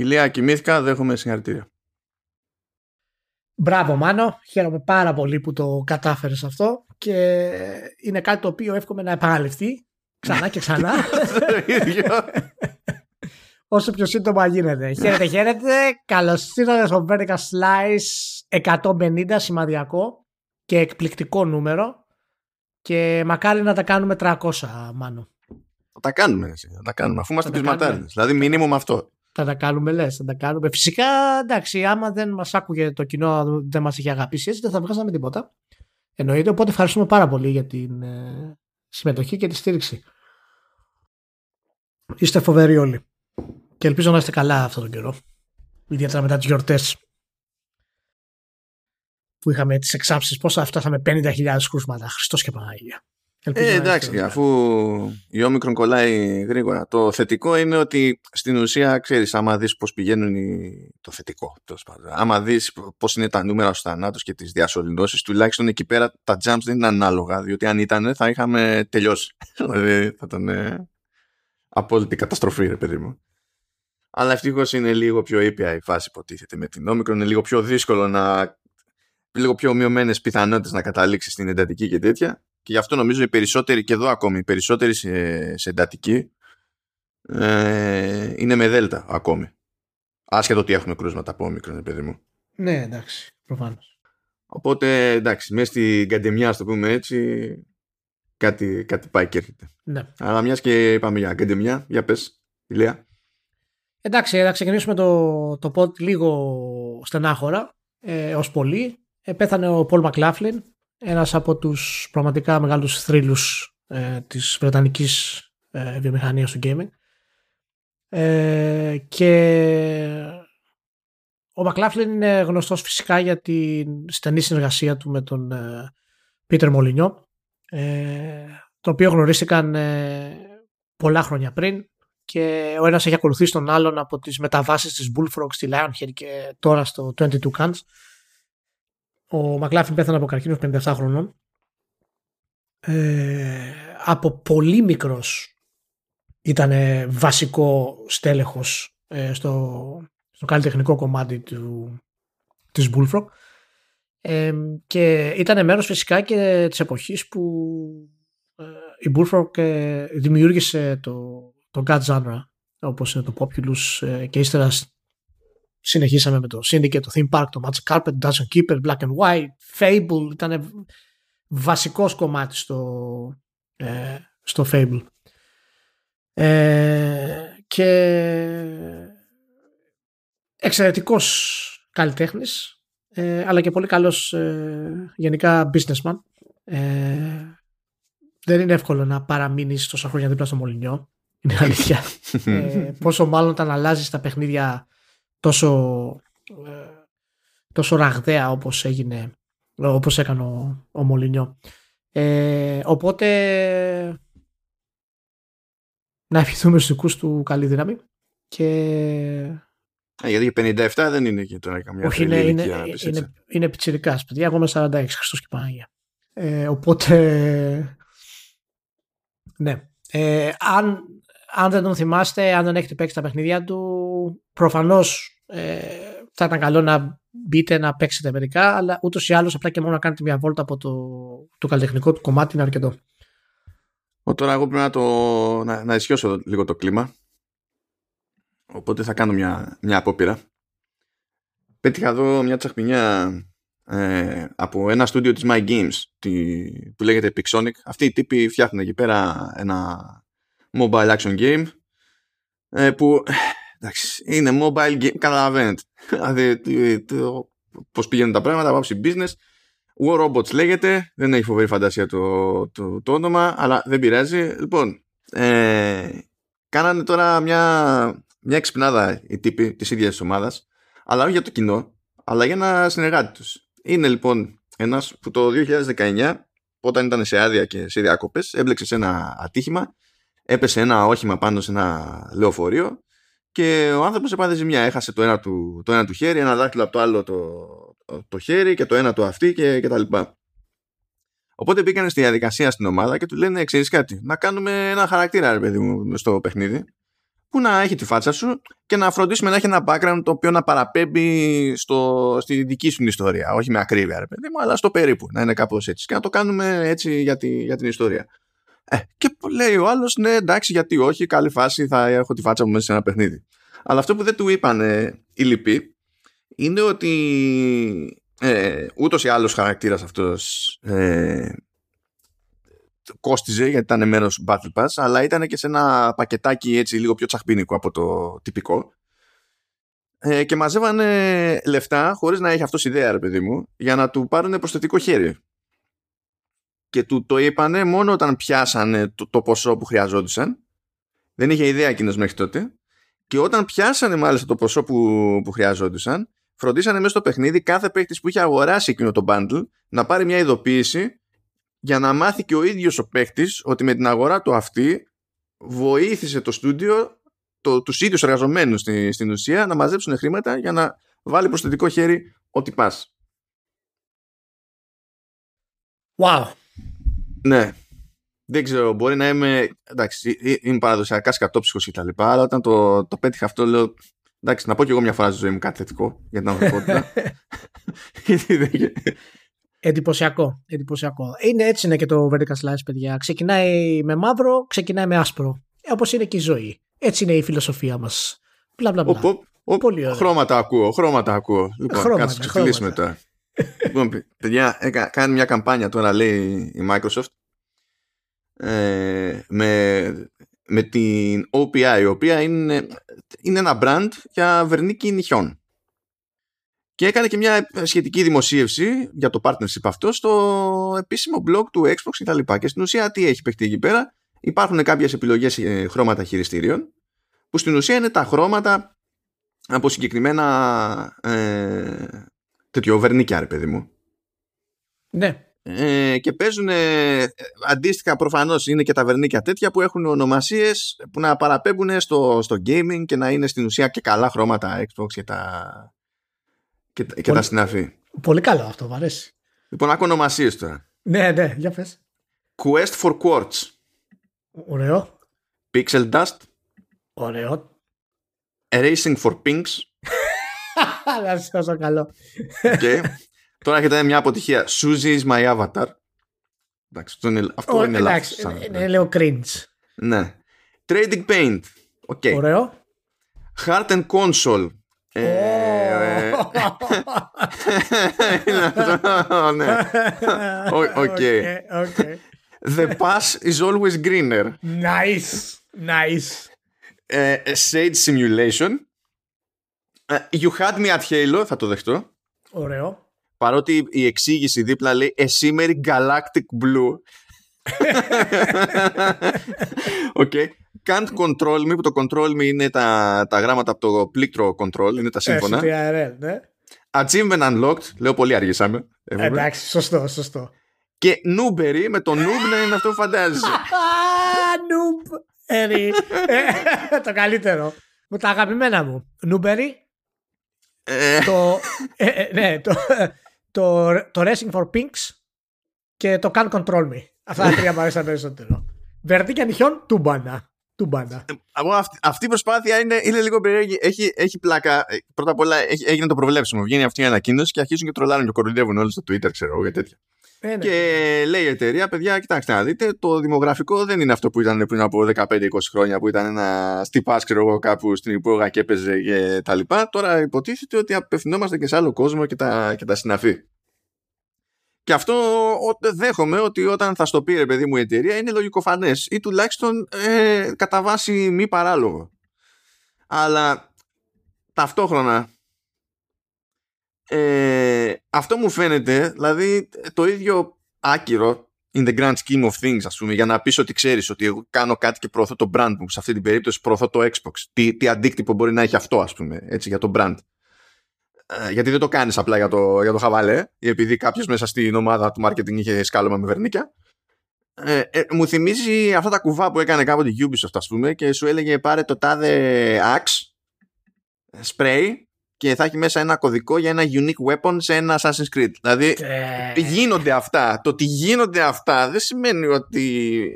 Ηλία, κοιμήθηκα, δέχομαι συγχαρητήρια. Μπράβο Μάνο, χαίρομαι πάρα πολύ που το κατάφερες αυτό και είναι κάτι το οποίο εύχομαι να επαναληφθεί ξανά και ξανά. Όσο πιο σύντομα γίνεται. χαίρετε, χαίρετε. Καλώς ήρθατε στο Vertical Slice 150 σημαδιακό και εκπληκτικό νούμερο. Και μακάρι να τα κάνουμε 300, Μάνο. Θα τα κάνουμε, εσύ, θα τα κάνουμε. Αφού είμαστε πεισματάριδε. Δηλαδή, μήνυμο αυτό. Θα τα κάνουμε, λες, θα τα κάνουμε. Φυσικά, εντάξει, άμα δεν μας άκουγε το κοινό, δεν μας είχε αγαπήσει έτσι, δεν θα βγάζαμε τίποτα. Εννοείται. Οπότε ευχαριστούμε πάρα πολύ για την ε, συμμετοχή και τη στήριξη. Είστε φοβεροί όλοι. Και ελπίζω να είστε καλά αυτόν τον καιρό. Ιδιαίτερα μετά τις γιορτές που είχαμε τις εξάψεις. Πόσα φτάσαμε 50.000 κρούσματα. Χριστός και Παναγία. Ε, εντάξει, αφού η όμικρον κολλάει γρήγορα. Το θετικό είναι ότι στην ουσία ξέρεις, άμα δεις πώς πηγαίνουν οι... το θετικό, τέλος πάντων. Άμα δεις πώς είναι τα νούμερα στους θανάτους και τις διασωληνώσεις, τουλάχιστον εκεί πέρα τα jumps δεν είναι ανάλογα. Διότι αν ήταν, θα είχαμε τελειώσει. δηλαδή θα ήταν ε, απόλυτη καταστροφή, ρε παιδί μου. Αλλά ευτυχώς είναι λίγο πιο ήπια η φάση υποτίθεται με την όμικρον. Είναι λίγο πιο δύσκολο να. λίγο πιο μειωμένε πιθανότητες να καταλήξεις στην εντατική και τέτοια και γι' αυτό νομίζω οι περισσότεροι και εδώ ακόμη οι περισσότεροι σε, σε εντατική ε, είναι με δέλτα ακόμη. Άσχετο ότι έχουμε κρούσματα από όμικρον παιδί μου. Ναι εντάξει προφανώς. Οπότε εντάξει μέσα στην καντεμιά το πούμε έτσι κάτι, κάτι πάει και έρχεται. Ναι. αλλά μιας και είπαμε για καντεμιά για πες Ηλία εντάξει θα ξεκινήσουμε το, το pod λίγο στενάχωρα ε, ως πολύ. Ε, πέθανε ο Πολ Μακλάφλιν ένας από τους πραγματικά μεγάλους θρύλους ε, της βρετανικής ε, βιομηχανίας του gaming. Ε, και ο Μακλάφλιν είναι γνωστός φυσικά για την στενή συνεργασία του με τον ε, Πίτερ Μολυνιό ε, το οποίο γνωρίστηκαν ε, πολλά χρόνια πριν και ο ένας έχει ακολουθήσει τον άλλον από τις μεταβάσεις της Bullfrog στη Lionhead και τώρα στο 22 Cans ο Μακλάφιν πέθανε από καρκίνος 57 χρονών. Ε, από πολύ μικρός ήταν βασικό στέλεχος ε, στο, στο καλλιτεχνικό κομμάτι του, της Bullfrog ε, και ήταν μέρος φυσικά και της εποχής που ε, η Bullfrog ε, δημιούργησε το, το God genre όπως είναι το Populous ε, και ύστερα συνεχίσαμε με το Syndicate, το Theme Park, το Magic Carpet, Dungeon Keeper, Black and White, Fable, ήταν βασικός κομμάτι στο, ε, στο Fable. Ε, και εξαιρετικός καλλιτέχνης, ε, αλλά και πολύ καλός ε, γενικά businessman. Ε, δεν είναι εύκολο να παραμείνεις τόσα χρόνια δίπλα στο Μολυνιό. Είναι αλήθεια. ε, πόσο μάλλον όταν αλλάζεις τα παιχνίδια τόσο, ε, τόσο ραγδαία όπως έγινε όπως έκανε ο, ο Μολυνιό. Ε, οπότε να ευχηθούμε στους δικούς του καλή δύναμη και ε, γιατί 57 δεν είναι και τώρα καμιά Όχι, είναι, είναι, είναι, είναι πιτσιρικάς, παιδιά. Εγώ είμαι 46, Χριστός και Παναγία. Ε, οπότε, ναι. Ε, αν αν δεν τον θυμάστε, αν δεν έχετε παίξει τα παιχνίδια του, προφανώς ε, θα ήταν καλό να μπείτε να παίξετε μερικά, αλλά ούτως ή άλλως απλά και μόνο να κάνετε μια βόλτα από το, το καλλιτεχνικό του κομμάτι είναι αρκετό. Ο, τώρα εγώ πρέπει να, το, να, να ισιώσω λίγο το κλίμα. Οπότε θα κάνω μια, μια απόπειρα. Πέτυχα εδώ μια τσαχπινιά ε, από ένα στούντιο της My Games τη, που λέγεται Pixonic. Αυτοί οι τύποι φτιάχνουν εκεί πέρα ένα mobile action game ε, που εντάξει, είναι mobile game, καταλαβαίνετε. Δηλαδή πώς πηγαίνουν τα πράγματα, άψη business. War Robots λέγεται, δεν έχει φοβερή φαντασία το, το, το όνομα, αλλά δεν πειράζει. Λοιπόν, ε, κάνανε τώρα μια, μια εξυπνάδα οι τύποι της ίδιας της ομάδας, αλλά όχι για το κοινό, αλλά για ένα συνεργάτη τους. Είναι λοιπόν ένας που το 2019, όταν ήταν σε άδεια και σε διακοπές, έμπλεξε σε ένα ατύχημα έπεσε ένα όχημα πάνω σε ένα λεωφορείο και ο άνθρωπος έπαθε ζημιά. Έχασε το ένα του, το ένα του χέρι, ένα δάχτυλο από το άλλο το, το χέρι και το ένα του αυτή και, και τα λοιπά. Οπότε μπήκαν στη διαδικασία στην ομάδα και του λένε: Ξέρεις κάτι, να κάνουμε ένα χαρακτήρα, ρε παιδί μου, στο παιχνίδι. που να έχει τη φάτσα σου και να φροντίσουμε να έχει ένα background το οποίο να παραπέμπει στο, στη δική σου ιστορία. Όχι με ακρίβεια, ρε παιδί μου, αλλά στο περίπου. Να είναι κάπως έτσι. Και να το κάνουμε έτσι για, τη, για την ιστορία. Ε, και λέει ο άλλος, ναι, εντάξει, γιατί όχι, καλή φάση, θα έχω τη φάτσα μου μέσα σε ένα παιχνίδι. Αλλά αυτό που δεν του είπαν ε, οι λοιποί είναι ότι ε, ούτως ή άλλως χαρακτήρας αυτός ε, κόστιζε γιατί ήταν μέρος του Battle Pass, αλλά ήταν και σε ένα πακετάκι έτσι λίγο πιο τσαχπίνικο από το τυπικό. Ε, και μαζεύανε λεφτά χωρίς να έχει αυτός ιδέα, ρε παιδί μου, για να του πάρουν προσθετικό χέρι. Και του το είπανε μόνο όταν πιάσανε το, το ποσό που χρειαζόντουσαν. Δεν είχε ιδέα εκείνος μέχρι τότε. Και όταν πιάσανε μάλιστα το ποσό που, που χρειαζόντουσαν, φροντίσανε μέσα στο παιχνίδι κάθε παίκτης που είχε αγοράσει εκείνο το bundle να πάρει μια ειδοποίηση για να μάθει και ο ίδιος ο παίκτης ότι με την αγορά του αυτή βοήθησε το στούντιο το, τους ίδιους εργαζομένους στην, στην ουσία να μαζέψουν χρήματα για να βάλει προσθετικό χέρι ό,τι πας. Wow. Ναι. Δεν ξέρω, μπορεί να είμαι. Εντάξει, είμαι παραδοσιακά σκατόψυχος και τα λοιπά, αλλά όταν το, το πέτυχα αυτό, λέω. Εντάξει, να πω και εγώ μια φορά στη ζωή μου κάτι θετικό για την ανθρωπότητα. Εντυπωσιακό, εντυπωσιακό. Είναι έτσι είναι και το Vertical Slice, παιδιά. Ξεκινάει με μαύρο, ξεκινάει με άσπρο. Όπως είναι και η ζωή. Έτσι είναι η φιλοσοφία μας. Μπλα μπλα μπλα. Πολύ ωραία. Χρώματα ακούω, χρώματα ακούω. Λοιπόν, χρώματα, κάτσε ξεφυλίσουμε τώρα. Λοιπόν, παιδιά, κάνει μια καμπάνια τώρα, λέει η Microsoft, ε, με, με την OPI, η οποία είναι, είναι ένα brand για βερνίκι νυχιών. Και έκανε και μια σχετική δημοσίευση για το partnership αυτό στο επίσημο blog του Xbox και τα λοιπά. Και στην ουσία τι έχει παιχτεί εκεί πέρα; Υπάρχουν κάποιες επιλογές ε, χρώματα χειριστήριων που στην ουσία είναι τα χρώματα από συγκεκριμένα ε, τέτοιο βερνίκια ρε παιδί μου. Ναι. Ε, και παίζουν ε, αντίστοιχα προφανώς είναι και τα βερνίκια τέτοια που έχουν ονομασίες που να παραπέμπουν στο, στο gaming και να είναι στην ουσία και καλά χρώματα Xbox και τα, και, και τα συναφή. Πολύ καλό αυτό, μου αρέσει. Λοιπόν, άκου ονομασίες τώρα. Ναι, ναι, για πες. Quest for Quartz. Ωραίο. Pixel Dust. Ωραίο. Erasing for Pinks. Να τόσο καλό. Και τώρα έχετε μια αποτυχία. Suzy is my avatar. Εντάξει, αυτό είναι, αυτό είναι εντάξει, λάθος. Είναι λίγο cringe. Ναι. Trading Paint. Okay. Ωραίο. Heart and Console. Ε, ναι. OK. The pass is always greener. Nice. Nice. Sage Simulation. You had me at Halo, θα το δεχτώ. Ωραίο. Παρότι η εξήγηση δίπλα λέει A Shimmery Galactic Blue. OK. Okay. Can't control me, που το control me είναι τα, τα γράμματα από το πλήκτρο control, είναι τα σύμφωνα. CTRL, ναι. Achievement unlocked, λέω πολύ αργήσαμε. Εντάξει, σωστό, σωστό. Και Newberry με το Noob να είναι αυτό που φαντάζεσαι. Noob. το καλύτερο. Με τα αγαπημένα μου. Newberry. Το, ναι, το, το, το Racing for Pinks και το Can't Control Me. Αυτά τα τρία μου αρέσαν περισσότερο. Βερτίκια νυχιών, τούμπανα. Τούμπανα. Αυτή, αυτή η προσπάθεια είναι, είναι λίγο περίεργη. Έχει, έχει πλάκα. Πρώτα απ' όλα έχει, έγινε το προβλέψιμο. Βγαίνει αυτή η ανακοίνωση και αρχίζουν και τρολάρουν και κοροϊδεύουν όλοι στο Twitter, ξέρω εγώ, για τέτοια. Ε, ναι. Και λέει η εταιρεία, παιδιά, κοιτάξτε να δείτε, το δημογραφικό δεν είναι αυτό που ήταν πριν από 15-20 χρόνια, που ήταν ένα στυπά, ξέρω εγώ, κάπου στην υπόγα και έπαιζε και τα λοιπά. Τώρα υποτίθεται ότι απευθυνόμαστε και σε άλλο κόσμο και τα, και τα συναφή. Και αυτό δέχομαι ότι όταν θα στο πει ρε παιδί μου η εταιρεία είναι λογικοφανές ή τουλάχιστον ε, κατά βάση μη παράλογο. Αλλά ταυτόχρονα ε, αυτό μου φαίνεται δηλαδή το ίδιο άκυρο in the grand scheme of things ας πούμε για να πεις ότι ξέρεις ότι εγώ κάνω κάτι και προωθώ το brand μου. Σε αυτή την περίπτωση προωθώ το Xbox. Τι, τι αντίκτυπο μπορεί να έχει αυτό ας πούμε έτσι για το brand. Ε, γιατί δεν το κάνεις απλά για το, για το χαβαλέ ή επειδή κάποιος μέσα στην ομάδα του marketing είχε σκάλωμα με βερνίκια. Ε, ε, μου θυμίζει αυτά τα κουβά που έκανε κάποτε η Ubisoft ας πούμε και σου έλεγε πάρε το τάδε axe spray και θα έχει μέσα ένα κωδικό για ένα unique weapon σε ένα Assassin's Creed. Δηλαδή γίνονται αυτά; Το ότι γίνονται αυτά δεν σημαίνει ότι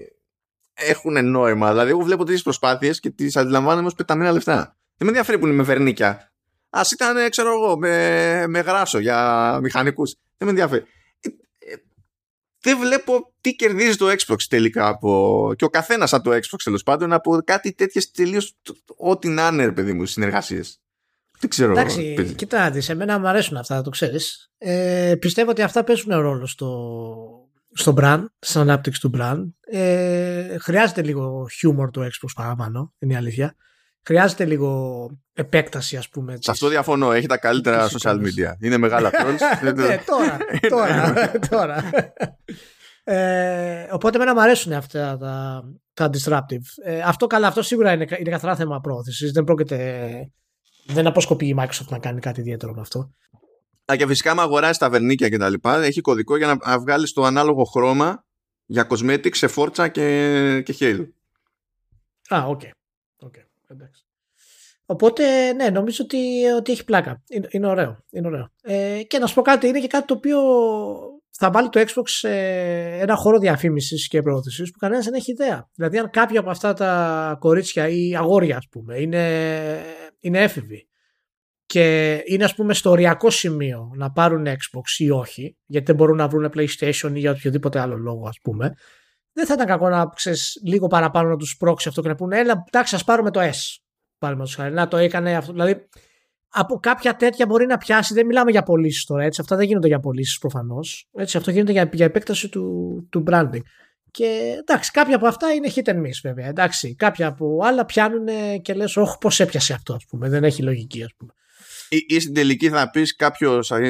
έχουν νόημα. Δηλαδή, εγώ βλέπω τι προσπάθειες και τις αντιλαμβάνομαι ως πεταμένα λεφτά. Δεν με ενδιαφέρει που είναι με βερνίκια. Α ήταν, ξέρω εγώ, με, με γράσο για μηχανικούς. Δεν με ενδιαφέρει. Ε, ε, δεν βλέπω τι κερδίζει το Xbox τελικά από. και ο καθένας από το Xbox τέλος πάντων από κάτι τέτοιες τελείως. ό,τι να είναι, παιδί μου, συνεργασίες. Δεν ξέρω. Εντάξει, κοιτάξτε, σε μένα μου αρέσουν αυτά, το ξέρεις. Ε, πιστεύω ότι αυτά παίζουν ρόλο στο, στο brand, στην ανάπτυξη του brand. Ε, χρειάζεται λίγο χιούμορ το Xbox παραπάνω, είναι η αλήθεια. Χρειάζεται λίγο επέκταση, ας πούμε. Σε αυτό διαφωνώ. Έχει τα καλύτερα social media. Είναι μεγάλα trolls. ναι, τώρα. τώρα, τώρα. Ε, οπότε εμένα μου αρέσουν αυτά τα, τα disruptive. Ε, αυτό καλά, αυτό σίγουρα είναι, είναι καθαρά θέμα πρόθεση. Δεν πρόκειται. Δεν αποσκοπεί η Microsoft να κάνει κάτι ιδιαίτερο με αυτό. Α, και φυσικά, άμα αγοράσει τα βερνίκια και τα λοιπά, έχει κωδικό για να βγάλεις το ανάλογο χρώμα για cosmetics σε Forza και, και Halo. Α, OK. Okay. okay. Εντάξει. Οπότε, ναι, νομίζω ότι, ότι έχει πλάκα. Είναι, είναι ωραίο. Είναι ωραίο. Ε, και να σου πω κάτι, είναι και κάτι το οποίο θα βάλει το Xbox σε ένα χώρο διαφήμισης και προώθησης που κανένας δεν έχει ιδέα. Δηλαδή, αν κάποια από αυτά τα κορίτσια ή αγόρια, ας πούμε, είναι, είναι έφηβοι και είναι ας πούμε στο οριακό σημείο να πάρουν Xbox ή όχι, γιατί δεν μπορούν να βρουν PlayStation ή για οποιοδήποτε άλλο λόγο ας πούμε, δεν θα ήταν κακό να ξέρεις, λίγο παραπάνω να τους πρόξει αυτό και να πούνε έλα εντάξει ας πάρουμε το S. Πάρουμε το να το έκανε αυτό. Δηλαδή από κάποια τέτοια μπορεί να πιάσει, δεν μιλάμε για πωλήσεις τώρα έτσι, αυτά δεν γίνονται για πωλήσεις προφανώς. Αυτό γίνεται για, για επέκταση του, του branding. Και εντάξει, κάποια από αυτά είναι hit and miss βέβαια. Εντάξει, κάποια από άλλα πιάνουν και λες, Όχι, πώς έπιασε αυτό, ας πούμε. Δεν έχει λογική, ας πούμε ή, στην τελική θα πεις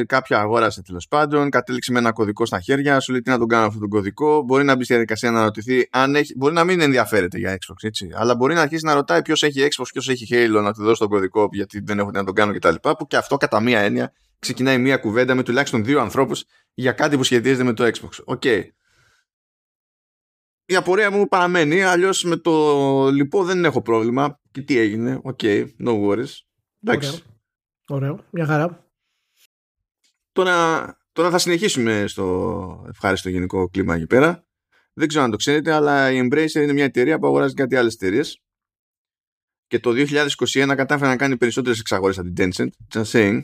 κάποια αγόρασε τέλος πάντων, κατέληξε με ένα κωδικό στα χέρια, σου λέει τι να τον κάνω αυτόν τον κωδικό. Μπορεί να μπει στη διαδικασία να ρωτηθεί, αν έχει, μπορεί να μην ενδιαφέρεται για Xbox, έτσι. Αλλά μπορεί να αρχίσει να ρωτάει ποιος έχει Xbox, ποιος έχει Halo, να του δώσει τον κωδικό, γιατί δεν έχω τι να τον κάνω κτλ. Που και αυτό κατά μία έννοια ξεκινάει μία κουβέντα με τουλάχιστον δύο ανθρώπους για κάτι που σχετίζεται με το Xbox. OK. Okay. Η απορία μου παραμένει, αλλιώς με το λοιπόν δεν έχω πρόβλημα. Και τι έγινε, OK, okay, no worries. Εντάξει. Ωραίο, μια χαρά. Τώρα, τώρα θα συνεχίσουμε στο ευχάριστο γενικό κλίμα εκεί πέρα. Δεν ξέρω αν το ξέρετε, αλλά η Embracer είναι μια εταιρεία που αγοράζει κάτι άλλες εταιρείες. Και το 2021 κατάφερε να κάνει περισσότερες εξαγορές από την Tencent. Just saying.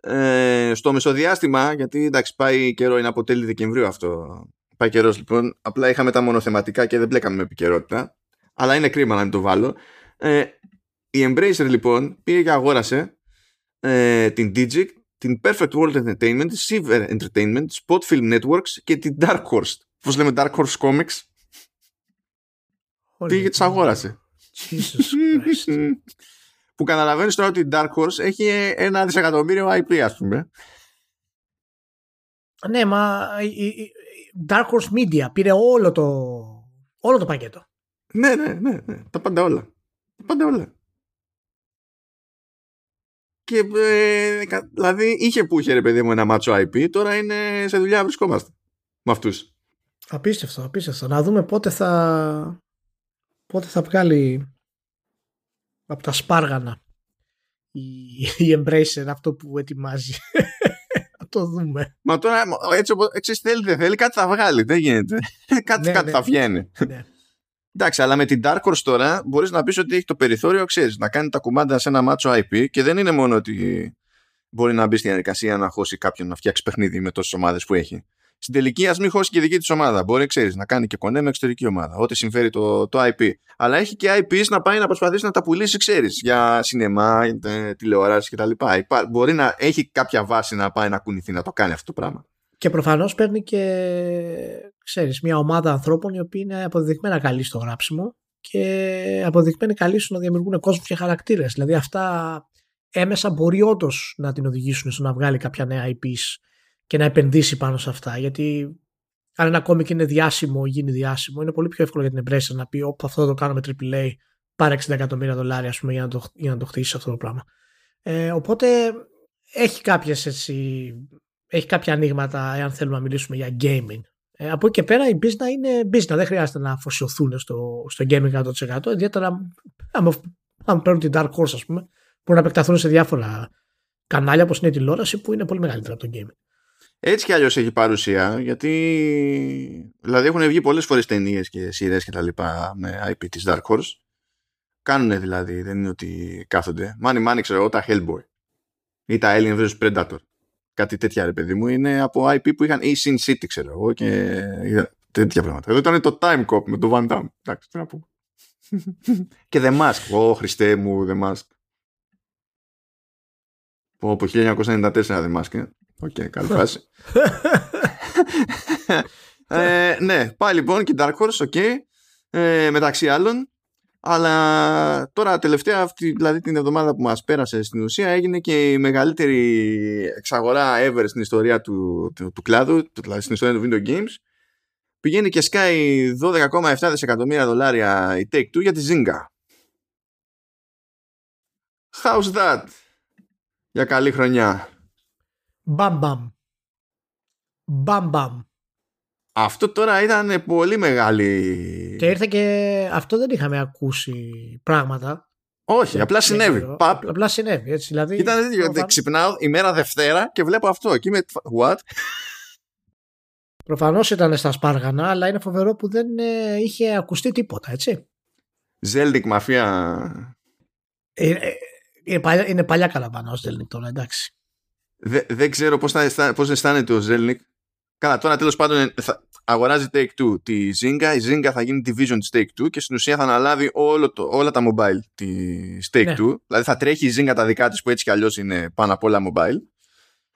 Ε, στο μεσοδιάστημα, γιατί εντάξει, πάει καιρό, είναι από τέλη Δεκεμβρίου αυτό. Πάει καιρός λοιπόν. Απλά είχαμε τα μονοθεματικά και δεν μπλέκαμε με επικαιρότητα. Αλλά είναι κρίμα να μην το βάλω. Ε, η Embracer λοιπόν πήγε και αγόρασε ε, την Digic, την Perfect World Entertainment, τη Silver Entertainment, Spot Film Networks και την Dark Horse. Πώς λέμε Dark Horse Comics; Πήγε τις αγόρασε. Που καταλαβαίνεις τώρα ότι η Dark Horse έχει ένα δισεκατομμύριο IP ας πούμε. Ναι, μα η Dark Horse Media πήρε όλο το, όλο το πακέτο. Ναι, ναι, ναι, ναι. Τα πάντα όλα. Τα πάντα όλα. Και ε, δηλαδή είχε που είχε ρε παιδί μου ένα μάτσο IP, τώρα είναι σε δουλειά βρισκόμαστε με αυτούς. Απίστευτο, απίστευτο. Να δούμε πότε θα πότε θα βγάλει από τα σπάργανα η, η Embracer αυτό που ετοιμάζει. Να το δούμε. Μα τώρα έτσι, έτσι θέλει δεν θέλει κάτι θα βγάλει, δεν γίνεται. κάτι, ναι, κάτι ναι. θα βγαίνει. Ναι. Εντάξει, αλλά με την Dark Horse τώρα μπορείς να πεις ότι έχει το περιθώριο, ξέρεις, να κάνει τα κουμάντα σε ένα μάτσο IP και δεν είναι μόνο ότι μπορεί να μπει στη διαδικασία να χώσει κάποιον να φτιάξει παιχνίδι με τόσες ομάδες που έχει. Στην τελική, ας μην χώσει και δική της ομάδα. Μπορεί, ξέρεις, να κάνει και κονέ με εξωτερική ομάδα. Ό,τι συμφέρει το, το IP. Αλλά έχει και IPs να πάει να προσπαθήσει να τα πουλήσει, ξέρεις, για σινεμά, τηλεόραση κτλ. Μπορεί να έχει κάποια βάση να πάει να κουνηθεί να το κάνει αυτό το πράγμα. Και προφανώς παίρνει και ξέρεις, μια ομάδα ανθρώπων οι οποίοι είναι αποδεδειγμένα καλοί στο γράψιμο και αποδεδειγμένοι καλοί στο να δημιουργούν κόσμο και χαρακτήρες. Δηλαδή αυτά έμεσα μπορεί όντως να την οδηγήσουν στο να βγάλει κάποια νέα IPs και να επενδύσει πάνω σε αυτά. Γιατί αν ένα κόμικ είναι διάσημο, γίνει διάσημο, είναι πολύ πιο εύκολο για την Embracer να πει: Όπου αυτό το κάνω με AAA, πάρε 60 εκατομμύρια δολάρια ας πούμε, για, να το, για να το χτίσει αυτό το πράγμα. Ε, οπότε έχει κάποιες έτσι, έχει κάποια ανοίγματα εάν θέλουμε να μιλήσουμε για gaming ε, από εκεί και πέρα η business είναι business. Δεν χρειάζεται να αφοσιωθούν στο, στο gaming 100%. Ιδιαίτερα αν, παίρνουν την Dark Horse, ας πούμε, μπορούν να επεκταθούν σε διάφορα κανάλια όπως είναι η τηλεόραση που είναι πολύ μεγαλύτερα από το gaming. Έτσι κι αλλιώς έχει παρουσία γιατί δηλαδή έχουν βγει πολλές φορές ταινίες και σειρές και τα λοιπά με IP της Dark Horse. Κάνουν δηλαδή δεν είναι ότι κάθονται. Μάνι μάνι ξέρω εγώ τα Hellboy. Ή τα Alien vs Predator. Κάτι τέτοια ρε παιδί μου είναι από IP που είχαν ή Sin City ξέρω εγώ και τέτοια πράγματα. Εδώ ήταν το Time Cop με το Van Damme. Εντάξει τι να πούμε και The Mask. Ω Χριστέ μου The Mask. Από 1994 The Mask OK, okay, καλή φάση. ε, ναι, πάει λοιπόν και Dark Horse, OK, okay, ε, μεταξύ άλλων. Αλλά τώρα τελευταία, αυτή, δηλαδή την εβδομάδα που μας πέρασε στην ουσία, έγινε και η μεγαλύτερη εξαγορά ever στην ιστορία του, του, του κλάδου, δηλαδή στην ιστορία του video games. Πηγαίνει και σκάει 12,7 δισεκατομμύρια δολάρια η Take-Two για τη Zynga. How's that? Για καλή χρονιά. Μπαμ μπαμ. Αυτό τώρα ήταν πολύ μεγάλη. Και ήρθε και αυτό δεν είχαμε ακούσει πράγματα. Όχι, απλά συνέβη. Απλά συνέβη. Έτσι, δηλαδή, ήταν τέτοιο. Ξυπνάω ημέρα Δευτέρα και βλέπω αυτό. Και είμαι. What? Προφανώς ήταν στα σπάργανα, αλλά είναι φοβερό που δεν ε, είχε ακουστεί τίποτα, έτσι. Ζέλνικ μαφία. Ε, ε, είναι, παλιά, είναι παλιά καραβάνα ο Ζέλνικ τώρα, εντάξει δεν ξέρω πώς, θα, πώς αισθάνεται ο Ζέλνικ. Καλά, τώρα τέλος πάντων θα, αγοράζει Take-Two τη Zynga. Η Zynga θα γίνει division της Take-Two και στην ουσία θα αναλάβει όλο το, όλα τα mobile της Take-Two. Ναι. Δηλαδή θα τρέχει η Zynga τα δικά της που έτσι κι αλλιώς είναι πάνω απ' όλα mobile.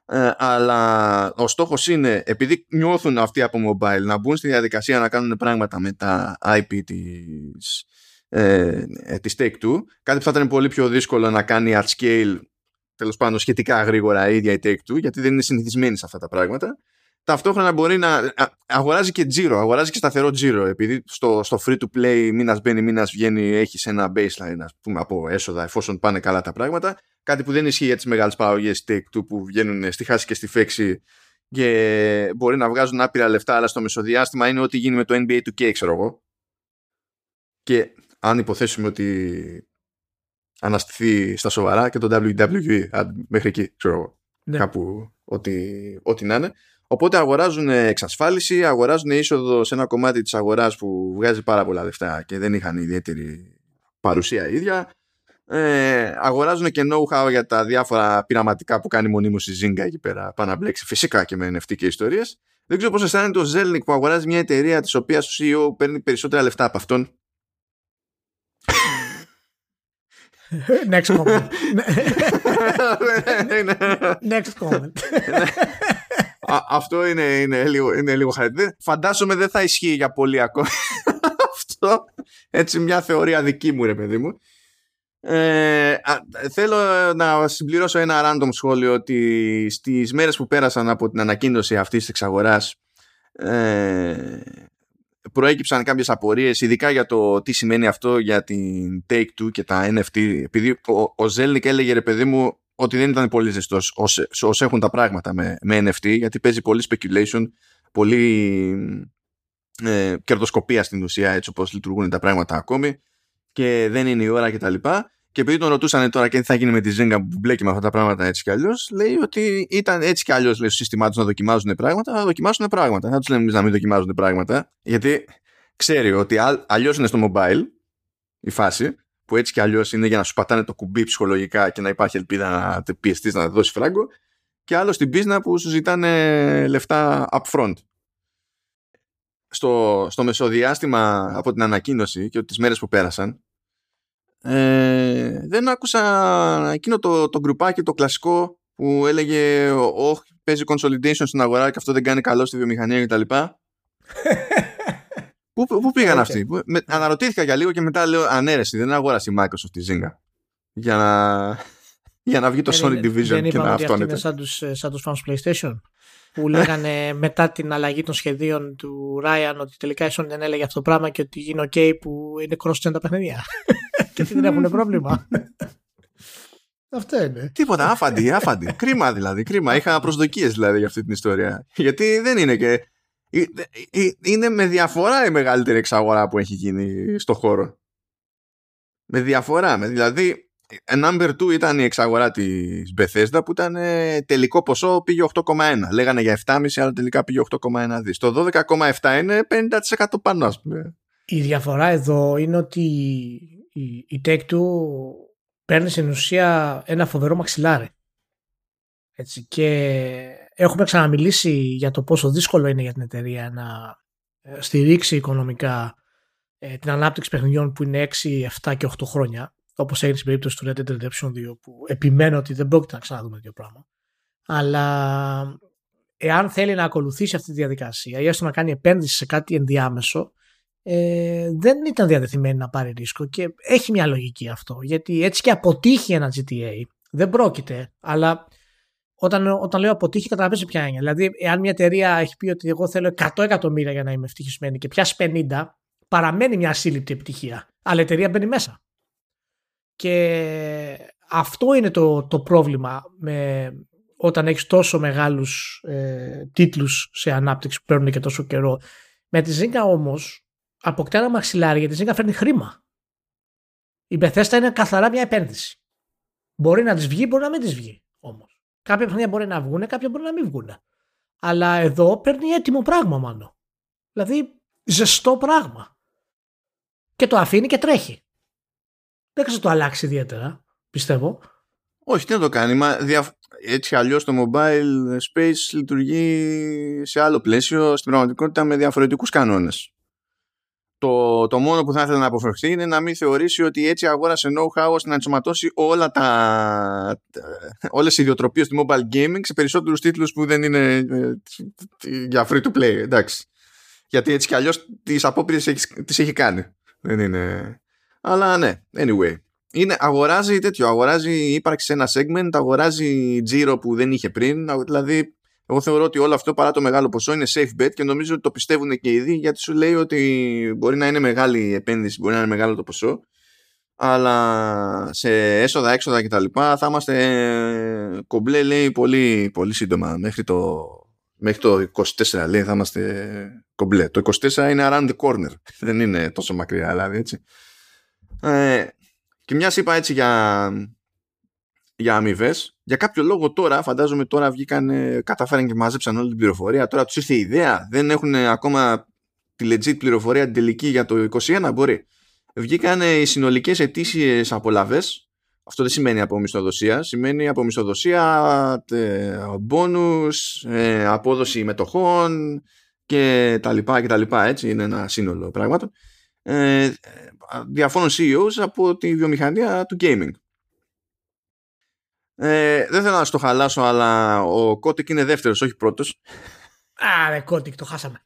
Ε, αλλά ο στόχος είναι επειδή νιώθουν αυτοί από mobile να μπουν στη διαδικασία να κάνουν πράγματα με τα IP της, ε, ε, της Take-Two κάτι που θα ήταν πολύ πιο δύσκολο να κάνει at scale τέλος πάντων σχετικά γρήγορα η ίδια η Take-Two, γιατί δεν είναι συνηθισμένη σε αυτά τα πράγματα. Ταυτόχρονα μπορεί να αγοράζει και τζίρο, αγοράζει και σταθερό τζίρο, επειδή στο, στο free to play μήνας μπαίνει, μήνας βγαίνει, έχεις ένα baseline ας πούμε, από έσοδα εφόσον πάνε καλά τα πράγματα. Κάτι που δεν ισχύει για τις μεγάλες παραγωγές Take-Two που βγαίνουν στη χάση και στη φέξη και μπορεί να βγάζουν άπειρα λεφτά, αλλά στο μεσοδιάστημα είναι ό,τι γίνει με το NBA 2K, ξέρω εγώ. Και αν υποθέσουμε ότι αναστηθεί στα σοβαρά και το WWE μέχρι εκεί, ξέρω εγώ. Ναι. Κάπου ό,τι, ό,τι να είναι. Οπότε αγοράζουν εξασφάλιση, αγοράζουν είσοδο σε ένα κομμάτι της αγοράς που βγάζει πάρα πολλά λεφτά και δεν είχαν ιδιαίτερη παρουσία ίδια. Ε, αγοράζουν και know-how για τα διάφορα πειραματικά που κάνει μονίμως η Zynga εκεί πέρα πάνω να μπλέξει φυσικά και με NFT και ιστορίες. Δεν ξέρω πώς αισθάνεται ο Zelnik που αγοράζει μια εταιρεία της οποίας ο CEO παίρνει περισσότερα λεφτά από αυτόν Next comment. Next comment. Αυτό είναι, είναι λίγο, είναι λίγο Φαντάζομαι δεν θα ισχύει για πολύ ακόμα. Αυτό. Έτσι μια θεωρία δική μου ρε παιδί μου. Ε, θέλω να συμπληρώσω ένα random σχόλιο ότι στις μέρες που πέρασαν από την ανακοίνωση αυτής της εξαγοράς ε, προέκυψαν κάποιες απορίες ειδικά για το τι σημαίνει αυτό για την Take-Two και τα NFT επειδή ο, ο Zelnik έλεγε ρε παιδί μου ότι δεν ήταν πολύ ζεστός όσο έχουν τα πράγματα με, με NFT γιατί παίζει πολύ speculation πολύ ε, κερδοσκοπία στην ουσία έτσι όπως λειτουργούν τα πράγματα ακόμη και δεν είναι η ώρα κτλ. Και επειδή τον ρωτούσαν τώρα και τι θα γίνει με τη Zynga που μπλέκει με αυτά τα πράγματα έτσι κι αλλιώς, λέει ότι ήταν έτσι κι αλλιώς στο σύστημά τους να δοκιμάζουν πράγματα, να δοκιμάσουν πράγματα. Δεν τους λέμε εμείς να μην δοκιμάζουν πράγματα, γιατί ξέρει ότι αλλιώς είναι στο mobile η φάση, που έτσι κι αλλιώς είναι για να σου πατάνε το κουμπί ψυχολογικά και να υπάρχει ελπίδα να πιεστείς να δώσεις φράγκο, και άλλο στην πίσνα που σου ζητάνε λεφτά upfront. Στο, στο μεσοδιάστημα από την ανακοίνωση και τις μέρες που πέρασαν ε, δεν άκουσα εκείνο το, το γκρουπάκι το κλασικό που έλεγε όχι παίζει consolidation στην αγορά και αυτό δεν κάνει καλό στη βιομηχανία κτλ. πού, πού πήγαν αυτοί; με, αναρωτήθηκα για λίγο και μετά λέω ανέρεση δεν αγόρασε η Microsoft τη Zynga για να, για να βγει το Sony Division και να αυτόνεται. Είναι σαν τους, ε, σαν τους fans PlayStation που λέγανε μετά την αλλαγή των σχεδίων του Ryan ότι τελικά η Sony δεν έλεγε αυτό το πράγμα και ότι είναι ok που είναι cross-gen τα παιχνίδια και δεν έχουν πρόβλημα. Αυτό είναι. Τίποτα, άφαντη, άφαντη. κρίμα δηλαδή, κρίμα. Είχα προσδοκίες δηλαδή για αυτή την ιστορία. Γιατί δεν είναι και... Ε, ε, είναι με διαφορά η μεγαλύτερη εξαγορά που έχει γίνει στο χώρο. Με διαφορά. Με, δηλαδή, number 2 ήταν η εξαγορά της Bethesda που ήταν τελικό ποσό πήγε 8,1. Λέγανε για 7,5 αλλά τελικά πήγε 8,1 δις. Το 12,7 είναι 50% πάνω ας πούμε. Η διαφορά εδώ είναι ότι η, η Take-Two παίρνει στην ουσία ένα φοβερό μαξιλάρι. Έτσι, και έχουμε ξαναμιλήσει για το πόσο δύσκολο είναι για την εταιρεία να ε, στηρίξει οικονομικά ε, την ανάπτυξη παιχνιδιών που είναι 6, 7 και 8 χρόνια, όπως έγινε στην περίπτωση του Red Dead Redemption 2, που επιμένω ότι δεν πρόκειται να ξαναδούμε τέτοιο πράγμα. Αλλά εάν θέλει να ακολουθήσει αυτή τη διαδικασία ή έστω να κάνει επένδυση σε κάτι ενδιάμεσο, ε, δεν ήταν διαδεθειμένη να πάρει ρίσκο και έχει μια λογική αυτό. Γιατί έτσι και αποτύχει ένα GTA, δεν πρόκειται, αλλά όταν, όταν λέω αποτύχει, καταλαβαίνεις ποια είναι. Δηλαδή, εάν μια εταιρεία έχει πει ότι εγώ θέλω 100 εκατομμύρια για να είμαι ευτυχισμένη και πιάσει 50, παραμένει μια ασύλληπτη επιτυχία. Αλλά η εταιρεία μπαίνει μέσα. Και αυτό είναι το, το πρόβλημα με, όταν έχεις τόσο μεγάλους ε, τίτλους σε ανάπτυξη που παίρνουν και τόσο καιρό. Με τη Zynga όμως αποκτά ένα μαξιλάρι γιατί η Zynga φέρνει χρήμα. Η Bethesda είναι καθαρά μια επένδυση. Μπορεί να της βγει, μπορεί να μην της βγει όμως. Κάποια παιχνίδια μπορεί να βγουν, κάποια μπορεί να μην βγουν. Αλλά εδώ παίρνει έτοιμο πράγμα μάλλον. Δηλαδή ζεστό πράγμα. Και το αφήνει και τρέχει. Δεν ξέρω το αλλάξει ιδιαίτερα, πιστεύω. Όχι, τι να το κάνει. Μα Έτσι αλλιώς το mobile space λειτουργεί σε άλλο πλαίσιο, στην πραγματικότητα με διαφορετικούς κανόνες το, το μόνο που θα ήθελα να αποφευχθεί είναι να μην θεωρήσει ότι έτσι αγόρασε know-how ώστε να ενσωματώσει όλα τα, όλες οι ιδιοτροπίες του mobile gaming σε περισσότερους τίτλους που δεν είναι ε, για free to play. Εντάξει. Γιατί έτσι κι αλλιώς τις απόπειρες τις έχει κάνει. Δεν είναι... Αλλά ναι, anyway. Είναι, αγοράζει τέτοιο, αγοράζει ύπαρξη σε ένα segment, αγοράζει τζίρο που δεν είχε πριν, δηλαδή εγώ θεωρώ ότι όλο αυτό παρά το μεγάλο ποσό είναι safe bet και νομίζω ότι το πιστεύουν και ήδη γιατί σου λέει ότι μπορεί να είναι μεγάλη η επένδυση, μπορεί να είναι μεγάλο το ποσό αλλά σε έσοδα, έξοδα κτλ. θα είμαστε κομπλέ λέει πολύ, πολύ σύντομα μέχρι το, μέχρι το 24 λέει θα είμαστε κομπλέ. Το 24 είναι around the corner δεν είναι τόσο μακριά δηλαδή έτσι. Ε, και μια είπα έτσι για, για αμοιβές. Για κάποιο λόγο τώρα, φαντάζομαι τώρα βγήκαν, κατάφεραν και μαζέψαν όλη την πληροφορία. Τώρα τους ήρθε η ιδέα. Δεν έχουν ακόμα τη legit πληροφορία την τελική για το 21. Μπορεί. Βγήκαν οι συνολικές ετήσιε απολαυέ. Αυτό δεν σημαίνει από μισθοδοσία. Σημαίνει από μισθοδοσία, μπόνους, ε, απόδοση μετοχών και τα λοιπά και τα λοιπά. Έτσι είναι ένα σύνολο πράγματων. Ε, διαφόρων CEOs από τη βιομηχανία του gaming. Ε, δεν θέλω να στο χαλάσω, αλλά ο Κότικ είναι δεύτερος, όχι πρώτος. Άρε, Κότικ, το χάσαμε.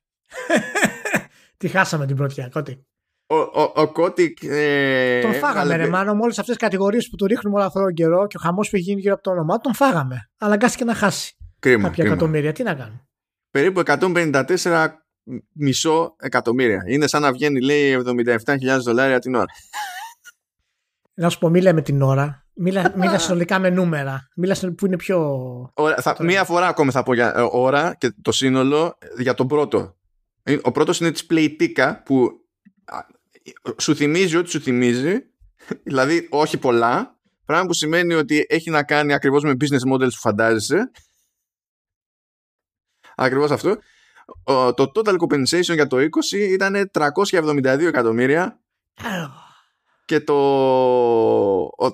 Τη χάσαμε την πρώτη, Κότικ. Ο, ο, ο Κότικ. Ε, τον φάγαμε, ρε Μάνο, με όλες αυτές τις κατηγορίες που του ρίχνουμε όλο αυτόν τον καιρό και ο χαμός που έχει γίνει γύρω από το όνομά τον φάγαμε. Αλλά αναγκάστηκε να χάσει. Κρίμα. Κάποια κρίμα. εκατομμύρια, τι να κάνουμε; Περίπου 154 μισό εκατομμύρια. Είναι σαν να βγαίνει, λέει, 77.000 δολάρια την ώρα. Να σου πω, μίλα με την ώρα. Μίλα, μίλα συνολικά με νούμερα. Μίλα που είναι πιο. Ωραία, θα, μία φορά ακόμη θα πω για ε, ώρα και το σύνολο για τον πρώτο. Ε, ο πρώτος είναι της Playtika που σου θυμίζει ό,τι σου θυμίζει. Δηλαδή, όχι πολλά. Πράγμα που σημαίνει ότι έχει να κάνει ακριβώς με business models που φαντάζεσαι. Ακριβώς αυτό. Το total compensation για το 20 ήταν 372 εκατομμύρια και το,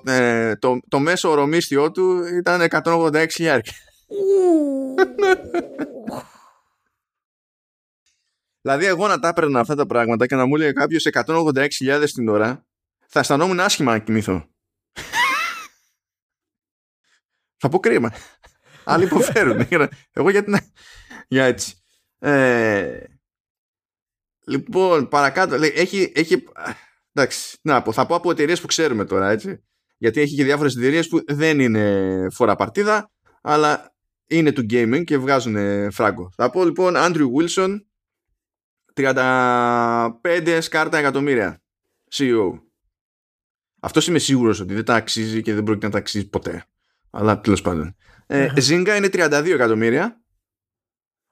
ε, το, το μέσο ορομίστιό του ήταν 186 χιλιάρια. δηλαδή εγώ να τα έπαιρνα αυτά τα πράγματα και να μου λέει κάποιος 186.000 την ώρα θα αισθανόμουν άσχημα να κοιμηθώ. θα πω κρίμα. Άλλοι υποφέρουν. εγώ γιατί να... Για έτσι. Ε, λοιπόν, παρακάτω. Λέει, έχει, έχει, Εντάξει, να πω, θα πω από εταιρείες που ξέρουμε τώρα, έτσι. Γιατί έχει και διάφορες εταιρείες που δεν είναι φορά παρτίδα, αλλά είναι του gaming και βγάζουν φράγκο. Θα πω λοιπόν Andrew Wilson, 35 σκάρτα εκατομμύρια CEO. Αυτός είμαι σίγουρος ότι δεν τα αξίζει και δεν πρόκειται να τα αξίζει ποτέ. Αλλά τέλος πάντων. Ε, Zynga είναι 32 εκατομμύρια.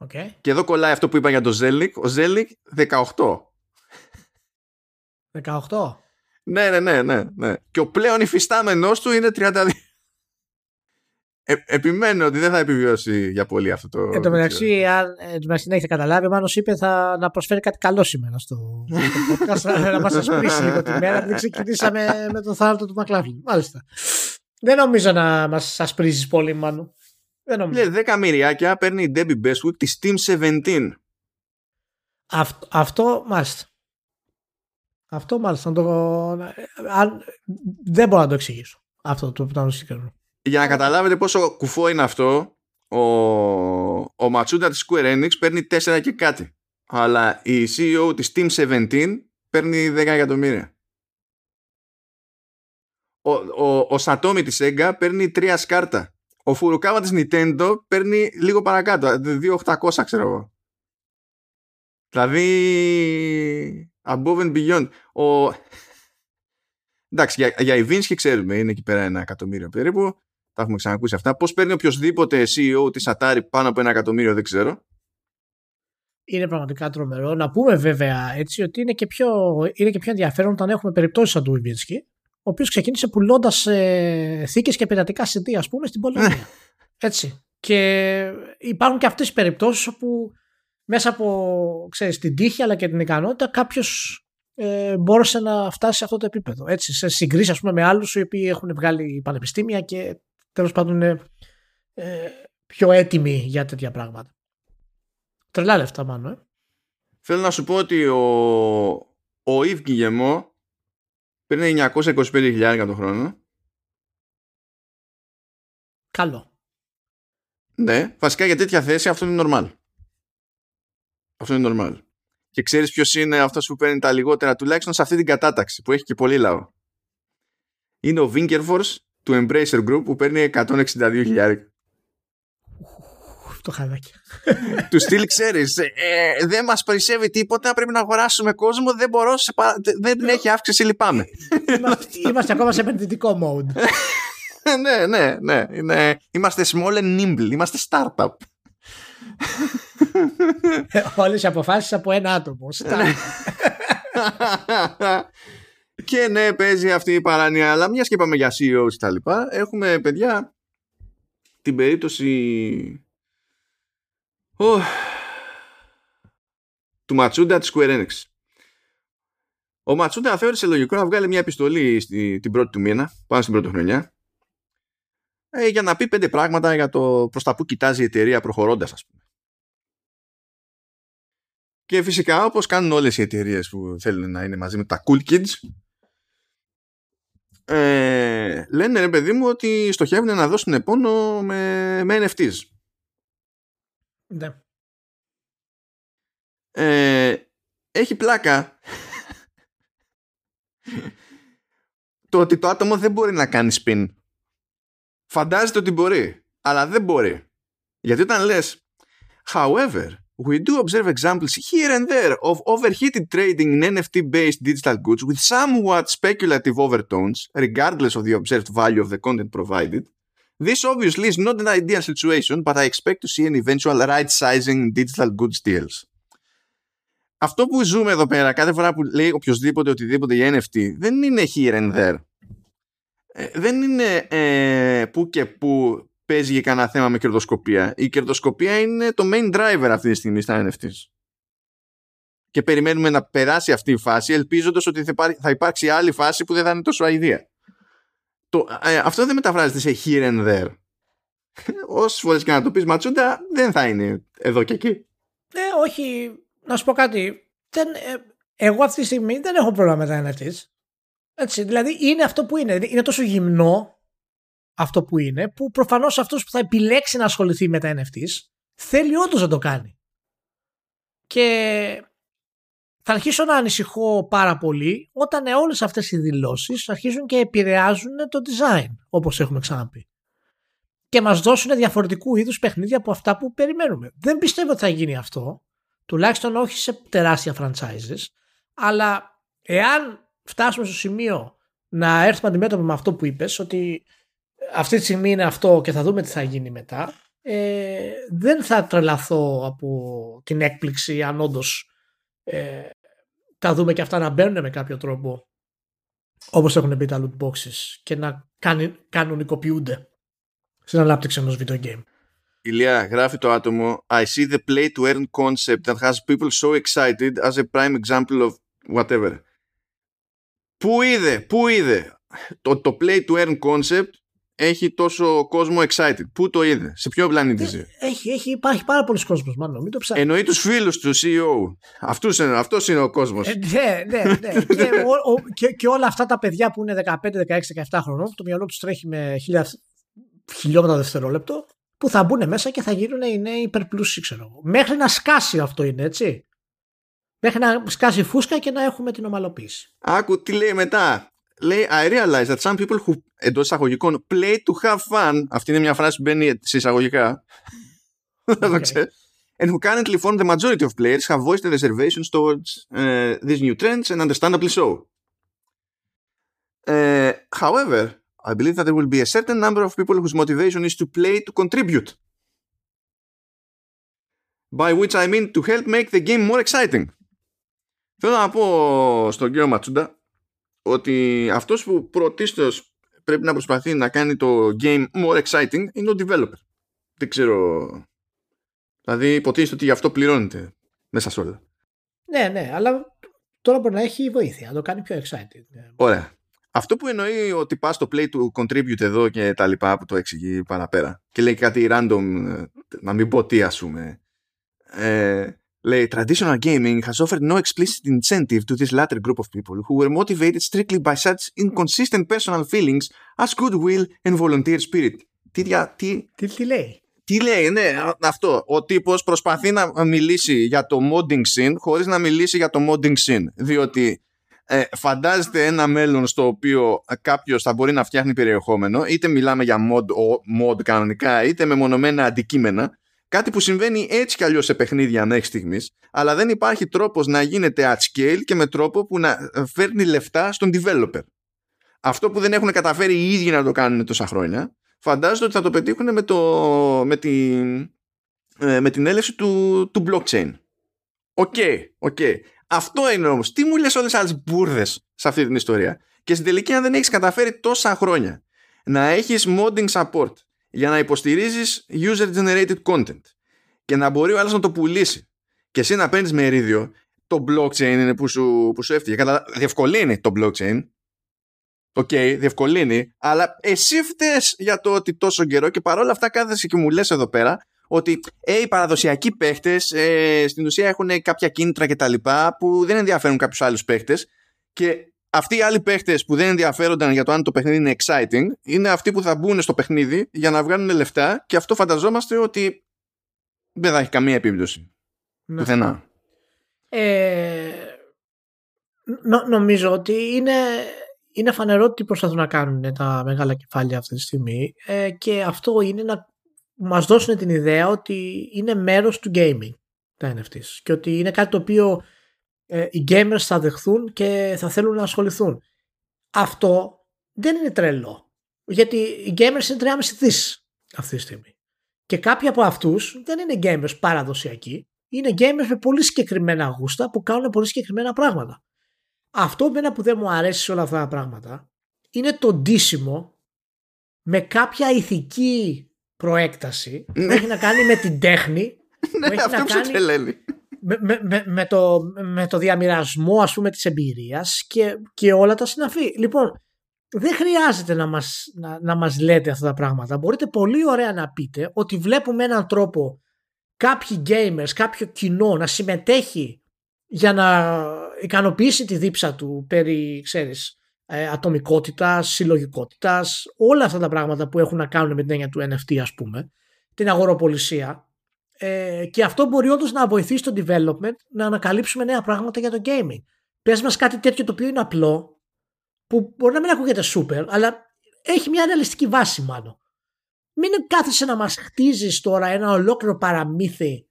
Okay. Και εδώ κολλάει αυτό που είπα για το Zellik. Ο Zellik 18. 18. ναι, ναι, ναι, ναι, ναι. Και ο πλέον υφιστάμενός του είναι 32. Ε, επιμένω ότι δεν θα επιβιώσει για πολύ αυτό το. Εν τω μεταξύ, αν ε, την έχετε καταλάβει, ο Μάνος είπε θα, να προσφέρει κάτι καλό σήμερα στο, στο podcast. να μας ασπρίσει λίγο τη μέρα, γιατί ξεκινήσαμε με το θάνατο του Μακλάφλιν. Μάλιστα. Δεν νομίζω να μας ασπρίζεις πολύ, Μάνο. Δεν νομίζω. Λέει 10 μυριάκια παίρνει η Debbie Bestwood της Steam 17. Αυτό, αυτό μάλιστα. Αυτό μάλιστα. Το, αν, δεν μπορώ να το εξηγήσω. Αυτό το που συγκεκριμένο. Για να καταλάβετε πόσο κουφό είναι αυτό, ο, ο Ματσούντα της Square Enix παίρνει 4 και κάτι. Αλλά η CEO της Team 17 παίρνει 10 εκατομμύρια. Ο, ο, ο Σατόμι της Sega παίρνει 3 σκάρτα. Ο Φουρουκάβα της Nintendo παίρνει λίγο παρακάτω. 2.800 ξέρω εγώ. Δηλαδή above and beyond. Ο... Εντάξει, για, για Ιβίνσκι ξέρουμε, είναι εκεί πέρα ένα εκατομμύριο περίπου. Τα έχουμε ξανακούσει αυτά. Πώς παίρνει οποιοδήποτε CEO της Atari πάνω από ένα εκατομμύριο, δεν ξέρω. Είναι πραγματικά τρομερό. Να πούμε βέβαια έτσι ότι είναι και πιο, είναι και πιο ενδιαφέρον όταν έχουμε περιπτώσεις σαν του Ιβίνσκι, ο οποίος ξεκίνησε πουλώντας ε, θήκες και πειρατικά CD, ας πούμε, στην Πολωνία. έτσι. Και υπάρχουν και αυτές τι περιπτώσεις όπου μέσα από ξέρεις, την τύχη αλλά και την ικανότητα κάποιος ε, μπόρεσε να φτάσει σε αυτό το επίπεδο. Έτσι, σε συγκρίση ας πούμε, με άλλους οι οποίοι έχουν βγάλει πανεπιστήμια και τέλος πάντων είναι ε, πιο έτοιμοι για τέτοια πράγματα. Τρελά λεφτά μάλλον. Ε. Θέλω να σου πω ότι ο, ο Ιβ Κιγεμό παίρνει 925.000 το χρόνο. Καλό. Ναι, βασικά για τέτοια θέση αυτό είναι normal. Αυτό είναι normal. Και ξέρεις ποιος είναι αυτός που παίρνει τα λιγότερα τουλάχιστον σε αυτή την κατάταξη που έχει και πολύ λαό. Είναι ο Winkerforce του Embracer Group που παίρνει 162.000. Το χαδάκι. του στυλ ξέρεις. Ε, δεν μας περισσεύει τίποτα. Πρέπει να αγοράσουμε κόσμο. Δεν μπορώ. Σε δεν έχει αύξηση. Λυπάμαι. Είμαστε ακόμα σε επενδυτικό mode. ναι, ναι, ναι. Είναι, είμαστε small and nimble. Είμαστε startup. Όλες οι αποφάσεις από ένα άτομο. Και ναι, παίζει αυτή η παράνοια. Αλλά μιας και είπαμε για CEOs και τα λοιπά, έχουμε παιδιά την περίπτωση oh, του Ματσούντα της Square Enix. Ο Ματσούντα θεώρησε λογικό να βγάλει μια επιστολή στη, την πρώτη του μήνα, πάνω στην πρώτη χρονιά, ε, για να πει πέντε πράγματα για το προς τα που κοιτάζει η εταιρεία προχωρώντας, ας πούμε. Και φυσικά, όπως κάνουν όλες οι εταιρείες που θέλουν να είναι μαζί με τα cool kids, ε, λένε ρε παιδί μου ότι στοχεύουν να δώσουν πόνο με, με NFTs. Ναι. Ε, έχει πλάκα το ότι το άτομο δεν μπορεί να κάνει spin. Φαντάζεται ότι μπορεί, αλλά δεν μπορεί. Γιατί όταν λες however, we do observe examples here and there of overheated trading in NFT-based digital goods with somewhat speculative overtones, regardless of the observed value of the content provided. This obviously is not an ideal situation, but I expect to see an eventual right-sizing digital goods deals. Αυτό που ζούμε εδώ πέρα κάθε φορά που λέει οποιοδήποτε οτιδήποτε για NFT δεν είναι here and there. Ε, δεν είναι ε, που και που παίζει για κανένα θέμα με κερδοσκοπία. Η κερδοσκοπία είναι το main driver αυτή τη στιγμή στα NFTs. Και περιμένουμε να περάσει αυτή η φάση ελπίζοντας ότι θα υπάρξει άλλη φάση που δεν θα είναι τόσο αηδία. Το, ε, αυτό δεν μεταφράζεται σε here and there. Όσες φορές και να το πεις ματσούντα, δεν θα είναι εδώ και εκεί. Ε, όχι. Να σου πω κάτι. Δεν, ε, εγώ αυτή τη στιγμή δεν έχω πρόβλημα με τα NFTs. Έτσι, δηλαδή είναι αυτό που είναι. Είναι τόσο γυμνό αυτό που είναι, που προφανώς αυτός που θα επιλέξει να ασχοληθεί με τα NFTs θέλει όντως να το κάνει. Και θα αρχίσω να ανησυχώ πάρα πολύ όταν όλες αυτές οι δηλώσεις αρχίζουν και επηρεάζουν το design, όπως έχουμε ξαναπεί. Και μας δώσουν διαφορετικού είδους παιχνίδια από αυτά που περιμένουμε. Δεν πιστεύω ότι θα γίνει αυτό, τουλάχιστον όχι σε τεράστια franchises, αλλά εάν φτάσουμε στο σημείο να έρθουμε αντιμέτωποι με αυτό που είπες, ότι αυτή τη στιγμή είναι αυτό και θα δούμε τι θα γίνει μετά. Ε, δεν θα τρελαθώ από την έκπληξη αν όντως ε, τα δούμε και αυτά να μπαίνουν με κάποιο τρόπο όπως έχουν πει τα loot boxes και να κανονικοποιούνται στην ανάπτυξη ενός video game. Ηλία, γράφει το άτομο I see the play to earn concept that has people so excited as a prime example of whatever. Πού είδε, πού είδε το, το play to earn concept έχει τόσο κόσμο excited. Πού το είδε, σε ποιο πλανήτη ζει; Έχει, έχει, υπάρχει πάρα πολλοί κόσμος, μάλλον. Μην το ψάχνει. Εννοεί τους φίλους του CEO. Αυτούς είναι, αυτός είναι ο κόσμος. Ε, ναι, ναι, ναι. και, ο, ο, και, και, όλα αυτά τα παιδιά που είναι 15, 16, 17 χρονών, το μυαλό τους τρέχει με χιλιά, χιλιόμετρα δευτερόλεπτο, που θα μπουν μέσα και θα γίνουν οι νέοι υπερπλούσιοι, ξέρω Μέχρι να σκάσει αυτό είναι, έτσι. Μέχρι να σκάσει φούσκα και να έχουμε την ομαλοποίηση. Άκου τι λέει μετά λέει I realize that some people who εντό εισαγωγικών play to have fun αυτή είναι μια φράση που μπαίνει σε εισαγωγικά okay. and who currently form the majority of players have voiced their reservations towards uh, these new trends and understandably so. Uh, however, I believe that there will be a certain number of people whose motivation is to play to contribute. By which I mean to help make the game more exciting. Θέλω να πω στον κύριο Ματσούντα ότι αυτός που πρωτίστως πρέπει να προσπαθεί να κάνει το game more exciting είναι ο developer. Δεν ξέρω... Δηλαδή υποτίθεται ότι γι' αυτό πληρώνεται μέσα σε όλα. Ναι, ναι, αλλά τώρα μπορεί να έχει βοήθεια, να το κάνει πιο exciting. Ωραία. Αυτό που εννοεί ότι πας στο play του contribute εδώ και τα λοιπά που το εξηγεί παραπέρα και λέει κάτι random, ε, να μην πω τι ας πούμε, ε, Λέει, traditional gaming has offered no explicit incentive to this latter group of people who were motivated strictly by such inconsistent personal feelings as goodwill and volunteer spirit. Τι, τι, τι, τι λέει; Τι λέει, ναι, αυτό. Ο τύπος προσπαθεί να μιλήσει για το modding scene χωρίς να μιλήσει για το modding scene. Διότι ε, φαντάζεται ένα μέλλον στο οποίο κάποιος θα μπορεί να φτιάχνει περιεχόμενο, είτε μιλάμε για mod, mod κανονικά, είτε με μονομένα αντικείμενα, Κάτι που συμβαίνει έτσι κι αλλιώς σε παιχνίδια μέχρι στιγμής, αλλά δεν υπάρχει τρόπος να γίνεται at scale και με τρόπο που να φέρνει λεφτά στον developer. Αυτό που δεν έχουν καταφέρει οι ίδιοι να το κάνουν τόσα χρόνια, φαντάζομαι ότι θα το πετύχουν με, το, με, την, ε, με την έλευση του, του blockchain. OK, okay, okay. Αυτό είναι όμως. Τι μου λες όλες άλλες μπουρδες σε αυτή την ιστορία; Και στην τελική, αν δεν έχεις καταφέρει τόσα χρόνια να έχεις modding support για να υποστηρίζεις user-generated content και να μπορεί ο άλλος να το πουλήσει και εσύ να παίρνεις μερίδιο, το blockchain είναι που σου, που σου έφταιγε. Κατα... Διευκολύνει το blockchain. Οκ, okay, διευκολύνει, αλλά εσύ φταίς για το ότι τόσο καιρό και παρόλα αυτά κάθεσαι και μου λες εδώ πέρα ότι ε, οι παραδοσιακοί παίχτες ε, στην ουσία έχουν κάποια κίνητρα και τα λοιπά που δεν ενδιαφέρουν κάποιους άλλους παίχτες και αυτοί οι άλλοι παίχτες που δεν ενδιαφέρονταν για το αν το παιχνίδι είναι exciting είναι αυτοί που θα μπουν στο παιχνίδι για να βγάλουν λεφτά και αυτό φανταζόμαστε ότι δεν θα έχει καμία επίπτωση. Ναι. Πουθενά. Ε, νομίζω ότι είναι, είναι φανερό ότι προσπαθούν να κάνουν τα μεγάλα κεφάλια αυτή τη στιγμή ε, και αυτό είναι να μας δώσουν την ιδέα ότι είναι μέρος του gaming τα NFTs και ότι είναι κάτι το οποίο ε, οι gamers θα δεχθούν και θα θέλουν να ασχοληθούν. Αυτό δεν είναι τρελό. Γιατί οι gamers είναι 3,5 δις αυτή τη στιγμή. Και κάποιοι από αυτούς δεν είναι gamers παραδοσιακοί. Είναι gamers με πολύ συγκεκριμένα γούστα που κάνουν πολύ συγκεκριμένα πράγματα. Αυτό μένα που δεν μου αρέσει σε όλα αυτά τα πράγματα είναι το ντύσιμο με κάποια ηθική προέκταση που έχει να κάνει με την τέχνη. Ναι, αυτό να κάνει με, με, με, το, με το διαμοιρασμό ας πούμε της εμπειρίας και, και όλα τα συναφή. Λοιπόν, δεν χρειάζεται να μας, να, να μας λέτε αυτά τα πράγματα. Μπορείτε πολύ ωραία να πείτε ότι βλέπουμε έναν τρόπο κάποιοι gamers, κάποιο κοινό να συμμετέχει για να ικανοποιήσει τη δίψα του περί, ξέρεις, ε, ατομικότητας, συλλογικότητας, όλα αυτά τα πράγματα που έχουν να κάνουν με την έννοια του NFT ας πούμε, την αγοροπολισία ε, και αυτό μπορεί όντως να βοηθήσει το development να ανακαλύψουμε νέα πράγματα για το gaming. Πες μας κάτι τέτοιο το οποίο είναι απλό, που μπορεί να μην ακούγεται super, αλλά έχει μια ρεαλιστική βάση μάλλον. Μην κάθεσαι να μας χτίζεις τώρα ένα ολόκληρο παραμύθι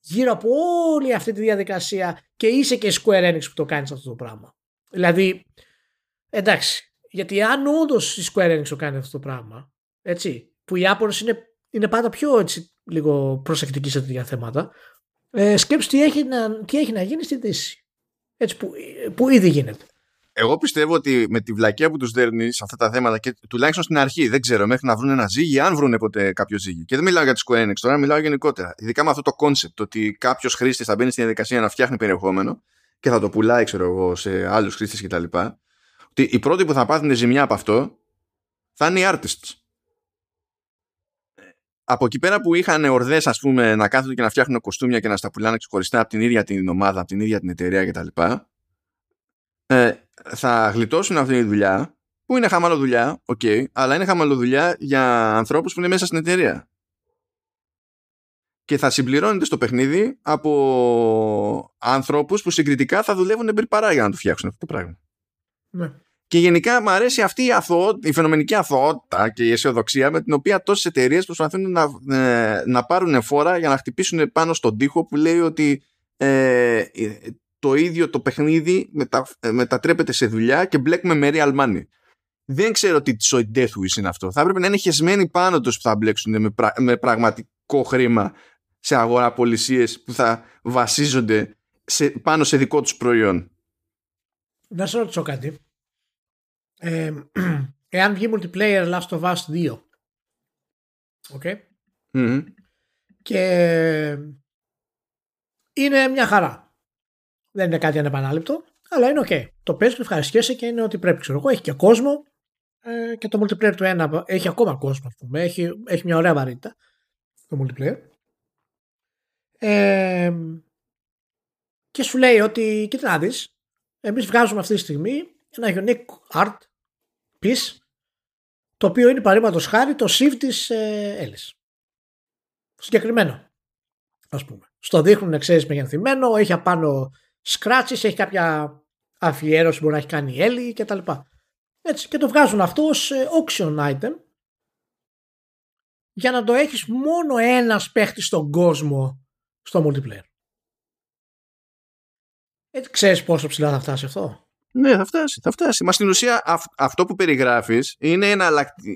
γύρω από όλη αυτή τη διαδικασία και είσαι και Square Enix που το κάνεις αυτό το πράγμα. Δηλαδή, εντάξει, γιατί αν όντως η Square Enix το κάνει αυτό το πράγμα, έτσι, που οι Ιάπωνες είναι, είναι πάντα πιο έτσι, λίγο προσεκτική σε τέτοια θέματα, ε, σκέψου τι έχει, να, τι έχει να γίνει στη Δύση. Έτσι που, που ήδη γίνεται. εγώ πιστεύω ότι με τη βλακεία που τους δέρνει σε αυτά τα θέματα και τουλάχιστον στην αρχή, δεν ξέρω, μέχρι να βρουν ένα ζύγι, αν βρουν ποτέ κάποιο ζύγι. Και δεν μιλάω για τη Square Enix τώρα, μιλάω γενικότερα. Ειδικά με αυτό το concept, ότι κάποιος χρήστης θα μπαίνει στη διαδικασία να φτιάχνει περιεχόμενο και θα το πουλάει, ξέρω εγώ, σε άλλους χρήστες κτλ. Ότι οι πρώτοι που θα πάθουν ζημιά από αυτό θα είναι οι artists. Από εκεί πέρα που είχαν ορδές, ας πούμε, να κάθονται και να φτιάχνουν κοστούμια και να στα πουλάνε ξεχωριστά από την ίδια την ομάδα, από την ίδια την εταιρεία κτλ. Ε, θα γλιτώσουν αυτή τη δουλειά, που είναι χαμαλοδουλειά, οκ, okay, αλλά είναι χαμαλοδουλειά για ανθρώπους που είναι μέσα στην εταιρεία. Και θα συμπληρώνεται στο παιχνίδι από ανθρώπους που συγκριτικά θα δουλεύουν παρά για να το φτιάξουν αυτό το πράγμα. Ναι. Και γενικά μου αρέσει αυτή η, αθώο, η φαινομενική αθωότητα και η αισιοδοξία με την οποία τόσες εταιρείες προσπαθούν να, ε, να πάρουν φόρα για να χτυπήσουν πάνω στον τοίχο που λέει ότι ε, το ίδιο το παιχνίδι μετα, ε, μετατρέπεται σε δουλειά και μπλέκουμε με real money. Δεν ξέρω τι τη death wish είναι αυτό. Θα έπρεπε να είναι χεσμένοι πάνω τους που θα μπλέξουν με, με πραγματικό χρήμα σε αγοραπολισίες που θα βασίζονται σε, πάνω σε δικό τους προϊόν. Να σε ρωτήσω κάτι. Ε, εάν βγει multiplayer Last of Us 2 okay. και είναι μια χαρά. Δεν είναι κάτι ανεπανάληπτο αλλά είναι ok το παίζει και ευχαριστιέσαι και είναι ότι πρέπει ξέρω εγώ. Έχει και κόσμο ε, και το multiplayer του ένα έχει ακόμα κόσμο πούμε. Έχει, έχει μια ωραία βαρύτητα το multiplayer. Ε, και σου λέει ότι κοίτα να δεις εμείς βγάζουμε αυτή τη στιγμή ένα unique art piece το οποίο είναι παρήματο χάρη το shift της ε, Συγκεκριμένο ας πούμε. Στο δείχνουν ξέρεις μεγενθυμένο, έχει απάνω scratches, έχει κάποια αφιέρωση που μπορεί να έχει κάνει η Έλλη και τα λοιπά. Έτσι και το βγάζουν αυτό ως ε, auction item για να το έχεις μόνο ένας παίχτης στον κόσμο στο multiplayer. Έτσι ξέρεις πόσο ψηλά θα φτάσει αυτό; Ναι, θα φτάσει. Θα φτάσει. Μα στην ουσία αυτό που περιγράφεις είναι,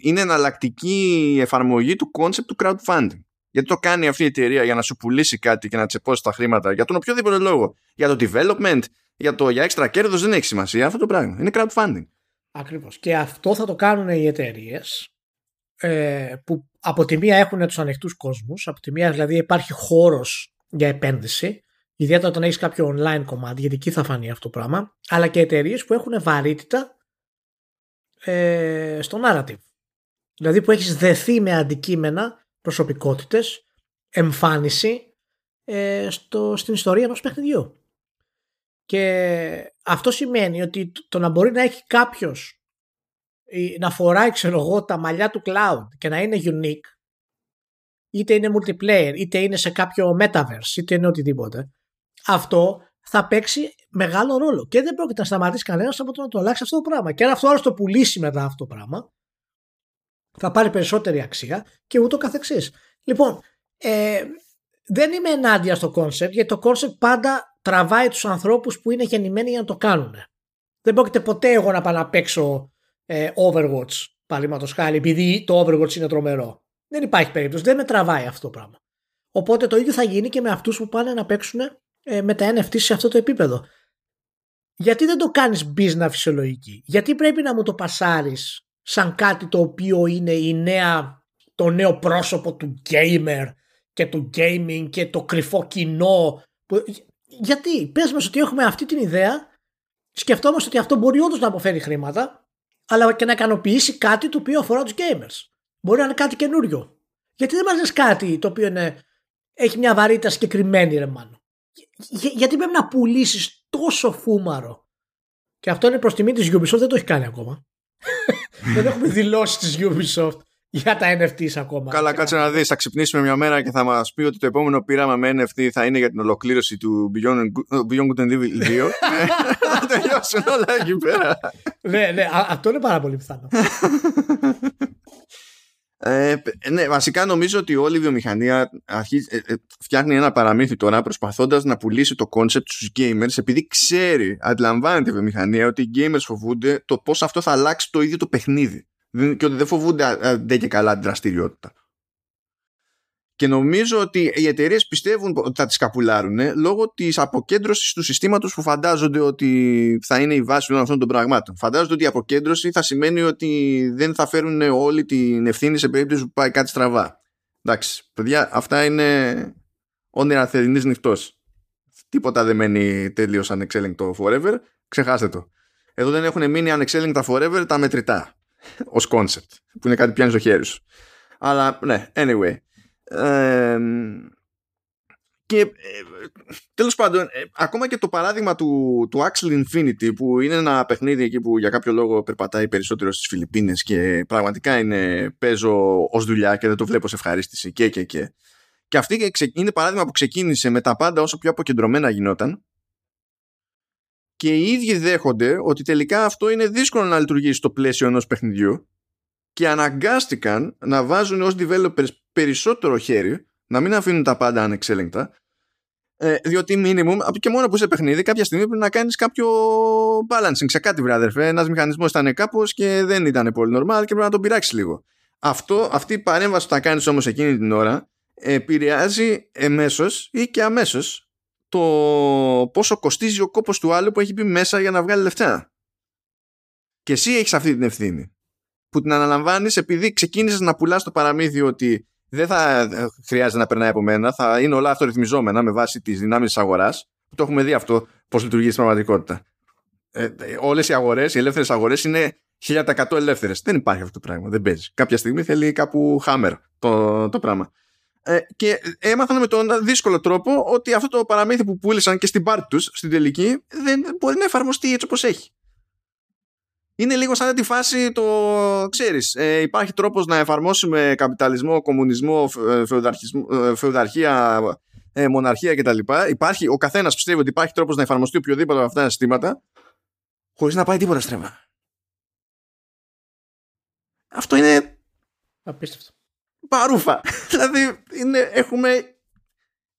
είναι εναλλακτική εφαρμογή του concept του crowdfunding. Γιατί το κάνει αυτή η εταιρεία για να σου πουλήσει κάτι και να τσεπώσει τα χρήματα για τον οποιοδήποτε λόγο. Για το development, για το για έξτρα κέρδος δεν έχει σημασία αυτό το πράγμα. Είναι crowdfunding. Ακριβώς. Και αυτό θα το κάνουν οι εταιρείες ε, που από τη μία έχουν τους ανοιχτούς κόσμους, από τη μία δηλαδή υπάρχει χώρος για επένδυση, ιδιαίτερα όταν έχεις κάποιο online κομμάτι, γιατί εκεί θα φανεί αυτό το πράγμα, αλλά και εταιρείες που έχουν βαρύτητα ε, στο narrative. Δηλαδή που έχεις δεθεί με αντικείμενα, προσωπικότητες, εμφάνιση ε, στο, στην ιστορία ενός παιχνιδιού. Και αυτό σημαίνει ότι το να μπορεί να έχει κάποιος να φοράει ξέρω εγώ τα μαλλιά του cloud και να είναι unique είτε είναι multiplayer είτε είναι σε κάποιο metaverse είτε είναι οτιδήποτε αυτό θα παίξει μεγάλο ρόλο. Και δεν πρόκειται να σταματήσει κανένας από το να το αλλάξει αυτό το πράγμα. Και αν αυτό άλλο το πουλήσει μετά αυτό το πράγμα θα πάρει περισσότερη αξία και ούτω καθεξής. Λοιπόν ε, δεν είμαι ενάντια στο concept γιατί το concept πάντα τραβάει τους ανθρώπους που είναι γεννημένοι για να το κάνουν δεν πρόκειται ποτέ εγώ να πάω να παίξω ε, Overwatch, παραδείγματος χάρη, επειδή το Overwatch είναι τρομερό. Δεν υπάρχει περίπτωση, δεν με τραβάει αυτό το πράγμα. Οπότε το ίδιο θα γίνει και με αυτούς που πάνε να παίξουν ε, με τα NFT σε αυτό το επίπεδο. Γιατί δεν το κάνεις business φυσιολογική; Γιατί πρέπει να μου το πασάρεις σαν κάτι το οποίο είναι η νέα, το νέο πρόσωπο του gamer και του gaming και το κρυφό κοινό. Γιατί πες μας ότι έχουμε αυτή την ιδέα, σκεφτόμαστε ότι αυτό μπορεί όντως να αποφέρει χρήματα αλλά και να ικανοποιήσει κάτι το οποίο αφορά τους gamers. Μπορεί να είναι κάτι καινούριο. Γιατί δεν μα λε κάτι το οποίο είναι, έχει μια βαρύτητα συγκεκριμένη, ρε μάλλον. Για, γιατί πρέπει να πουλήσεις τόσο φούμαρο; Και αυτό είναι προς τιμή της Ubisoft, δεν το έχει κάνει ακόμα. δεν έχουμε δηλώσει της Ubisoft για τα NFTs ακόμα. Καλά, κάτσε να δεις. Θα ξυπνήσουμε μια μέρα και θα μας πει ότι το επόμενο πείραμα με NFT θα είναι για την ολοκλήρωση του Beyond, Beyond Good and Evil 2. θα τελειώσουν όλα εκεί πέρα. ναι, ναι, αυτό είναι πάρα πολύ πιθανό. Ε, ναι, βασικά νομίζω ότι όλη η βιομηχανία αρχίζει, ε, ε, φτιάχνει ένα παραμύθι τώρα προσπαθώντας να πουλήσει το concept στους gamers επειδή ξέρει, αντιλαμβάνεται η βιομηχανία ότι οι gamers φοβούνται το πώς αυτό θα αλλάξει το ίδιο το παιχνίδι και ότι δεν φοβούνται δεν και καλά την δραστηριότητα. Και νομίζω ότι οι εταιρείες πιστεύουν ότι θα τις καπουλάρουν λόγω της αποκέντρωσης του συστήματος που φαντάζονται ότι θα είναι η βάση όλων αυτών των πραγμάτων. Φαντάζονται ότι η αποκέντρωση θα σημαίνει ότι δεν θα φέρουν όλη την ευθύνη σε περίπτωση που πάει κάτι στραβά. Εντάξει, παιδιά, αυτά είναι όνειρα θερινής νυχτός. Τίποτα δεν μένει τέλειος ανεξέλεγκτο forever. Ξεχάστε το. Εδώ δεν έχουν μείνει ανεξέλεγκτα forever τα μετρητά ως concept που είναι κάτι πιάνεις στο χέρι σου. Αλλά ναι, anyway. Και ε, τέλος πάντων, ε, ακόμα και το παράδειγμα του, του Axel Infinity που είναι ένα παιχνίδι εκεί που για κάποιο λόγο περπατάει περισσότερο στις Φιλιππίνες και πραγματικά είναι παίζω ως δουλειά και δεν το βλέπω σε ευχαρίστηση και και και. Και αυτή είναι παράδειγμα που ξεκίνησε με τα πάντα όσο πιο αποκεντρωμένα γινόταν και οι ίδιοι δέχονται ότι τελικά αυτό είναι δύσκολο να λειτουργήσει στο πλαίσιο ενός παιχνιδιού και αναγκάστηκαν να βάζουν ως developers περισσότερο χέρι, να μην αφήνουν τα πάντα ανεξέλεγκτα, ε, διότι minimum, και μόνο που είσαι παιχνίδι, κάποια στιγμή πρέπει να κάνεις κάποιο balancing σε κάτι, βρε αδερφέ. Ένας μηχανισμός ήταν κάπως και δεν ήταν πολύ normal και πρέπει να τον πειράξεις λίγο. Αυτό, αυτή η παρέμβαση που θα κάνεις όμως εκείνη την ώρα επηρεάζει εμέσως ή και αμέσως το πόσο κοστίζει ο κόπος του άλλου που έχει μπει μέσα για να βγάλει λεφτά. Και εσύ έχεις αυτή την ευθύνη που την αναλαμβάνεις επειδή ξεκίνησες να πουλάς το παραμύθι ότι δεν θα ε, χρειάζεται να περνάει από μένα, θα είναι όλα αυτορυθμιζόμενα με βάση τις δυνάμεις της αγοράς. Το έχουμε δει αυτό πώς λειτουργεί στην πραγματικότητα. Ε, ε, όλες οι αγορές, οι ελεύθερες αγορές είναι 1000% ελεύθερες. Δεν υπάρχει αυτό το πράγμα, δεν παίζει. Κάποια στιγμή θέλει κάπου χάμερ το, το πράγμα. Ε, και έμαθαν με τον δύσκολο τρόπο ότι αυτό το παραμύθι που πούλησαν και στην πάρτι τους στην τελική δεν μπορεί να εφαρμοστεί έτσι όπως έχει. Είναι λίγο σαν τη φάση το ξέρεις ε, υπάρχει τρόπος να εφαρμόσουμε καπιταλισμό, κομμουνισμό, ε, ε, φεουδαρχία, ε, μοναρχία κτλ. Υπάρχει, ο καθένας πιστεύει ότι υπάρχει τρόπος να εφαρμοστεί οποιοδήποτε από αυτά τα συστήματα χωρίς να πάει τίποτα στραβά. Αυτό είναι απίστευτο παρούφα. δηλαδή είναι, έχουμε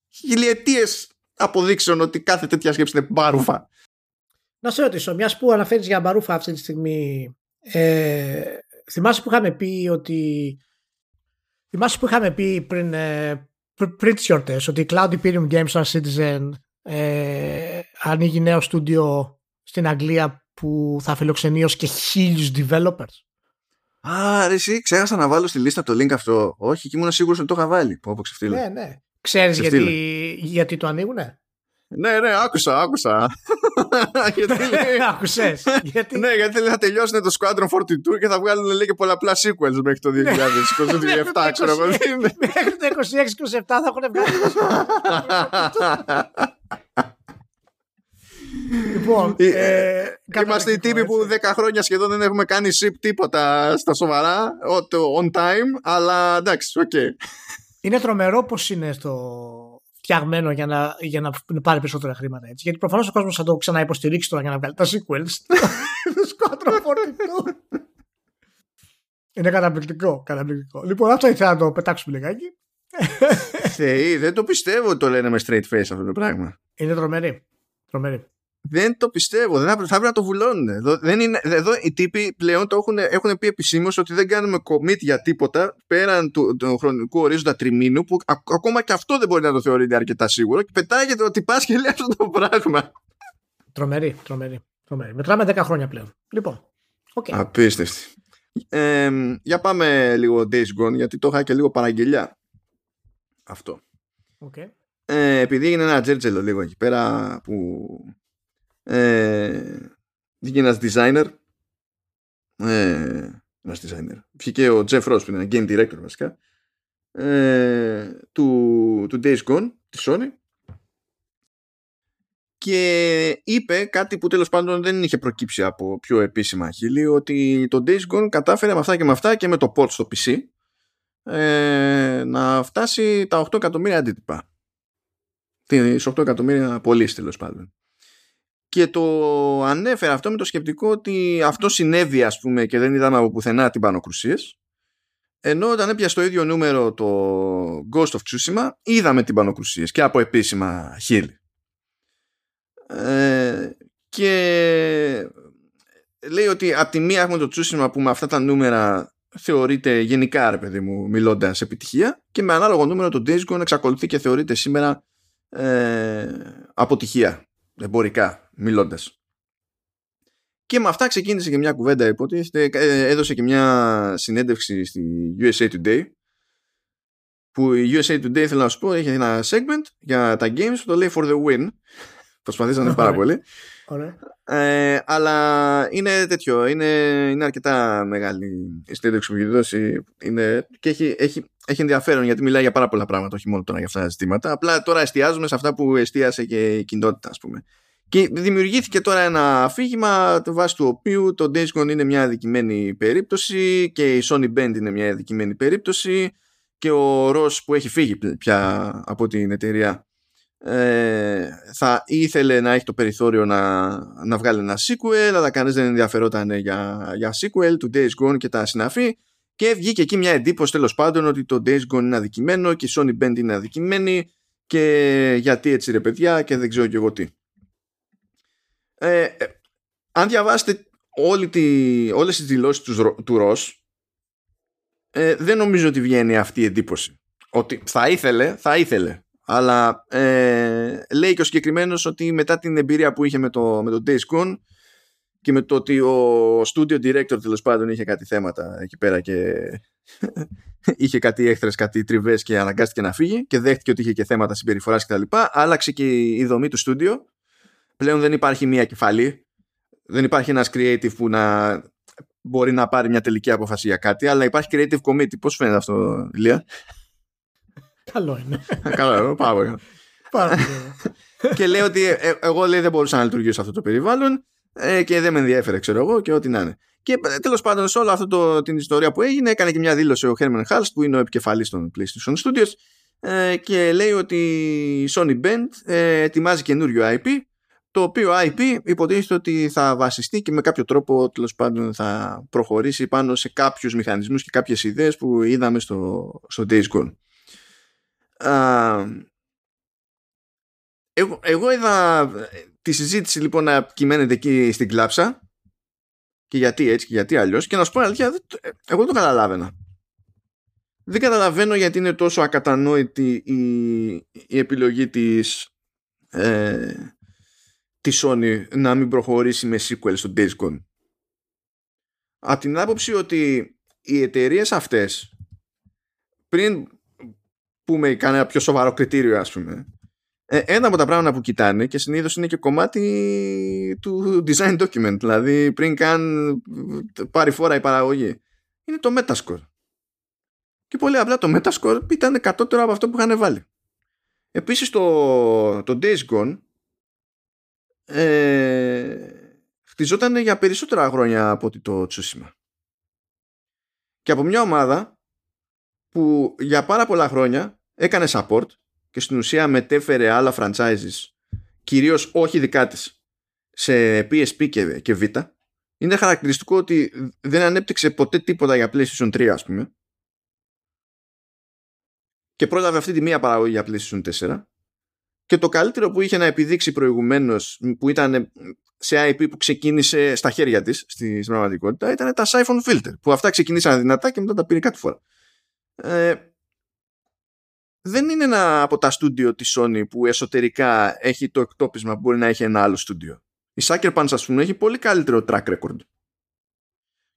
χιλιετίες αποδείξεων ότι κάθε τέτοια σκέψη είναι παρούφα. Να σε ρωτήσω, μιας που αναφέρεις για μπαρούφα αυτή τη στιγμή, ε, θυμάσαι που είχαμε πει ότι. Θυμάσαι που είχαμε πει πριν, ε, πριν τις γιορτές ότι η Cloud Imperium Games Star Citizen ε, ανοίγει νέο στούντιο στην Αγγλία που θα φιλοξενεί ως και χίλιους developers; Α, ρε, εσύ ξέχασα να βάλω στη λίστα το link αυτό. Όχι, και ήμουν σίγουρος ότι το είχα βάλει. Πω, πω ξεφτύλω. Ναι, ναι. Ξέρεις γιατί, γιατί το ανοίγουνε; Ναι, ναι, άκουσα, άκουσα. γιατί Άκουσες. γιατί... ναι, γιατί θα τελειώσουν το Squadron 42 και θα βγάλουν λέει, και πολλαπλά sequels μέχρι το 2027, ξέρω εγώ. Μέχρι το 26-27 θα έχουν βγάλει. Λοιπόν, ε, ε, ε είμαστε οι τύποι που 10 χρόνια σχεδόν δεν έχουμε κάνει ship τίποτα στα σοβαρά, on time, αλλά εντάξει, οκ. Okay. Είναι τρομερό πώς είναι στο φτιαγμένο για να, για να πάρει περισσότερα χρήματα έτσι. Γιατί προφανώς ο κόσμος θα το ξαναυποστηρίξει τώρα για να βγάλει τα sequels. Σκότρο Είναι καταπληκτικό, καταπληκτικό. Λοιπόν, αυτό ήθελα να το πετάξουμε λιγάκι. Θεοί, δεν το πιστεύω ότι το λένε με straight face αυτό το πράγμα. Είναι τρομερή. τρομερή. Δεν το πιστεύω. Δεν θα, θα πρέπει να το βουλώνουν. Εδώ, δεν είναι, εδώ οι τύποι πλέον το έχουν, έχουν πει επισήμως ότι δεν κάνουμε commit για τίποτα πέραν του, του χρονικού ορίζοντα τριμήνου που α, ακόμα και αυτό δεν μπορεί να το θεωρείται αρκετά σίγουρο και πετάγεται ότι πας και λέει αυτό το πράγμα. Τρομερή, τρομερή. τρομερή. Μετράμε 10 χρόνια πλέον. Λοιπόν. Okay. Απίστευτη. Ε, για πάμε λίγο Days Gone γιατί το είχα και λίγο παραγγελιά. Αυτό. Okay. Ε, επειδή έγινε ένα τζέρτζελο λίγο εκεί πέρα που ε, βγήκε ένας designer. Ε, ένας designer. Βγήκε ο Jeff Ross που είναι game director βασικά. Ε, του, του Days Gone της Sony. Και είπε κάτι που τέλος πάντων δεν είχε προκύψει από πιο επίσημα χείλη ότι το Days Gone κατάφερε με αυτά και με αυτά και με το port στο PC ε, να φτάσει τα 8 εκατομμύρια αντίτυπα. Τις 8 εκατομμύρια πωλήσει τέλος πάντων και το ανέφερα αυτό με το σκεπτικό ότι αυτό συνέβη ας πούμε και δεν είδαμε από πουθενά την πανοκρουσίες. Ενώ όταν έπιασε το ίδιο νούμερο το Ghost of Tsushima είδαμε την πανοκρουσίες και από επίσημα χείλη. Ε, και λέει ότι από τη μία έχουμε το Tsushima που με αυτά τα νούμερα θεωρείται γενικά ρε παιδί μου μιλώντας επιτυχία και με ανάλογο νούμερο το Days Gone εξακολουθεί και θεωρείται σήμερα ε, αποτυχία εμπορικά μιλώντας. Και με αυτά ξεκίνησε και μια κουβέντα υποτίθεται, ε, έδωσε και μια συνέντευξη στη USA Today που η USA Today θέλω να σου πω έχει ένα segment για τα games που το λέει for the win. Προσπαθήσανε πάρα πολύ. Ε, αλλά είναι τέτοιο είναι, είναι αρκετά μεγάλη η συνέντευξη που έχει δώσει. Είναι, και έχει, έχει, έχει ενδιαφέρον γιατί μιλάει για πάρα πολλά πράγματα όχι μόνο τώρα για αυτά τα ζητήματα. Απλά τώρα εστιάζουμε σε αυτά που εστίασε και η κοινότητα ας πούμε και δημιουργήθηκε τώρα ένα αφήγημα βάσει του οποίου το Days Gone είναι μια αδικημένη περίπτωση και η Sony Band είναι μια αδικημένη περίπτωση και ο Ρος που έχει φύγει πια από την εταιρεία ε, θα ήθελε να έχει το περιθώριο να, να βγάλει ένα sequel αλλά κανείς δεν ενδιαφερόταν για, για sequel του Days Gone και τα συναφή και βγήκε εκεί μια εντύπωση τέλος πάντων ότι το Days Gone είναι αδικημένο και η Sony Band είναι αδικημένη και γιατί έτσι ρε παιδιά και δεν ξέρω και εγώ τι. Ε, ε, αν διαβάσετε όλη τη, όλες τις δηλώσεις τους, του Ρος ε, δεν νομίζω ότι βγαίνει αυτή η εντύπωση. Ότι θα ήθελε, θα ήθελε. Αλλά ε, λέει και ο συγκεκριμένος ότι μετά την εμπειρία που είχε με το, με το Days Gone και με το ότι ο studio director τέλος πάντων είχε κάτι θέματα εκεί πέρα και είχε κάτι έχθρες, κάτι τριβές και αναγκάστηκε να φύγει και δέχτηκε ότι είχε και θέματα συμπεριφοράς κτλ. Άλλαξε και η δομή του studio πλέον δεν υπάρχει μία κεφαλή. Δεν υπάρχει ένας creative που να μπορεί να πάρει μια τελική απόφαση για κάτι αλλά υπάρχει creative committee. Πώς φαίνεται αυτό Λία; Καλό είναι. Καλό είναι. Πάρα πολύ και λέει ότι ε, ε, εγώ λέει, δεν μπορούσα να λειτουργήσω σε αυτό το περιβάλλον ε, και δεν με ενδιέφερε ξέρω εγώ και ό,τι να είναι. Και τέλος πάντων σε όλη αυτή την ιστορία που έγινε έκανε και μια δήλωση ο Herman Hulst που είναι ο επικεφαλής των PlayStation Studios και λέει ότι η Sony Band ετοιμάζει καινούριο IP το οποίο IP υποτίθεται ότι θα βασιστεί και με κάποιο τρόπο τέλος πάντων θα προχωρήσει πάνω σε κάποιους μηχανισμούς και κάποιες ιδέες που είδαμε στο, στο Days Gone. εγώ, εγώ είδα τη συζήτηση λοιπόν να κυμαίνεται εκεί στην κλάψα και γιατί έτσι και γιατί αλλιώς και να σου πω αλήθεια εγώ δεν το καταλάβαινα. Δεν καταλαβαίνω γιατί είναι τόσο ακατανόητη η, η επιλογή της ε, τη Sony να μην προχωρήσει με sequel στο Days Gone. Από την άποψη ότι οι εταιρείες αυτές πριν πούμε κανένα πιο σοβαρό κριτήριο ας πούμε ε, ένα από τα πράγματα που κοιτάνε και συνήθως είναι και κομμάτι του design document δηλαδή πριν καν πάρει φόρα η παραγωγή είναι το Metascore και πολύ απλά το Metascore ήταν κατώτερο από αυτό που είχαν βάλει επίσης το, το Days Gone ε, χτιζόταν για περισσότερα χρόνια από ότι το Τσούσιμα. Και από μια ομάδα που για πάρα πολλά χρόνια έκανε support και στην ουσία μετέφερε άλλα franchises κυρίως όχι δικά της σε PSP και, και Vita είναι χαρακτηριστικό ότι δεν ανέπτυξε ποτέ τίποτα για PlayStation 3 ας πούμε και πρόλαβε αυτή τη μία παραγωγή για PlayStation 4 και το καλύτερο που είχε να επιδείξει προηγουμένως, που ήταν σε IP που ξεκίνησε στα χέρια της στη πραγματικότητα, ήταν τα Siphon Filter. Που αυτά ξεκινήσαν δυνατά και μετά τα πήρε κάτι φορά. Ε, δεν είναι ένα από τα στούντιο της Sony που εσωτερικά έχει το εκτόπισμα που μπορεί να έχει ένα άλλο στούντιο. Η Sucker Punch ας πούμε έχει πολύ καλύτερο track record.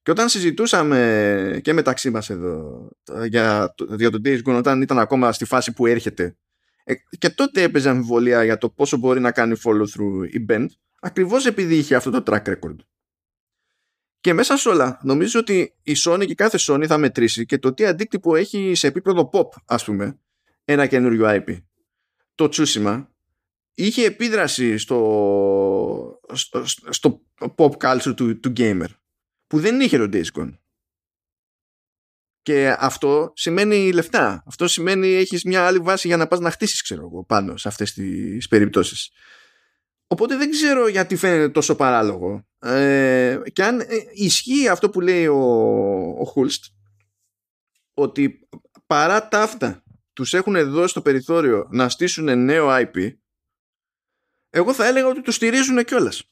Και όταν συζητούσαμε και μεταξύ μας εδώ για, για το Days Gone όταν ήταν ακόμα στη φάση που έρχεται ε, και τότε έπαιζε αμφιβολία για το πόσο μπορεί να κάνει follow through η Bend ακριβώς επειδή είχε αυτό το track record. Και μέσα σε όλα νομίζω ότι η Sony και κάθε Sony θα μετρήσει και το τι αντίκτυπο έχει σε επίπεδο pop ας πούμε ένα καινούριο IP. Το Tsushima είχε επίδραση στο, στο, στο pop culture του, του gamer που δεν είχε το Days Gone. Και αυτό σημαίνει λεφτά. Αυτό σημαίνει έχεις μια άλλη βάση για να πας να χτίσεις, ξέρω εγώ, πάνω σε αυτές τις περιπτώσεις. Οπότε δεν ξέρω γιατί φαίνεται τόσο παράλογο. Ε, και αν ε, ισχύει αυτό που λέει ο, ο Χούλστ, ότι παρά τα αυτά τους έχουν δώσει το περιθώριο να στήσουν νέο IP, εγώ θα έλεγα ότι το στηρίζουν κιόλας.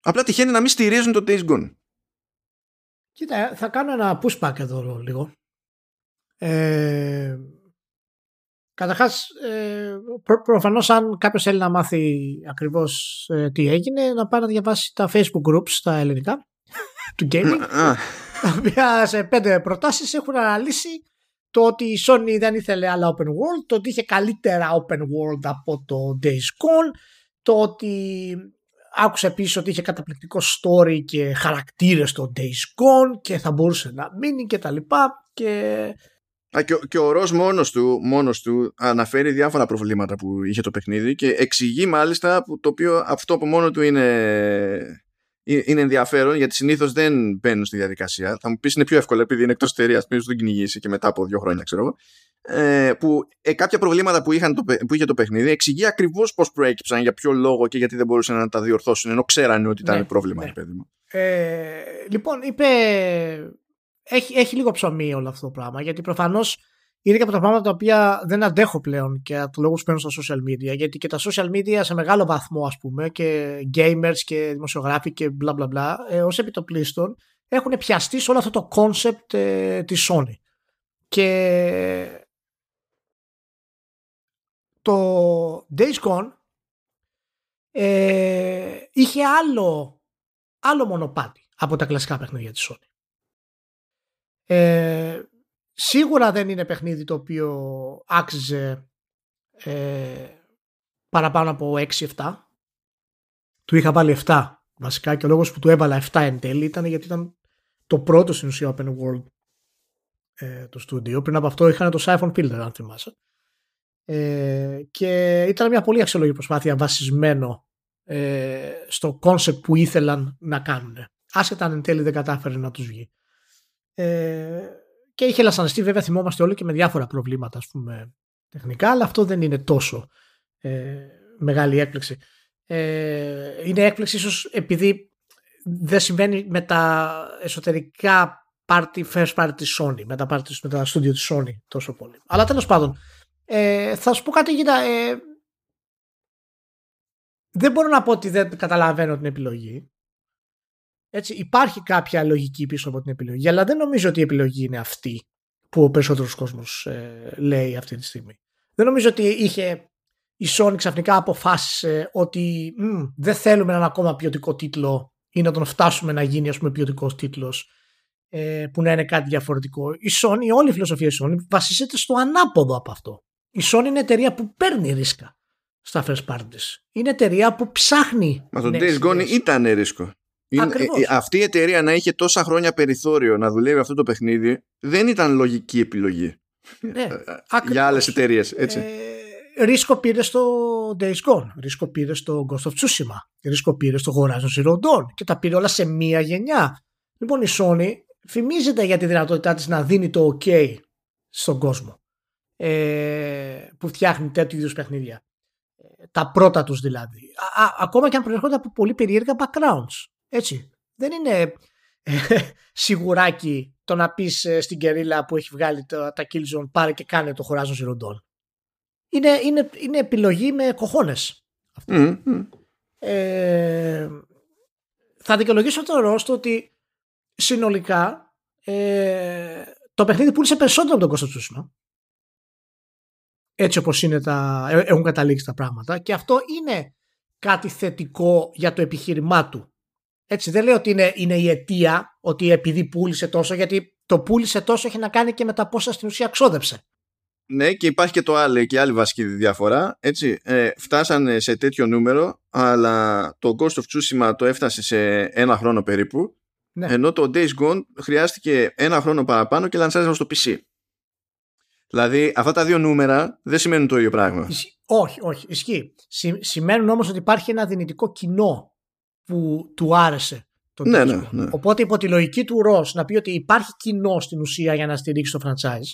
Απλά τυχαίνει να μην στηρίζουν το Days Gone. Κοίτα, θα κάνω ένα pushback εδώ λίγο. Ε, Καταρχάς, ε, προ, προφανώς, αν κάποιος θέλει να μάθει ακριβώς ε, τι έγινε, να πάει να διαβάσει τα Facebook groups στα ελληνικά του gaming. τα οποία σε πέντε προτάσεις έχουν αναλύσει το ότι η Sony δεν ήθελε άλλα open world, το ότι είχε καλύτερα open world από το Days Gone, το ότι άκουσε επίσης ότι είχε καταπληκτικό story και χαρακτήρες στο Days Gone και θα μπορούσε να μείνει και τα λοιπά και Α, και, και ο Ρος μόνος του, μόνος του αναφέρει διάφορα προβλήματα που είχε το παιχνίδι και εξηγεί μάλιστα που το οποίο αυτό από μόνο του είναι, ε, είναι ενδιαφέρον γιατί συνήθως δεν μπαίνουν στη διαδικασία. Θα μου πεις είναι πιο εύκολο επειδή είναι εκτός εταιρείας, πριν τον κυνηγήσει και μετά από δύο χρόνια, ξέρω εγώ. Ε, που ε, κάποια προβλήματα που, είχαν το, που είχε το παιχνίδι εξηγεί ακριβώς πώς προέκυψαν, για ποιο λόγο και γιατί δεν μπορούσαν να τα διορθώσουν ενώ ξέρανε ότι ήταν ναι, πρόβλημα. Ναι. Παιδί μου. Ε, λοιπόν, είπε έχει, έχει λίγο ψωμί όλο αυτό το πράγμα. Γιατί προφανώς είναι και από τα πράγματα τα οποία δεν αντέχω πλέον και από τους λόγους που παίρνω στα social media. Γιατί και τα social media σε μεγάλο βαθμό, ας πούμε, και gamers και δημοσιογράφοι και μπλα μπλα μπλα, ε, ως επιτοπλίστων, έχουν πιαστεί σε όλο αυτό το concept ε, της Sony. Και το Days Gone ε, είχε άλλο, άλλο μονοπάτι από τα κλασικά παιχνίδια της Sony. Ε, σίγουρα δεν είναι παιχνίδι το οποίο άξιζε ε, παραπάνω από 6-7. Του είχα βάλει 7 βασικά και ο λόγος που του έβαλα 7 εν τέλει ήταν γιατί ήταν το πρώτο στην ουσία open world ε, το στούντιο. Πριν από αυτό είχαν το Siphon Filter αν θυμάσαι. Ε, και ήταν μια πολύ αξιολογική προσπάθεια βασισμένο ε, στο concept που ήθελαν να κάνουν. Άσχετα αν εν τέλει δεν κατάφερε να τους βγει. Ε, και είχε λασανιστεί βέβαια θυμόμαστε όλοι και με διάφορα προβλήματα ας πούμε τεχνικά αλλά αυτό δεν είναι τόσο ε, μεγάλη έκπληξη. Ε, είναι έκπληξη ίσως επειδή δεν συμβαίνει με τα εσωτερικά party, first party της Sony, με τα, party, με τα studio της Sony τόσο πολύ. Αλλά τέλος πάντων, ε, θα σου πω κάτι γύρω, ε, δεν μπορώ να πω ότι δεν καταλαβαίνω την επιλογή. Έτσι, υπάρχει κάποια λογική πίσω από την επιλογή, αλλά δεν νομίζω ότι η επιλογή είναι αυτή που ο περισσότερος κόσμος ε, λέει αυτή τη στιγμή. Δεν νομίζω ότι είχε η Sony ξαφνικά αποφάσισε ότι δεν θέλουμε έναν ακόμα ποιοτικό τίτλο ή να τον φτάσουμε να γίνει ας πούμε ποιοτικός τίτλος ε, που να είναι κάτι διαφορετικό. Η Sony, όλη η φιλοσοφία της Sony βασίζεται στο ανάποδο από αυτό. Η Sony είναι εταιρεία που παίρνει ρίσκα στα first parties. Είναι εταιρεία που ψάχνει. Μα το Days Gone ήταν ρίσκο. Είναι, ε, ε, αυτή η εταιρεία να είχε τόσα χρόνια περιθώριο να δουλεύει αυτό το παιχνίδι δεν ήταν λογική επιλογή ναι, ε, για άλλες εταιρείες. έτσι. Ε, ρίσκο πήρε στο Days Gone, ρίσκο πήρε στο Ghost of Tsushima, ρίσκο πήρε στο Horizon Zero Dawn και τα πήρε όλα σε μία γενιά. Λοιπόν η Sony φημίζεται για τη δυνατότητά της να δίνει το ok στον κόσμο ε, που φτιάχνει τέτοιου είδους παιχνίδια. Τα πρώτα τους δηλαδή. Α, ακόμα και αν προέρχονται από πολύ περίεργα backgrounds. Έτσι. Δεν είναι ε, σιγουράκι το να πεις ε, στην κερίλα που έχει βγάλει τα, τα Killzone πάρε και κάνε το Horizon Zero Dawn. Είναι, είναι, είναι επιλογή με κοχώνες. Ε, θα δικαιολογήσω το ρόστο ότι συνολικά ε, το παιχνίδι πούλησε περισσότερο από τον Κώστα Τσούσιμα. Έτσι όπως είναι τα, ε, έχουν καταλήξει τα πράγματα και αυτό είναι κάτι θετικό για το επιχείρημά του. Έτσι, δεν λέω ότι είναι, είναι η αιτία ότι επειδή πούλησε τόσο, γιατί το πούλησε τόσο έχει να κάνει και με τα πόσα στην ουσία ξόδεψε. Ναι, και υπάρχει και το άλλο και άλλη βασική διαφορά. Έτσι, ε, φτάσανε σε τέτοιο νούμερο, αλλά το Ghost of Tsushima το έφτασε σε ένα χρόνο περίπου. Ναι. Ενώ το Days Gone χρειάστηκε ένα χρόνο παραπάνω και λανσάριζαν στο PC. Δηλαδή, αυτά τα δύο νούμερα δεν σημαίνουν το ίδιο πράγμα. Όχι, όχι, ισχύει. σημαίνουν όμως ότι υπάρχει ένα δυνητικό κοινό που του άρεσε τον ναι, ναι, ναι. Οπότε υπό τη λογική του Ρος να πει ότι υπάρχει κοινό στην ουσία για να στηρίξει το franchise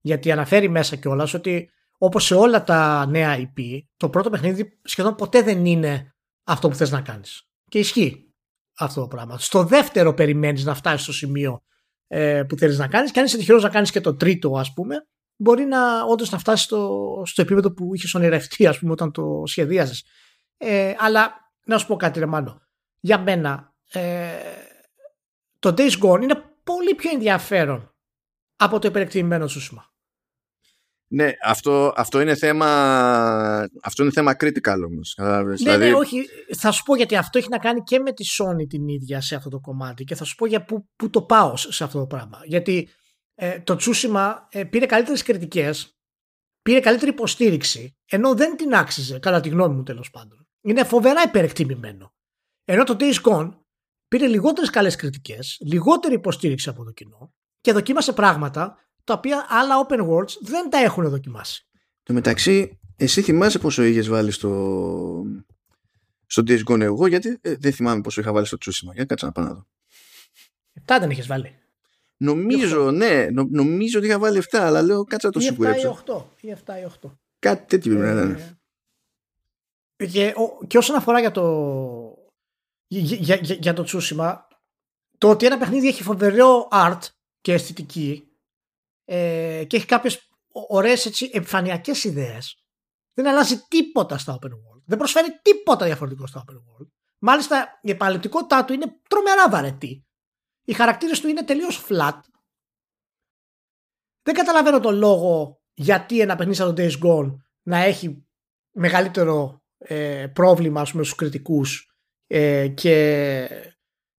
γιατί αναφέρει μέσα κιόλας ότι όπως σε όλα τα νέα IP το πρώτο παιχνίδι σχεδόν ποτέ δεν είναι αυτό που θες να κάνεις. Και ισχύει αυτό το πράγμα. Στο δεύτερο περιμένεις να φτάσεις στο σημείο ε, που θέλεις να κάνεις και αν είσαι τυχερός να κάνεις και το τρίτο ας πούμε μπορεί να όντως να φτάσει στο, στο επίπεδο που είχε ονειρευτεί ας πούμε όταν το σχεδίαζες. Ε, αλλά να σου πω κάτι ρε Μάνο. Για μένα ε, το Days Gone είναι πολύ πιο ενδιαφέρον από το υπερεκτιμημένο Τσούσιμα. Ναι, αυτό, αυτό, είναι θέμα, αυτό είναι θέμα critical όμως. Ναι, ναι, δηλαδή... όχι. Θα σου πω γιατί αυτό έχει να κάνει και με τη Sony την ίδια σε αυτό το κομμάτι και θα σου πω για πού, πού το πάω σε αυτό το πράγμα. Γιατί ε, το Τσούσιμα ε, πήρε καλύτερες κριτικές, πήρε καλύτερη υποστήριξη, ενώ δεν την άξιζε, κατά τη γνώμη μου τέλος πάντων. Είναι φοβερά υπερεκτιμημένο. Ενώ το Days Gone πήρε λιγότερες καλές κριτικές, λιγότερη υποστήριξη από το κοινό και δοκίμασε πράγματα τα οποία άλλα open worlds δεν τα έχουν δοκιμάσει. Το μεταξύ, εσύ θυμάσαι πόσο είχες βάλει στο, στο Days Gone εγώ, γιατί ε, δεν θυμάμαι πόσο είχα βάλει στο Tsushima. Για κάτσα να πάω να δω. 7 δεν είχες βάλει. Νομίζω, ναι, νο, νομίζω ότι είχα βάλει 7, αλλά λέω κάτσα να το σιγουρέψω. Ή 7 ή 8. Ή 7 ή 8. Κάτι τέτοιο πρέπει να είναι. Και, και όσον αφορά για το, για, για, για, για το Tsushima, το ότι ένα παιχνίδι έχει φοβερό art και αισθητική ε, και έχει κάποιες ωραίες έτσι, επιφανειακές ιδέες δεν αλλάζει τίποτα στα open world. Δεν προσφέρει τίποτα διαφορετικό στα open world. Μάλιστα η επαναληπτικότητά του είναι τρομερά βαρετή. Οι χαρακτήρες του είναι τελείως flat. Δεν καταλαβαίνω τον λόγο γιατί ένα παιχνίδι σαν το Days Gone να έχει μεγαλύτερο ε, πρόβλημα ας πούμε, στους κριτικούς ε, και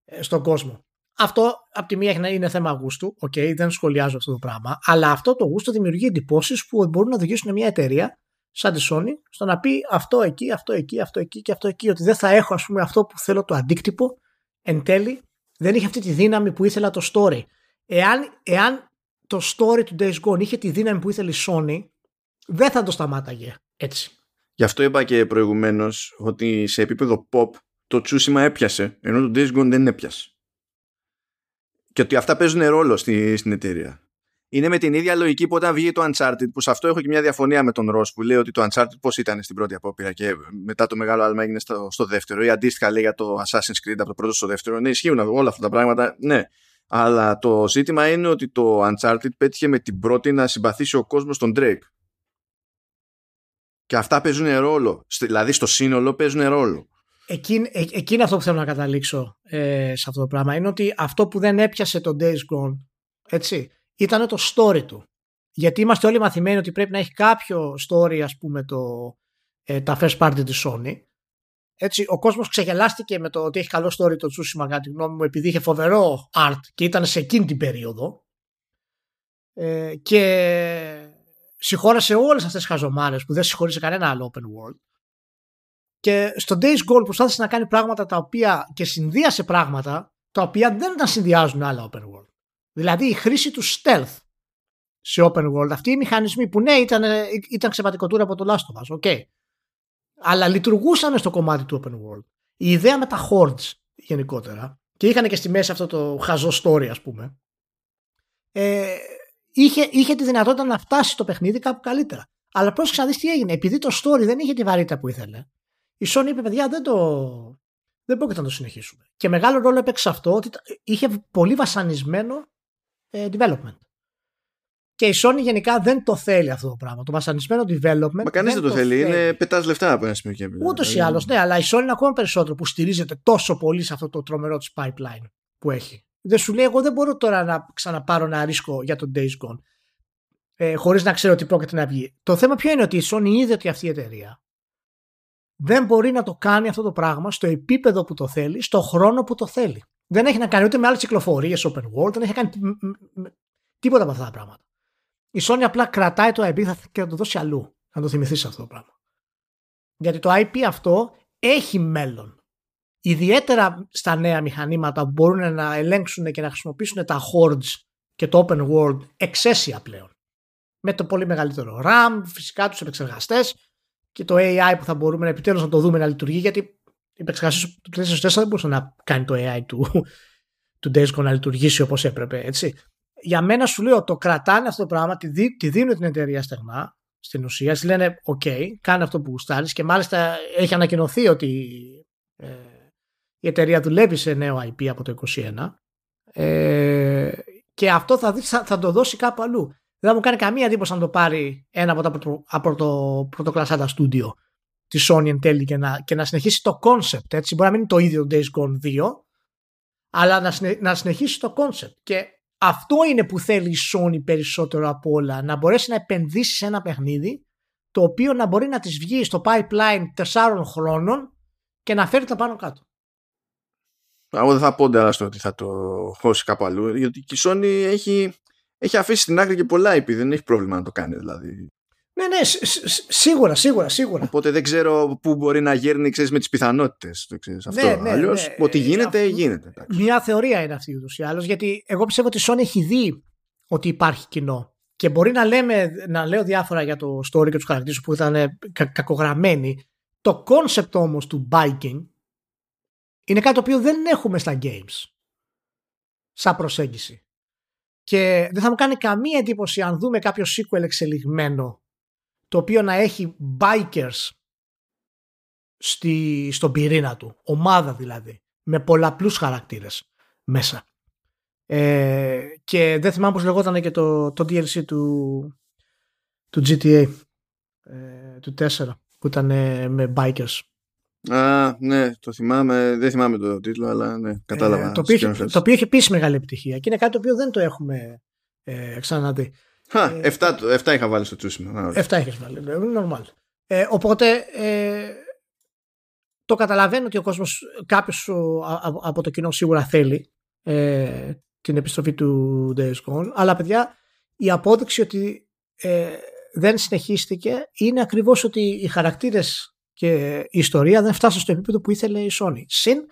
ε, στον κόσμο. Αυτό από τη μία είναι θέμα γούστου, οκ, okay, δεν σχολιάζω αυτό το πράγμα, αλλά αυτό το γούστο δημιουργεί εντυπώσεις που μπορούν να οδηγήσουν μια εταιρεία σαν τη Sony στο να πει αυτό εκεί, αυτό εκεί, αυτό εκεί και αυτό εκεί, ότι δεν θα έχω ας πούμε αυτό που θέλω το αντίκτυπο, εν τέλει δεν είχε αυτή τη δύναμη που ήθελα το story. Εάν, εάν το story του Days Gone είχε τη δύναμη που ήθελε η Sony, δεν θα το σταμάταγε έτσι. Γι' αυτό είπα και προηγουμένως ότι σε επίπεδο pop το Tsushima έπιασε, ενώ το Days Gone δεν έπιασε και ότι αυτά παίζουν ρόλο στη, στην εταιρεία. Είναι με την ίδια λογική που όταν βγήκε το Uncharted, που σε αυτό έχω και μια διαφωνία με τον Ross που λέει ότι το Uncharted πώς ήταν στην πρώτη απόπειρα και μετά το μεγάλο άλμα έγινε στο, στο δεύτερο, ή αντίστοιχα λέει για το Assassin's Creed από το πρώτο στο δεύτερο. Ναι, ισχύουν όλα αυτά τα πράγματα, ναι. Αλλά το ζήτημα είναι ότι το Uncharted πέτυχε με την πρώτη να συμπαθήσει ο κόσμος τον Drake. Και αυτά παίζουν ρόλο. Δηλαδή στο σύνολο παίζουν ρόλο. Εκείνη, ε, εκείνη αυτό που θέλω να καταλήξω ε, σε αυτό το πράγμα είναι ότι αυτό που δεν έπιασε το Days Gone έτσι, ήταν το story του. Γιατί είμαστε όλοι μαθημένοι ότι πρέπει να έχει κάποιο story ας πούμε το, ε, τα first party της Sony. Έτσι, ο κόσμος ξεγελάστηκε με το ότι έχει καλό story το Tsushima κατά τη γνώμη μου επειδή είχε φοβερό art και ήταν σε εκείνη την περίοδο ε, και συγχώρασε όλες αυτές τις χαζομάρες που δεν συγχώρησε κανένα άλλο open world και στο Days Gone προσπάθησε να κάνει πράγματα τα οποία και συνδύασε πράγματα τα οποία δεν τα συνδυάζουν άλλα open world. Δηλαδή η χρήση του stealth σε open world, αυτοί οι μηχανισμοί που ναι ήταν, ήταν ξεπατικοτούρα από το Last of Us, okay. αλλά λειτουργούσαν στο κομμάτι του open world. Η ιδέα με τα hordes γενικότερα και είχαν και στη μέση αυτό το χαζό story ας πούμε ε, είχε, είχε τη δυνατότητα να φτάσει το παιχνίδι κάπου καλύτερα. Αλλά πρόσεξε να δεις τι έγινε. Επειδή το story δεν είχε τη βαρύτητα που ήθελε η Sony είπε παιδιά δεν το δεν πρόκειται να το συνεχίσουμε. Και μεγάλο ρόλο έπαιξε αυτό ότι είχε πολύ βασανισμένο ε, development. Και η Sony γενικά δεν το θέλει αυτό το πράγμα. Το βασανισμένο development. Μα κανείς δεν, το, θέλει. Είναι πετάς λεφτά από ένα σημείο και έπειτα. Ούτως ή άλλως, ναι, αλλά η Sony είναι ακόμα περισσότερο που στηρίζεται τόσο πολύ σε αυτό το τρομερό της pipeline που έχει. Δεν σου λέει, εγώ δεν μπορώ τώρα να ξαναπάρω ένα ρίσκο για τον Days Gone. Ε, Χωρίς να ξέρω τι πρόκειται να βγει. Το θέμα ποιο είναι ότι η Sony είδε ότι αυτή η εταιρεία δεν μπορεί να το κάνει αυτό το πράγμα στο επίπεδο που το θέλει, στο χρόνο που το θέλει. Δεν έχει να κάνει ούτε με άλλες κυκλοφορίες open world, δεν έχει κάνει τίποτα από αυτά τα πράγματα. Η Sony απλά κρατάει το IP και θα το δώσει αλλού. Να το θυμηθείς αυτό το πράγμα. Γιατί το IP αυτό έχει μέλλον. Ιδιαίτερα στα νέα μηχανήματα που μπορούν να ελέγξουν και να χρησιμοποιήσουν τα hordes και το open world εξαίσια πλέον. Με το πολύ μεγαλύτερο RAM, φυσικά τους επεξεργαστές και το AI που θα μπορούμε επιτέλους να το δούμε να λειτουργεί γιατί η επεξεργασίας του PlayStation 4 δεν μπορούσε να κάνει το AI του, του Desco να λειτουργήσει όπως έπρεπε. Έτσι. Για μένα σου λέω το κρατάνε αυτό το πράγμα, τη, δι, τη δίνουν την εταιρεία στεγνά στην ουσία. Της λένε: OK, κάνε αυτό που γουστάρεις και μάλιστα έχει ανακοινωθεί ότι ε, η εταιρεία δουλεύει σε νέο IP από το 2021 ε, και αυτό θα, θα, θα το δώσει κάπου αλλού. Δεν θα μου κάνει καμία εντύπωση να το πάρει ένα από τα πρωτο, από το πρωτοκλασσάτα στούντιο τη Sony εν τέλει και να, και να συνεχίσει το concept. Έτσι. Μπορεί να μην είναι το ίδιο Days Gone 2, αλλά να, συνε, να συνεχίσει το concept. Και αυτό είναι που θέλει η Sony περισσότερο από όλα. Να μπορέσει να επενδύσει σε ένα παιχνίδι το οποίο να μπορεί να της βγει στο pipeline τεσσάρων χρόνων και να φέρει τα πάνω κάτω. Εγώ δεν θα πω στο ότι θα το χώσει κάπου αλλού, γιατί η Sony έχει, έχει αφήσει στην άκρη και πολλά επειδή δεν έχει πρόβλημα να το κάνει δηλαδή. Ναι, ναι, σίγουρα, σίγουρα, σίγουρα. Οπότε δεν ξέρω πού μπορεί να γέρνει ξέρεις, με τις πιθανότητες. Ναι, ναι, Αλλιώς, ναι. ό,τι γίνεται, ε, γίνεται. Εντάξει. Μια θεωρία είναι αυτή ούτως ή άλλως, γιατί εγώ πιστεύω ότι η Sony έχει δει ότι υπάρχει κοινό. Και μπορεί να, λέμε, να λέω διάφορα για το story και τους χαρακτήρες που ήταν κα, κακογραμμένοι. Το concept όμως του biking είναι κάτι το οποίο δεν έχουμε στα games. Σαν προσέγγιση. Και δεν θα μου κάνει καμία εντύπωση αν δούμε κάποιο sequel εξελιγμένο το οποίο να έχει bikers στη, στον πυρήνα του, ομάδα δηλαδή, με πολλαπλούς χαρακτήρες μέσα. Ε, και δεν θυμάμαι πώς λεγόταν και το, το DLC του, του GTA ε, του 4 που ήταν με bikers. Α, ναι, το θυμάμαι, δεν θυμάμαι το τίτλο, αλλά ναι, κατάλαβα. Ε, το, οποίο, το οποίο έχει επίση μεγάλη επιτυχία και είναι κάτι το οποίο δεν το έχουμε ε, ξαναδεί. Χα, 7, ε, 7 είχα βάλει στο τσούσιμο. 7 είχες βάλει, είναι normal. Ε, οπότε ε, το καταλαβαίνω ότι ο κόσμος κάποιος από το κοινό σίγουρα θέλει ε, την επιστροφή του Days Gone αλλά παιδιά η απόδειξη ότι ε, δεν συνεχίστηκε είναι ακριβώς ότι οι χαρακτήρες και η ιστορία δεν φτάσαν στο επίπεδο που ήθελε η Sony. Συν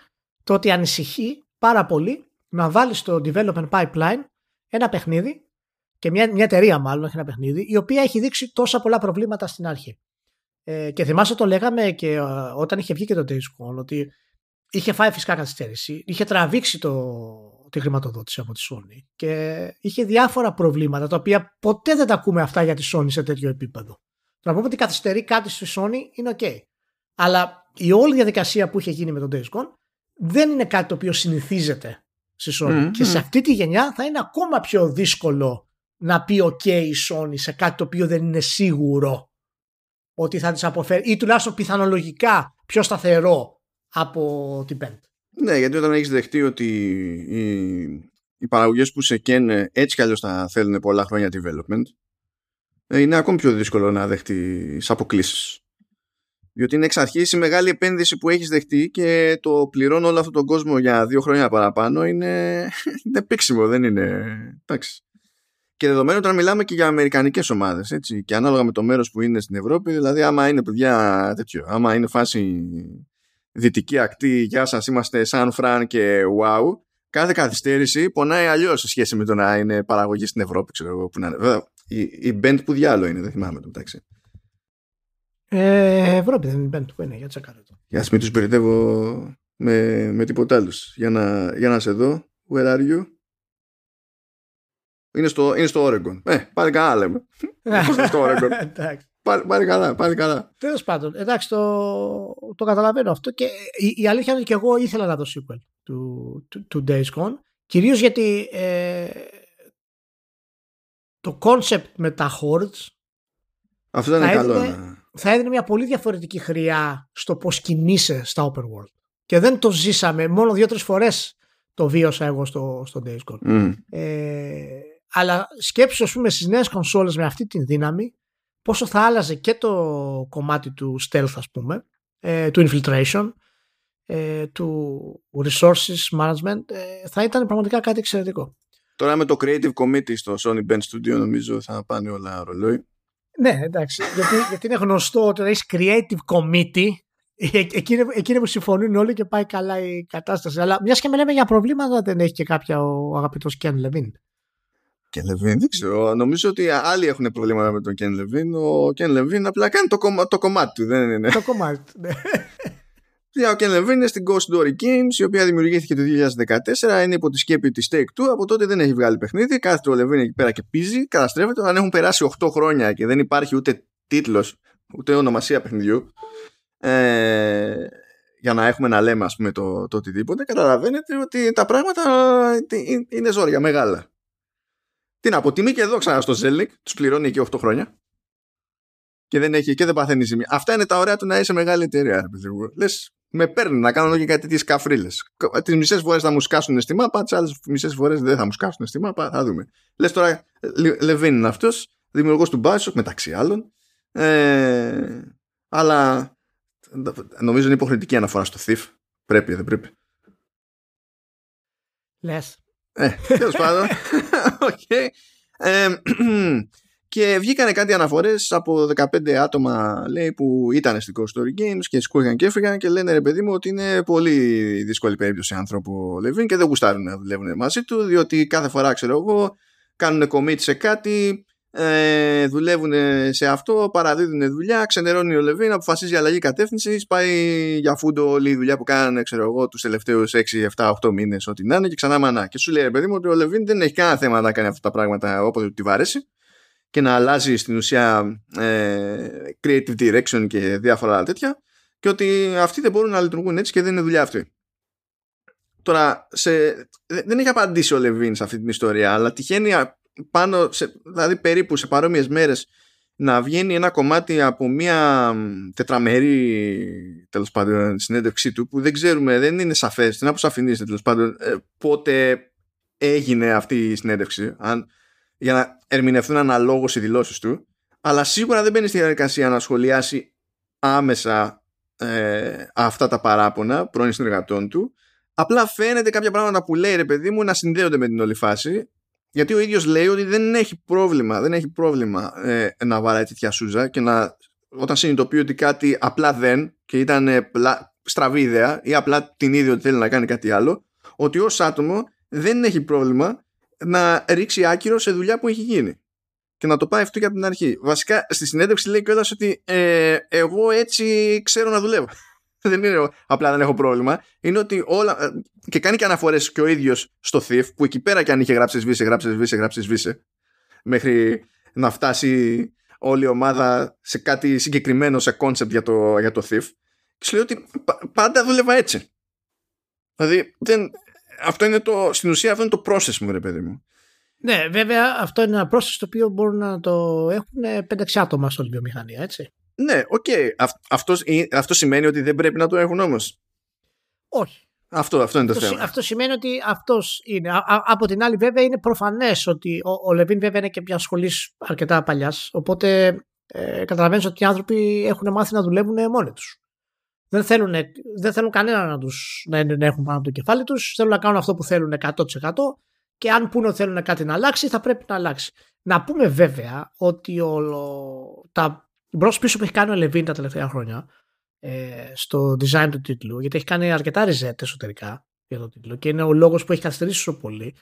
το ότι ανησυχεί πάρα πολύ να βάλει στο development pipeline ένα παιχνίδι και μια, μια εταιρεία μάλλον, όχι ένα παιχνίδι, η οποία έχει δείξει τόσα πολλά προβλήματα στην αρχή. Ε, και θυμάσαι το λέγαμε και ε, όταν είχε βγει και το Days Gone ότι είχε φάει φυσικά καθυστέρηση, είχε τραβήξει το, τη χρηματοδότηση από τη Sony και είχε διάφορα προβλήματα τα οποία ποτέ δεν τα ακούμε αυτά για τη Sony σε τέτοιο επίπεδο. Το να πούμε ότι καθυστερεί κάτι στη Sony είναι ok. Αλλά η όλη διαδικασία που είχε γίνει με τον Days Gone δεν είναι κάτι το οποίο συνηθίζεται στη Sony. Και σε αυτή τη γενιά θα είναι ακόμα πιο δύσκολο να πει ok η Sony σε κάτι το οποίο δεν είναι σίγουρο ότι θα τις αποφέρει ή τουλάχιστον πιθανολογικά πιο σταθερό από την πέμπτη. Ναι, γιατί όταν έχεις δεχτεί ότι οι, οι παραγωγές που σε καίνε έτσι κι αλλιώς θα θέλουν πολλά χρόνια development ε, είναι ακόμη πιο δύσκολο να δεχτείς αποκλήσεις. Διότι είναι εξ αρχής η μεγάλη επένδυση που έχεις δεχτεί και το πληρώνω όλο αυτόν τον κόσμο για δύο χρόνια παραπάνω είναι, είναι πίξιμο, δεν είναι... Εντάξει. Και δεδομένου όταν μιλάμε και για αμερικανικές ομάδες έτσι, και ανάλογα με το μέρος που είναι στην Ευρώπη, δηλαδή άμα είναι παιδιά τέτοιο, άμα είναι φάση δυτική ακτή, γεια σας είμαστε Σαν Φραν και wow, κάθε καθυστέρηση πονάει αλλιώς σε σχέση με το να είναι παραγωγή στην Ευρώπη, ξέρω εγώ που να είναι. Βέβαια, η, η band που διάλογο είναι, δεν θυμάμαι το μεταξύ. Ε, Ευρώπη δεν είναι η band που είναι, για τσακάρε το. Για μην τους περιπτεύω με, με τίποτα άλλο. Για να, για να σε δω, where are you? Είναι στο, είναι στο Oregon. Ε, πάλι καλά λέμε. στο Oregon. πάλι, πάλι καλά, πάλι καλά. Τέλος πάντων, εντάξει, το, το καταλαβαίνω αυτό και η, η αλήθεια είναι ότι και εγώ ήθελα να δω sequel του, του, του Days Gone. Κυρίως γιατί ε, το concept με τα hordes αυτό ήταν καλό. Έδινε, θα έδινε μια πολύ διαφορετική χρειά στο πώς κινείσαι στα open world. Και δεν το ζήσαμε. Μόνο δύο-τρεις φορές το βίωσα εγώ στο, στο Days Gone. Mm. Ε, αλλά σκέψου, ας πούμε, στις νέες κονσόλες με αυτή τη δύναμη, πόσο θα άλλαζε και το κομμάτι του stealth, ας πούμε, ε, του infiltration, ε, του resources management, ε, θα ήταν πραγματικά κάτι εξαιρετικό. Τώρα με το Creative Committee στο Sony Band Studio νομίζω θα πάνε όλα ρολόι. Ναι, εντάξει. γιατί, γιατί είναι γνωστό ότι έχει Creative Committee Εκείνοι, που συμφωνούν όλοι και πάει καλά η κατάσταση. Αλλά μιας και με λέμε για προβλήματα, δεν έχει και κάποια ο αγαπητός Κεν Λεβίν. Κεν Λεβίν, δεν ξέρω. Νομίζω ότι άλλοι έχουν προβλήματα με τον Κεν Λεβίν. Ο Κεν Λεβίν απλά κάνει το, κομμά, το κομμάτι του, δεν είναι. Το κομμάτι του, ναι. Ο Ken Levine είναι στην Ghost Story Games, η οποία δημιουργήθηκε το 2014, είναι υπό τη σκέπη της Take Two. Από τότε δεν έχει βγάλει παιχνίδι. Κάθεται ο Levine εκεί πέρα και πίζει, καταστρέφεται. Αν έχουν περάσει 8 χρόνια και δεν υπάρχει ούτε τίτλος, ούτε ονομασία παιχνιδιού, ε, για να έχουμε να λέμε ας πούμε το, το οτιδήποτε, καταλαβαίνετε ότι τα πράγματα είναι ζόρια μεγάλα. Τι να πω, τιμή και εδώ ξανά στο Zelnik, τους πληρώνει εκεί 8 χρόνια. Και δεν, έχει, και δεν παθαίνει ζημία. Αυτά είναι τα ωραία του να είσαι μεγάλη εταιρεία. Λες, με παίρνει να κάνω και κάτι τέτοιε καφρίλες. Τις μισές φορές θα μου σκάσουν στη μάπα, τις άλλες μισές φορές δεν θα μου σκάσουν στη μάπα. Θα δούμε. Λες τώρα, Λεβίν είναι αυτός, δημιουργός του Bioshock μεταξύ άλλων. Ε, αλλά νομίζω είναι υποχρεωτική αναφορά στο Thief. Πρέπει, δεν πρέπει. Λες. Ε, τέλος πάντων. okay. ε, και βγήκανε κάτι αναφορές από 15 άτομα λέει, που ήταν στην Cold Story Games και σκούργαν και έφυγαν και λένε ρε παιδί μου ότι είναι πολύ δύσκολη περίπτωση άνθρωπο Λεβίν και δεν γουστάρουν να δουλεύουν μαζί του διότι κάθε φορά ξέρω εγώ κάνουν commit σε κάτι ε, δουλεύουν σε αυτό, παραδίδουν δουλειά, ξενερώνει ο Λεβίν, αποφασίζει αλλαγή κατεύθυνσης, πάει για φούντο όλη η δουλειά που κάνανε, ξέρω εγώ, τους τελευταίους 6, 7, 8 μήνες, ό,τι να είναι και ξανά μανά. Και σου λέει, ρε παιδί μου, ότι ο Λεβίν δεν έχει κανένα θέμα να κάνει αυτά τα πράγματα όποτε του τη βαρέσει και να αλλάζει στην ουσία ε, creative direction και διάφορα άλλα τέτοια και ότι αυτοί δεν μπορούν να λειτουργούν έτσι και δεν είναι δουλειά αυτή. Τώρα, σε, δεν έχει απαντήσει ο Λεβίν σε αυτή την ιστορία, αλλά τυχαίνει πάνω, σε, δηλαδή περίπου σε παρόμοιες μέρες να βγαίνει ένα κομμάτι από μια τετραμερή τέλος πάντων συνέντευξή του που δεν ξέρουμε, δεν είναι σαφές, δεν αποσαφηνίζεται τέλος πάντων ε, πότε έγινε αυτή η συνέντευξη αν, για να ερμηνευτούν αναλόγως οι δηλώσεις του αλλά σίγουρα δεν μπαίνει στη διαδικασία να σχολιάσει άμεσα ε, αυτά τα παράπονα πρώην συνεργατών του. Απλά φαίνεται κάποια πράγματα που λέει ρε παιδί μου να συνδέονται με την όλη φάση γιατί ο ίδιος λέει ότι δεν έχει πρόβλημα, δεν έχει πρόβλημα ε, να βαράει τέτοια σούζα και να, όταν συνειδητοποιεί ότι κάτι απλά δεν και ήταν ε, στραβή ιδέα ή απλά την ίδια ότι θέλει να κάνει κάτι άλλο, ότι ως άτομο δεν έχει πρόβλημα να ρίξει άκυρο σε δουλειά που έχει γίνει. Και να το πάει αυτό και από την αρχή. Βασικά στη συνέντευξη λέει κιόλας ότι ε, εγώ έτσι ξέρω να δουλεύω. Δεν είναι απλά δεν έχω πρόβλημα. Είναι ότι όλα. Ε, και κάνει και αναφορές και ο ίδιος στο Thief, που εκεί πέρα και αν είχε γράψει σβήσε, γράψει σβήσε, γράψει σβήσε. Μέχρι να φτάσει όλη η ομάδα σε κάτι συγκεκριμένο, σε concept για το, για το Thief. Και σου λέει ότι πάντα δούλευα έτσι. Δηλαδή, δεν, αυτό είναι το, στην ουσία αυτό είναι το process μου, ρε παιδί μου. Ναι, βέβαια αυτό είναι ένα process το οποίο μπορούν να το έχουν 5-6 άτομα στην βιομηχανία, έτσι. Ναι, οκ. Okay. Αυτός, αυτό σημαίνει ότι δεν πρέπει να το έχουν όμως. Όχι. Αυτό, αυτό είναι το αυτό, θέμα. Αυτό σημαίνει ότι αυτός είναι. Α, α, από την άλλη, βέβαια, είναι προφανές ότι ο, ο Λεβίν, βέβαια, είναι και μια σχολή αρκετά παλιάς. Οπότε ε, καταλαβαίνεις ότι οι άνθρωποι έχουν μάθει να δουλεύουν μόνοι τους. Δεν θέλουν, δεν θέλουν κανένα να, τους, να, να έχουν πάνω από το κεφάλι τους. Θέλουν να κάνουν αυτό που θέλουν 100%. Και αν πούνε ότι θέλουν κάτι να αλλάξει, θα πρέπει να αλλάξει. Να πούμε βέβαια ότι ο, τα μπρος πίσω που έχει κάνει ο Λεβίν τα τελευταία χρόνια ε, στο design του τίτλου, γιατί έχει κάνει αρκετά ριζέτ εσωτερικά για το τίτλο και είναι ο λόγος που έχει καθυστερήσει τόσο πολύ.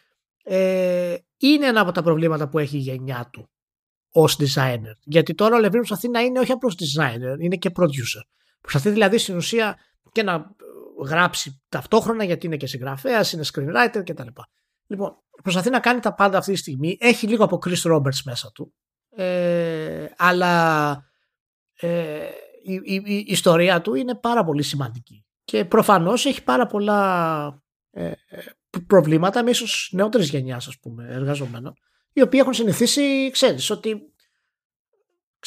Ε, είναι ένα από τα προβλήματα που έχει η γενιά του ως designer. Γιατί τώρα ο Λεβίν προσπαθεί να είναι όχι απλώς designer, είναι και producer. Προσπαθεί δηλαδή στην ουσία και να γράψει ταυτόχρονα γιατί είναι και συγγραφέας, είναι screenwriter κτλ. Λοιπόν, προσπαθεί να κάνει τα πάντα αυτή τη στιγμή. Έχει λίγο από Chris Roberts μέσα του. Ε, αλλά ε, η, η, η, ιστορία του είναι πάρα πολύ σημαντική. Και προφανώς έχει πάρα πολλά ε, προβλήματα με ίσως νεότερης γενιάς ας πούμε εργαζομένων οι οποίοι έχουν συνηθίσει, ξέρεις, ότι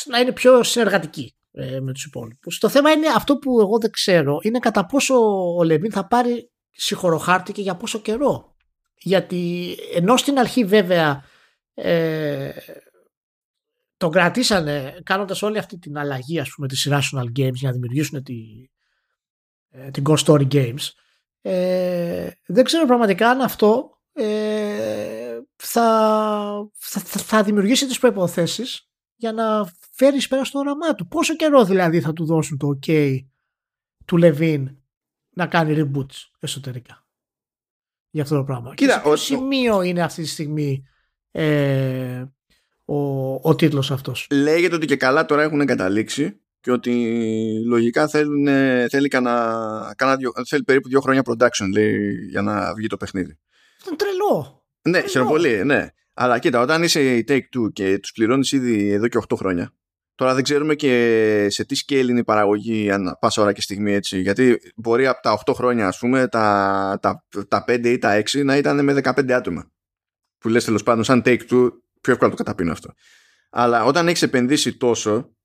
να είναι πιο συνεργατικοί ε, με τους υπόλοιπους. Το θέμα είναι αυτό που εγώ δεν ξέρω είναι κατά πόσο ο Λεβίν θα πάρει συγχωροχάρτη και για πόσο καιρό. Γιατί ενώ στην αρχή βέβαια ε, τον κρατήσανε κάνοντας όλη αυτή την αλλαγή ας πούμε της Rational Games για να δημιουργήσουν τη, ε, την Ghost Story Games ε, δεν ξέρω πραγματικά αν αυτό ε, θα, θα, θα, δημιουργήσει τις προϋποθέσεις για να φέρεις πέρα στο όραμά του. Πόσο καιρό δηλαδή θα του δώσουν το ok του Λεβίν να κάνει reboots εσωτερικά για αυτό το πράγμα. Κοίτα, Και σε ποιο σημείο είναι αυτή τη στιγμή ε, ο, ο τίτλος αυτός. Λέγεται ότι και καλά τώρα έχουν καταλήξει και ότι λογικά θέλουν, θέλει, κανα, κανα δυο, θέλει περίπου δύο χρόνια production λέει, για να βγει το παιχνίδι. Αυτό τρελό. Ναι, χαίρομαι πολύ, ναι. Αλλά κοίτα, όταν είσαι η Take-Two και τους πληρώνεις ήδη εδώ και 8 χρόνια, τώρα δεν ξέρουμε και σε τι scale είναι η παραγωγή αν πάσα ώρα και στιγμή έτσι, γιατί μπορεί από τα 8 χρόνια ας πούμε, τα, τα, τα 5 ή τα 6 να ήταν με 15 άτομα. Που λες τέλος πάντων σαν Take-Two πιο εύκολα το καταπίνω αυτό. Αλλά όταν έχεις επενδύσει τόσο,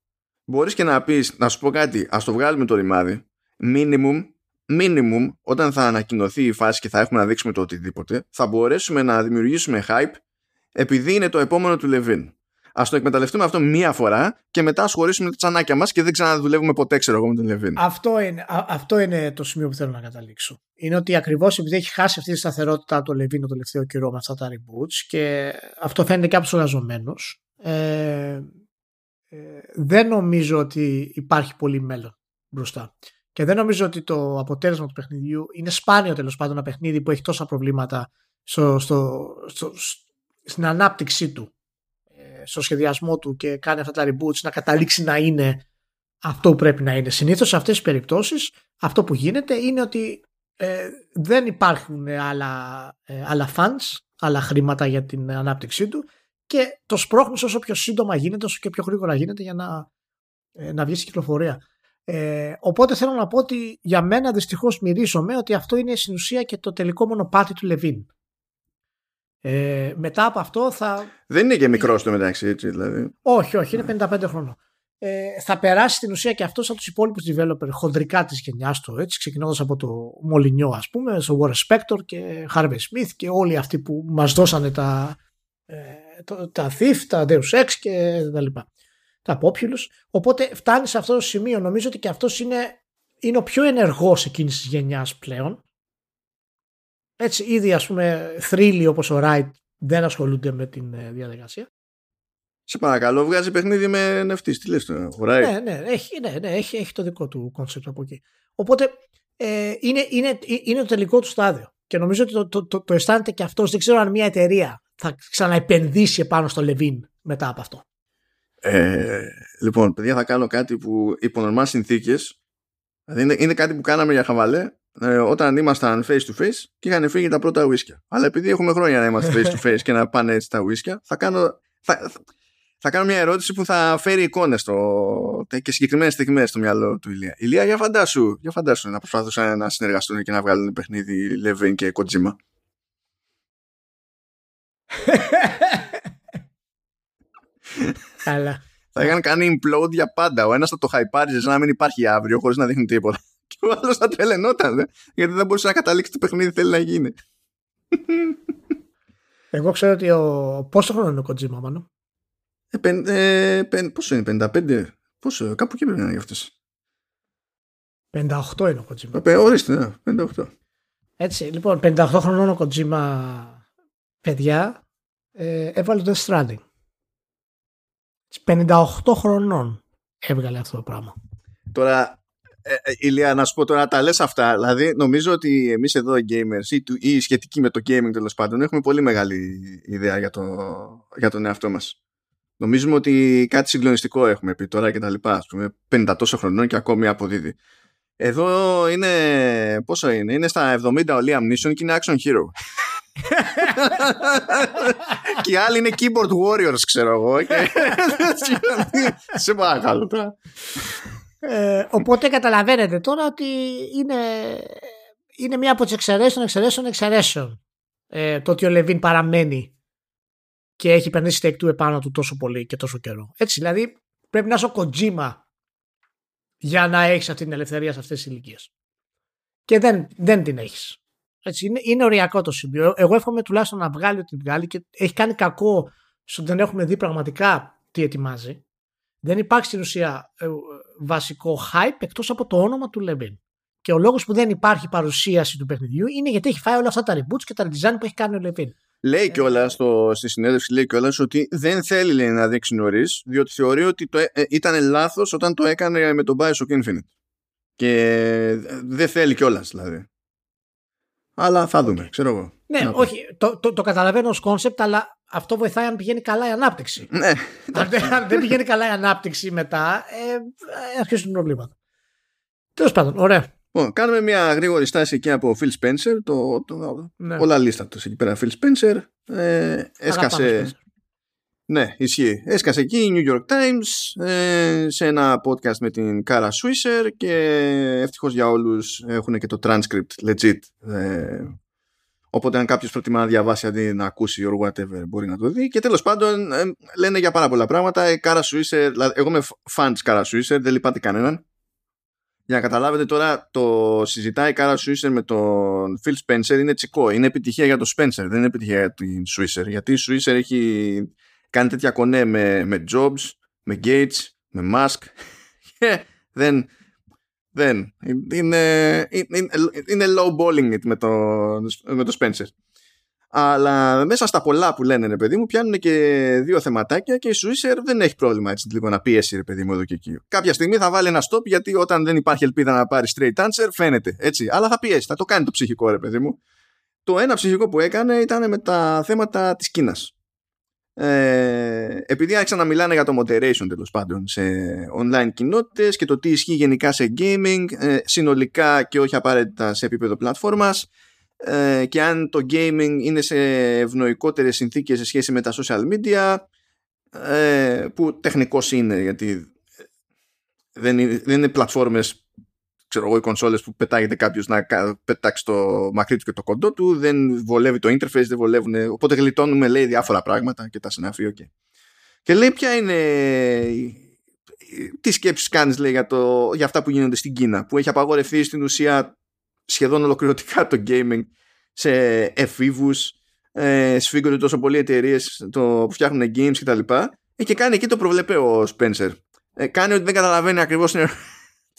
μπορείς και να πεις, να σου πω κάτι, ας το βγάλουμε το ρημάδι. Minimum minimum όταν θα ανακοινωθεί η φάση και θα έχουμε να δείξουμε το οτιδήποτε θα μπορέσουμε να δημιουργήσουμε hype επειδή είναι το επόμενο του Levin. Α το εκμεταλλευτούμε αυτό μία φορά και μετά ασχολήσουμε τα τσανάκια μας και δεν ξαναδουλεύουμε ποτέ, ξέρω εγώ, με τον Λεβίν. Αυτό είναι, αυτό είναι το σημείο που θέλω να καταλήξω. Είναι ότι ακριβώς επειδή έχει χάσει αυτή τη σταθερότητα το Λεβίν το τελευταίο καιρό με αυτά τα reboots και αυτό φαίνεται και από τους εργαζομένους. Ε, ε, δεν νομίζω ότι υπάρχει πολύ μέλλον μπροστά. Και δεν νομίζω ότι το αποτέλεσμα του παιχνιδιού είναι σπάνιο τέλος πάντων ένα παιχνίδι που έχει τόσα προβλήματα στο, στο, στο, στην ανάπτυξή του, ε, στο σχεδιασμό του και κάνει αυτά τα reboots να καταλήξει να είναι αυτό που πρέπει να είναι. Συνήθως σε αυτές τις περιπτώσεις αυτό που γίνεται είναι ότι ε, δεν υπάρχουν άλλα, ε, άλλα funds, άλλα χρήματα για την ανάπτυξή του και το σπρώχνεις όσο πιο σύντομα γίνεται, όσο και πιο γρήγορα γίνεται για να, ε, να βγει στην κυκλοφορία. Ε, οπότε θέλω να πω ότι για μένα δυστυχώς μυρίζομαι ότι αυτό είναι στην ουσία και το τελικό μονοπάτι του Λεβίν. Ε, μετά από αυτό θα... Δεν είναι και μικρός το μεταξύ έτσι δηλαδή. Όχι, όχι, είναι 55 χρονών. Ε, θα περάσει στην ουσία και αυτός από τους υπόλοιπους developer χοντρικά της γενιάς του, έτσι, ξεκινώντας από το Μολυνιό, ας πούμε, στο War Spector και Harvey Smith και όλοι αυτοί που μας δώσανε τα, ε, τα Thief, τα Deus Ex και τα λοιπά. Τα Populous. Οπότε φτάνει σε αυτό το σημείο. Νομίζω ότι και αυτός είναι, είναι ο πιο ενεργός εκείνης της γενιάς πλέον. Έτσι, ήδη ας πούμε θρύλοι όπως ο Wright δεν ασχολούνται με την ε, διαδικασία. Σε παρακαλώ, βγάζει παιχνίδι με NFT. Τι λες τώρα, ο Wright; Ναι, ναι, έχει, ναι, ναι έχει, έχει το δικό του concept από εκεί. Οπότε ε, είναι, είναι, είναι το τελικό του στάδιο. Και νομίζω ότι το, το, το, το αισθάνεται και αυτός. Δεν ξέρω αν μια εταιρεία θα ξαναεπενδύσει επάνω στο Λεβίν μετά από αυτό. Ε, λοιπόν, παιδιά, θα κάνω κάτι που υπό νορμάλ συνθήκες. Δηλαδή είναι, είναι κάτι που κάναμε για χαβαλέ ε, όταν ήμασταν face to face και είχαν φύγει τα πρώτα ουίσκια. Αλλά επειδή έχουμε χρόνια να είμαστε face to face και να πάνε έτσι τα ουίσκια, θα κάνω, θα, θα κάνω μια ερώτηση που θα φέρει εικόνες και συγκεκριμένες στιγμές στο μυαλό του Ηλία. Ηλία, για φαντάσου, για φαντάσου να προσπαθούσαν να συνεργαστούν και να βγάλουν παιχνίδι Levin και Kojima. Καλά. θα είχαν κάνει implode για πάντα. Ο ένας θα το χαϊπάριζε να μην υπάρχει αύριο χωρίς να δείχνει τίποτα. Και ο άλλος θα τρελαινόταν. Γιατί δεν μπορούσε να καταλήξει το παιχνίδι θέλει να γίνει. Εγώ ξέρω ότι ο... πόσο χρόνο είναι ο Kojima, μάλλον; Ε, πεν, ε, πεν, πόσο είναι, 55. Πόσο, κάπου εκεί πρέπει να είναι για αυτές. 58 είναι ο Kojima. Ε, ορίστε, ναι, 58. Έτσι, λοιπόν, 58 χρονών ο Kojima, παιδιά, ε, έβαλε το Death Stranding. 58 χρονών έβγαλε αυτό το πράγμα. Τώρα, ε, ε, Ηλία, να σου πω τώρα, τα λες αυτά. Δηλαδή, νομίζω ότι εμείς εδώ οι gamers ή, ή σχετικοί με το gaming τέλος πάντων έχουμε πολύ μεγάλη ιδέα για, το, για τον εαυτό μας. Νομίζουμε ότι κάτι συγκλονιστικό έχουμε πει τώρα και τα λοιπά. Ας πούμε, 50 τόσο χρονών και ακόμη αποδίδει. Εδώ είναι, πόσο είναι, είναι στα 70 ο Liam Neeson και είναι action hero. και οι άλλοι είναι keyboard warriors, ξέρω εγώ. Σε παρακαλώ τώρα. Ε, οπότε καταλαβαίνετε τώρα ότι είναι, είναι μία από τις εξαιρέσεις των εξαιρέσεων εξαιρέσεων. Ε, το ότι ο Λεβίν παραμένει και έχει περνήσει τεκτού επάνω του τόσο πολύ και τόσο καιρό. Έτσι, δηλαδή πρέπει να είσαι ο Κοτζίμα για να έχεις αυτή την ελευθερία σε αυτές τις ηλικίες. Και δεν, δεν την έχεις. Έτσι, είναι, είναι οριακό το σημείο. Εγώ εύχομαι τουλάχιστον να βγάλει ό,τι βγάλει και έχει κάνει κακό στο ότι δεν έχουμε δει πραγματικά τι ετοιμάζει. Δεν υπάρχει στην ουσία ε, βασικό hype εκτός από το όνομα του Λεβίν. Και ο λόγος που δεν υπάρχει παρουσίαση του παιχνιδιού είναι γιατί έχει φάει όλα αυτά τα reboots και τα redesign που έχει κάνει ο Λεβίν. Λέει ε, κιόλας στη συνέντευξη λέει κιόλας ότι δεν θέλει λέει, να δείξει νωρίς, διότι θεωρεί ότι το, ε, ήταν λάθος όταν το έκανε με τον Bioshock Infinite. Και ε, δεν θέλει κιόλας δηλαδή. Αλλά θα δούμε, ξέρω εγώ. Ναι, όχι, το, το, το καταλαβαίνω ως concept, αλλά αυτό βοηθάει αν πηγαίνει καλά η ανάπτυξη. Ναι. αν, δεν πηγαίνει καλά η ανάπτυξη μετά, ε, αρχίζουν προβλήματα. Τέλος πάντων, ωραία. Λοιπόν, κάνουμε μια γρήγορη στάση εκεί από Phil Spencer. Το, το, ναι. Όλα λίστα του εκεί πέρα. Phil Spencer ε, έσκασε. Ναι, ισχύει. Έσκασε εκεί η New York Times ε, σε ένα podcast με την Kara Swisher και ευτυχώς για όλους έχουν και το transcript legit. Ε, οπότε αν κάποιος προτιμά να διαβάσει αντί να ακούσει or whatever μπορεί να το δει. Και τέλος πάντων ε, λένε για πάρα πολλά πράγματα. Η Cara Swisher, δηλαδή, εγώ είμαι fan της Cara Swisher, δεν λυπάται κανέναν. Για να καταλάβετε τώρα, το συζητάει η Κάρα Σουίσερ με τον Phil Spencer είναι τσικό. Είναι επιτυχία για τον Spencer, δεν είναι επιτυχία για την Σουίσερ. Γιατί η Σουίσερ έχει κάνει τέτοια κονέ με, με Jobs, με Gates, με Musk. δεν, δεν. Είναι, είναι, είναι low balling με το, με το Spencer. Αλλά μέσα στα πολλά που λένε, ρε παιδί μου, πιάνουν και δύο θεματάκια και η Swisser δεν έχει πρόβλημα έτσι λίγο να πιέσει, ρε παιδί μου, εδώ και εκεί. Κάποια στιγμή θα βάλει ένα stop γιατί όταν δεν υπάρχει ελπίδα να πάρει straight answer, φαίνεται έτσι. Αλλά θα πιέσει, θα το κάνει το ψυχικό, ρε παιδί μου. Το ένα ψυχικό που έκανε ήταν με τα θέματα της Κίνας. Ε, επειδή άρχισαν να μιλάνε για το moderation τέλος πάντων σε online κοινότητες και το τι ισχύει γενικά σε gaming ε, συνολικά και όχι απαραίτητα σε επίπεδο πλατφόρμας ε, και αν το gaming είναι σε ευνοϊκότερες συνθήκες σε σχέση με τα social media ε, που τεχνικώς είναι γιατί δεν είναι, δεν είναι πλατφόρμες ξέρω εγώ οι κονσόλες που πετάγεται κάποιος να πετάξει το μακρύ του και το κοντό του δεν βολεύει το interface, δεν βολεύουν οπότε γλιτώνουμε λέει διάφορα πράγματα και τα συναφή okay. και λέει ποια είναι τι σκέψεις κάνεις λέει για, το, για αυτά που γίνονται στην Κίνα που έχει απαγορευτεί στην ουσία σχεδόν ολοκληρωτικά το gaming σε εφήβους ε, σφίγγονται τόσο πολλοί εταιρείες που φτιάχνουν games κτλ. Ε, και κάνει εκεί το προβλεπέ ο Spencer. Ε, κάνει ότι δεν καταλαβαίνει ακριβώς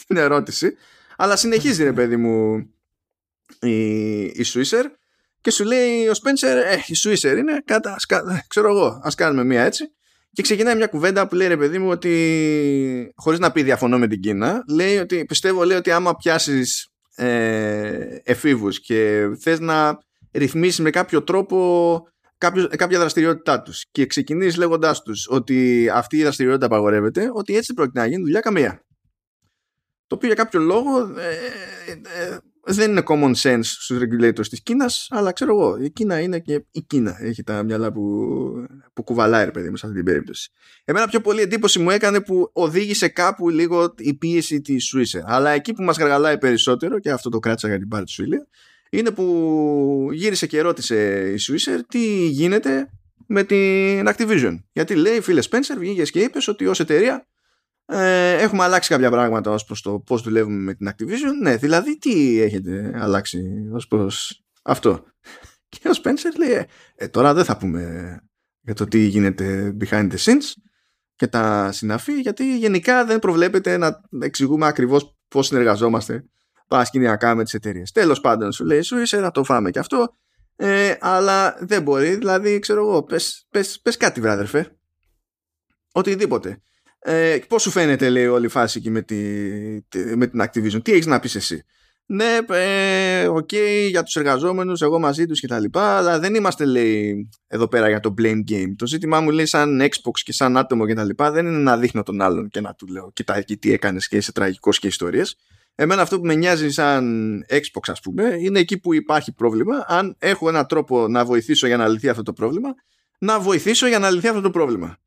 την ερώτηση αλλά συνεχίζει ρε παιδί μου η, η Swisser και σου λέει ο Spencer ε, η Swisser είναι κατά, ξέρω εγώ ας κάνουμε μία έτσι και ξεκινάει μια κουβέντα που λέει ρε παιδί μου ότι χωρίς να πει διαφωνώ με την Κίνα λέει ότι πιστεύω λέει ότι άμα πιάσεις ε, εφήβους και θες να ρυθμίσεις με κάποιο τρόπο κάποιος, κάποια δραστηριότητά τους και ξεκινήσεις λέγοντάς τους ότι αυτή η δραστηριότητα απαγορεύεται ότι έτσι πρόκειται να γίνει δουλειά καμία το οποίο για κάποιο λόγο ε, ε, ε, δεν είναι common sense στους regulators της Κίνας αλλά ξέρω εγώ η Κίνα είναι και η Κίνα έχει τα μυαλά που, που κουβαλάει ρε παιδί μου σε αυτή την περίπτωση. Εμένα πιο πολύ εντύπωση μου έκανε που οδήγησε κάπου λίγο η πίεση της Swisser αλλά εκεί που μας γαργαλάει περισσότερο και αυτό το κράτησα για την πάρη του Σουήλια είναι που γύρισε και ρώτησε η Swisser τι γίνεται με την Activision. Γιατί λέει φίλε Spencer βγήκες και είπες ότι ως εταιρεία ε, έχουμε αλλάξει κάποια πράγματα ως προς το πώς δουλεύουμε με την Activision. Ναι, δηλαδή τι έχετε αλλάξει ως προς αυτό; Και ο Spencer λέει, ε, ε, τώρα δεν θα πούμε για το τι γίνεται behind the scenes και τα συναφή, γιατί γενικά δεν προβλέπεται να εξηγούμε ακριβώς πώς συνεργαζόμαστε παρασκηνιακά με τις εταιρείες. Τέλος πάντων σου λέει, σου είσαι να το φάμε και αυτό, ε, αλλά δεν μπορεί, δηλαδή ξέρω εγώ, πες, πες, πες κάτι βράδερφε, οτιδήποτε. Ε, πώς σου φαίνεται λέει όλη η φάση εκεί με, τη, με την Activision; Τι έχεις να πεις εσύ; Ναι, ε, οκ, okay, για τους εργαζόμενους, εγώ μαζί τους και τα λοιπά, αλλά δεν είμαστε, λέει, εδώ πέρα για το blame game. Το ζήτημά μου, λέει, σαν Xbox και σαν άτομο και τα λοιπά, δεν είναι να δείχνω τον άλλον και να του λέω, κοιτά τι έκανες και είσαι τραγικός και ιστορίες. Εμένα αυτό που με νοιάζει σαν Xbox, ας πούμε, είναι εκεί που υπάρχει πρόβλημα. Αν έχω έναν τρόπο να βοηθήσω για να λυθεί αυτό το πρόβλημα, να βοηθήσω για να λυθεί αυτό το πρόβλημα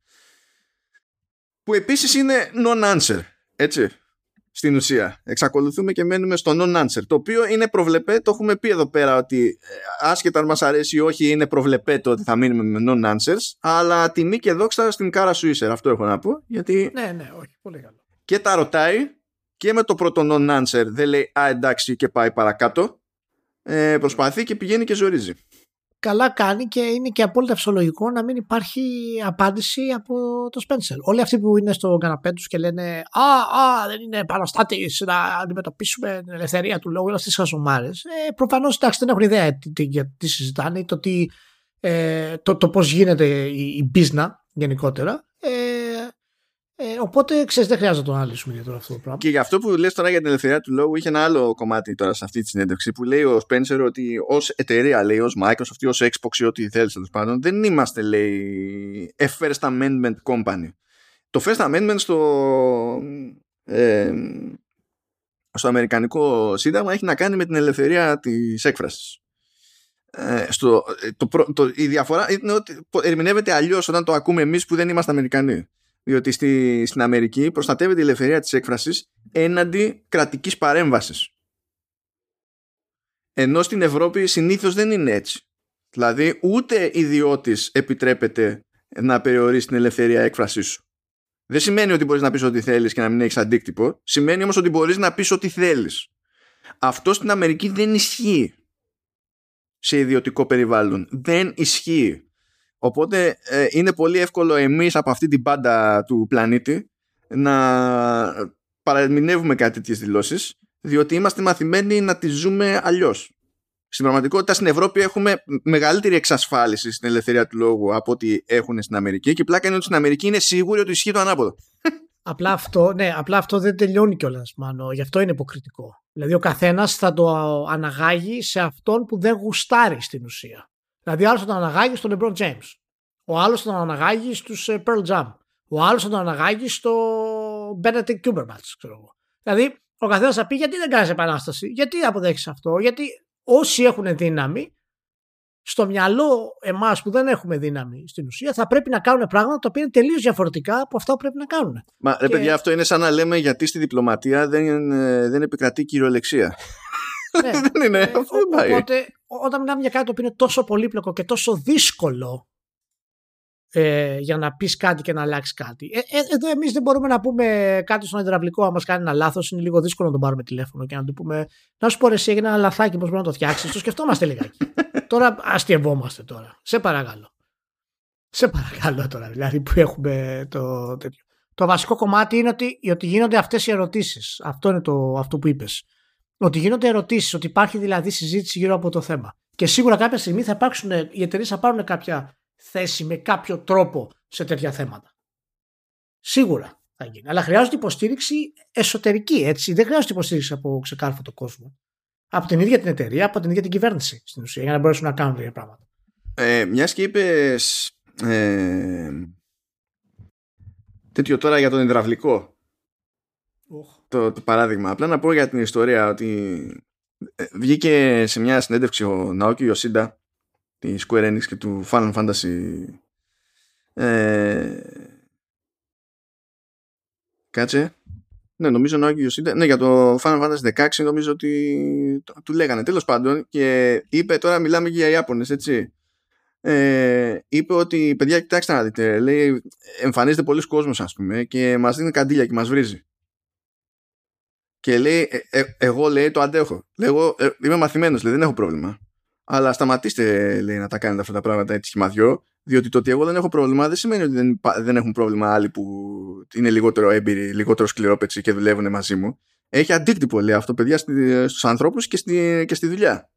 που επίσης είναι non-answer, έτσι, στην ουσία. Εξακολουθούμε και μένουμε στο non-answer, το οποίο είναι προβλεπέ, το έχουμε πει εδώ πέρα ότι ε, άσχετα αν μας αρέσει ή όχι είναι προβλεπέ το ότι θα μείνουμε με non-answers, αλλά τιμή και δόξα στην κάρα σου είσαι, αυτό έχω να πω, γιατί... Ναι, ναι, όχι, πολύ καλό. Και τα ρωτάει και με το πρώτο non-answer δεν λέει «Α, εντάξει» και πάει παρακάτω, ε, προσπαθεί και πηγαίνει και ζορίζει καλά κάνει και είναι και απόλυτα φυσιολογικό να μην υπάρχει απάντηση από το Spencer. Όλοι αυτοί που είναι στο καναπέ τους και λένε Α, α δεν είναι παραστάτης να αντιμετωπίσουμε την ελευθερία του λόγου, όλε αυτές τι χασομάρε. Ε, Προφανώς δεν έχουν ιδέα για τι, τι συζητάνε, το, ε, το, το πώς γίνεται η, η business γενικότερα. Ε, ε, οπότε ξέρεις, δεν χρειάζεται να το αναλύσουμε για αυτό το πράγμα. Και για αυτό που λες τώρα για την ελευθερία του λόγου, είχε ένα άλλο κομμάτι τώρα σε αυτή τη συνέντευξη που λέει ο Spencer ότι ως εταιρεία, λέει ως Microsoft ή ως Xbox ή ό,τι θέλεις τέλος πάντων, δεν είμαστε, λέει, a First Amendment company. Το First Amendment στο, ε, στο Αμερικανικό Σύνταγμα έχει να κάνει με την ελευθερία της έκφρασης. Ε, στο, ε, το, το, η διαφορά είναι ότι ερμηνεύεται αλλιώς όταν το ακούμε εμείς που δεν είμαστε Αμερικανοί διότι στη, στην Αμερική προστατεύεται η ελευθερία της έκφρασης έναντι κρατικής παρέμβασης. Ενώ στην Ευρώπη συνήθως δεν είναι έτσι. Δηλαδή ούτε ιδιώτης επιτρέπεται να περιορίσει την ελευθερία έκφρασής σου. Δεν σημαίνει ότι μπορείς να πεις ό,τι θέλεις και να μην έχεις αντίκτυπο. Σημαίνει όμως ότι μπορείς να πεις ό,τι θέλεις. Αυτό στην Αμερική δεν ισχύει σε ιδιωτικό περιβάλλον. Δεν ισχύει. Οπότε ε, είναι πολύ εύκολο εμείς από αυτή την πάντα του πλανήτη να παραμεινεύουμε κάτι τέτοιες δηλώσεις διότι είμαστε μαθημένοι να τις ζούμε αλλιώς. Στην πραγματικότητα στην Ευρώπη έχουμε μεγαλύτερη εξασφάλιση στην ελευθερία του λόγου από ό,τι έχουν στην Αμερική και η πλάκα είναι ότι στην Αμερική είναι σίγουροι ότι ισχύει το ανάποδο. Απλά αυτό, ναι, απλά αυτό δεν τελειώνει κιόλας, μάλλον. Γι' αυτό είναι υποκριτικό. Δηλαδή, ο καθένας θα το αναγάγει σε αυτόν που δεν γουστάρει στην ουσία. Δηλαδή, άλλος θα τον αναγάγει στον LeBron James. Ο άλλος θα τον αναγάγει στους ε, Pearl Jam. Ο άλλος θα τον αναγάγει στο Benedict Cumberbatch, ξέρω εγώ. Δηλαδή, ο καθένας θα πει γιατί δεν κάνεις επανάσταση, γιατί αποδέχεις αυτό, γιατί όσοι έχουν δύναμη, στο μυαλό εμάς που δεν έχουμε δύναμη στην ουσία, θα πρέπει να κάνουν πράγματα τα οποία είναι τελείως διαφορετικά από αυτά που πρέπει να κάνουν. Μα ρε παιδιά, αυτό είναι σαν να λέμε γιατί στη διπλωματία δεν, δεν επικρατεί κυριολεξία. Ναι. δεν είναι. Ε, αυτό πάει. Οπότε, όταν μιλάμε για κάτι το οποίο είναι τόσο πολύπλοκο και τόσο δύσκολο ε, για να πεις κάτι και να αλλάξεις κάτι. Ε, ε, εδώ εμείς δεν μπορούμε να πούμε κάτι στον υδραυλικό, αν μας κάνει ένα λάθος. Είναι λίγο δύσκολο να τον πάρουμε τηλέφωνο και να του πούμε Να σου πω εσύ, έγινε ένα λαθάκι, πώς μπορεί να το φτιάξεις; Το σκεφτόμαστε λιγάκι. τώρα αστειευόμαστε τώρα. Σε παρακαλώ. Σε παρακαλώ τώρα, δηλαδή που έχουμε το τέτοιο. Το βασικό κομμάτι είναι ότι, ότι γίνονται αυτές οι ερωτήσεις. Αυτό είναι το, αυτό που είπες. Ότι γίνονται ερωτήσεις, ότι υπάρχει δηλαδή συζήτηση γύρω από το θέμα. Και σίγουρα κάποια στιγμή θα υπάρξουν, οι εταιρείες θα πάρουν κάποια θέση με κάποιο τρόπο σε τέτοια θέματα. Σίγουρα θα γίνει. Αλλά χρειάζεται υποστήριξη εσωτερική, έτσι. Δεν χρειάζεται υποστήριξη από ξεκάρφωτο κόσμο. Από την ίδια την εταιρεία, από την ίδια την κυβέρνηση στην ουσία, για να μπορέσουν να κάνουν τέτοια πράγματα. Ε, Μιας και είπες. Ε, τέτοιο τώρα για τον υδραυλικό. Το, το παράδειγμα. Απλά να πω για την ιστορία ότι ε, βγήκε σε μια συνέντευξη ο Ναόκη Ιωσίντα της Square Enix και του Final Fantasy ε... κάτσε. Ναι νομίζω να ναι για το Final Fantasy 16 νομίζω ότι του λέγανε. Τέλος πάντων και είπε τώρα μιλάμε για Ιάπωνες έτσι. Ε, είπε ότι παιδιά κοιτάξτε να δείτε λέει εμφανίζεται πολλοί κόσμος ας πούμε και μας δίνει καντήλια και μας βρίζει και λέει ε, ε, εγώ λέει το αντέχω λέει, εγώ ε, είμαι μαθημένος λέει δεν έχω πρόβλημα αλλά σταματήστε λέει, να τα κάνετε αυτά τα πράγματα έτσι σχημαδιό, διότι το ότι εγώ δεν έχω πρόβλημα δεν σημαίνει ότι δεν, δεν έχουν πρόβλημα άλλοι που είναι λιγότερο έμπειροι, λιγότερο σκληρόπετσοι και δουλεύουν μαζί μου. Έχει αντίκτυπο, λέει αυτό, παιδιά, στους ανθρώπους και στη, και στη δουλειά.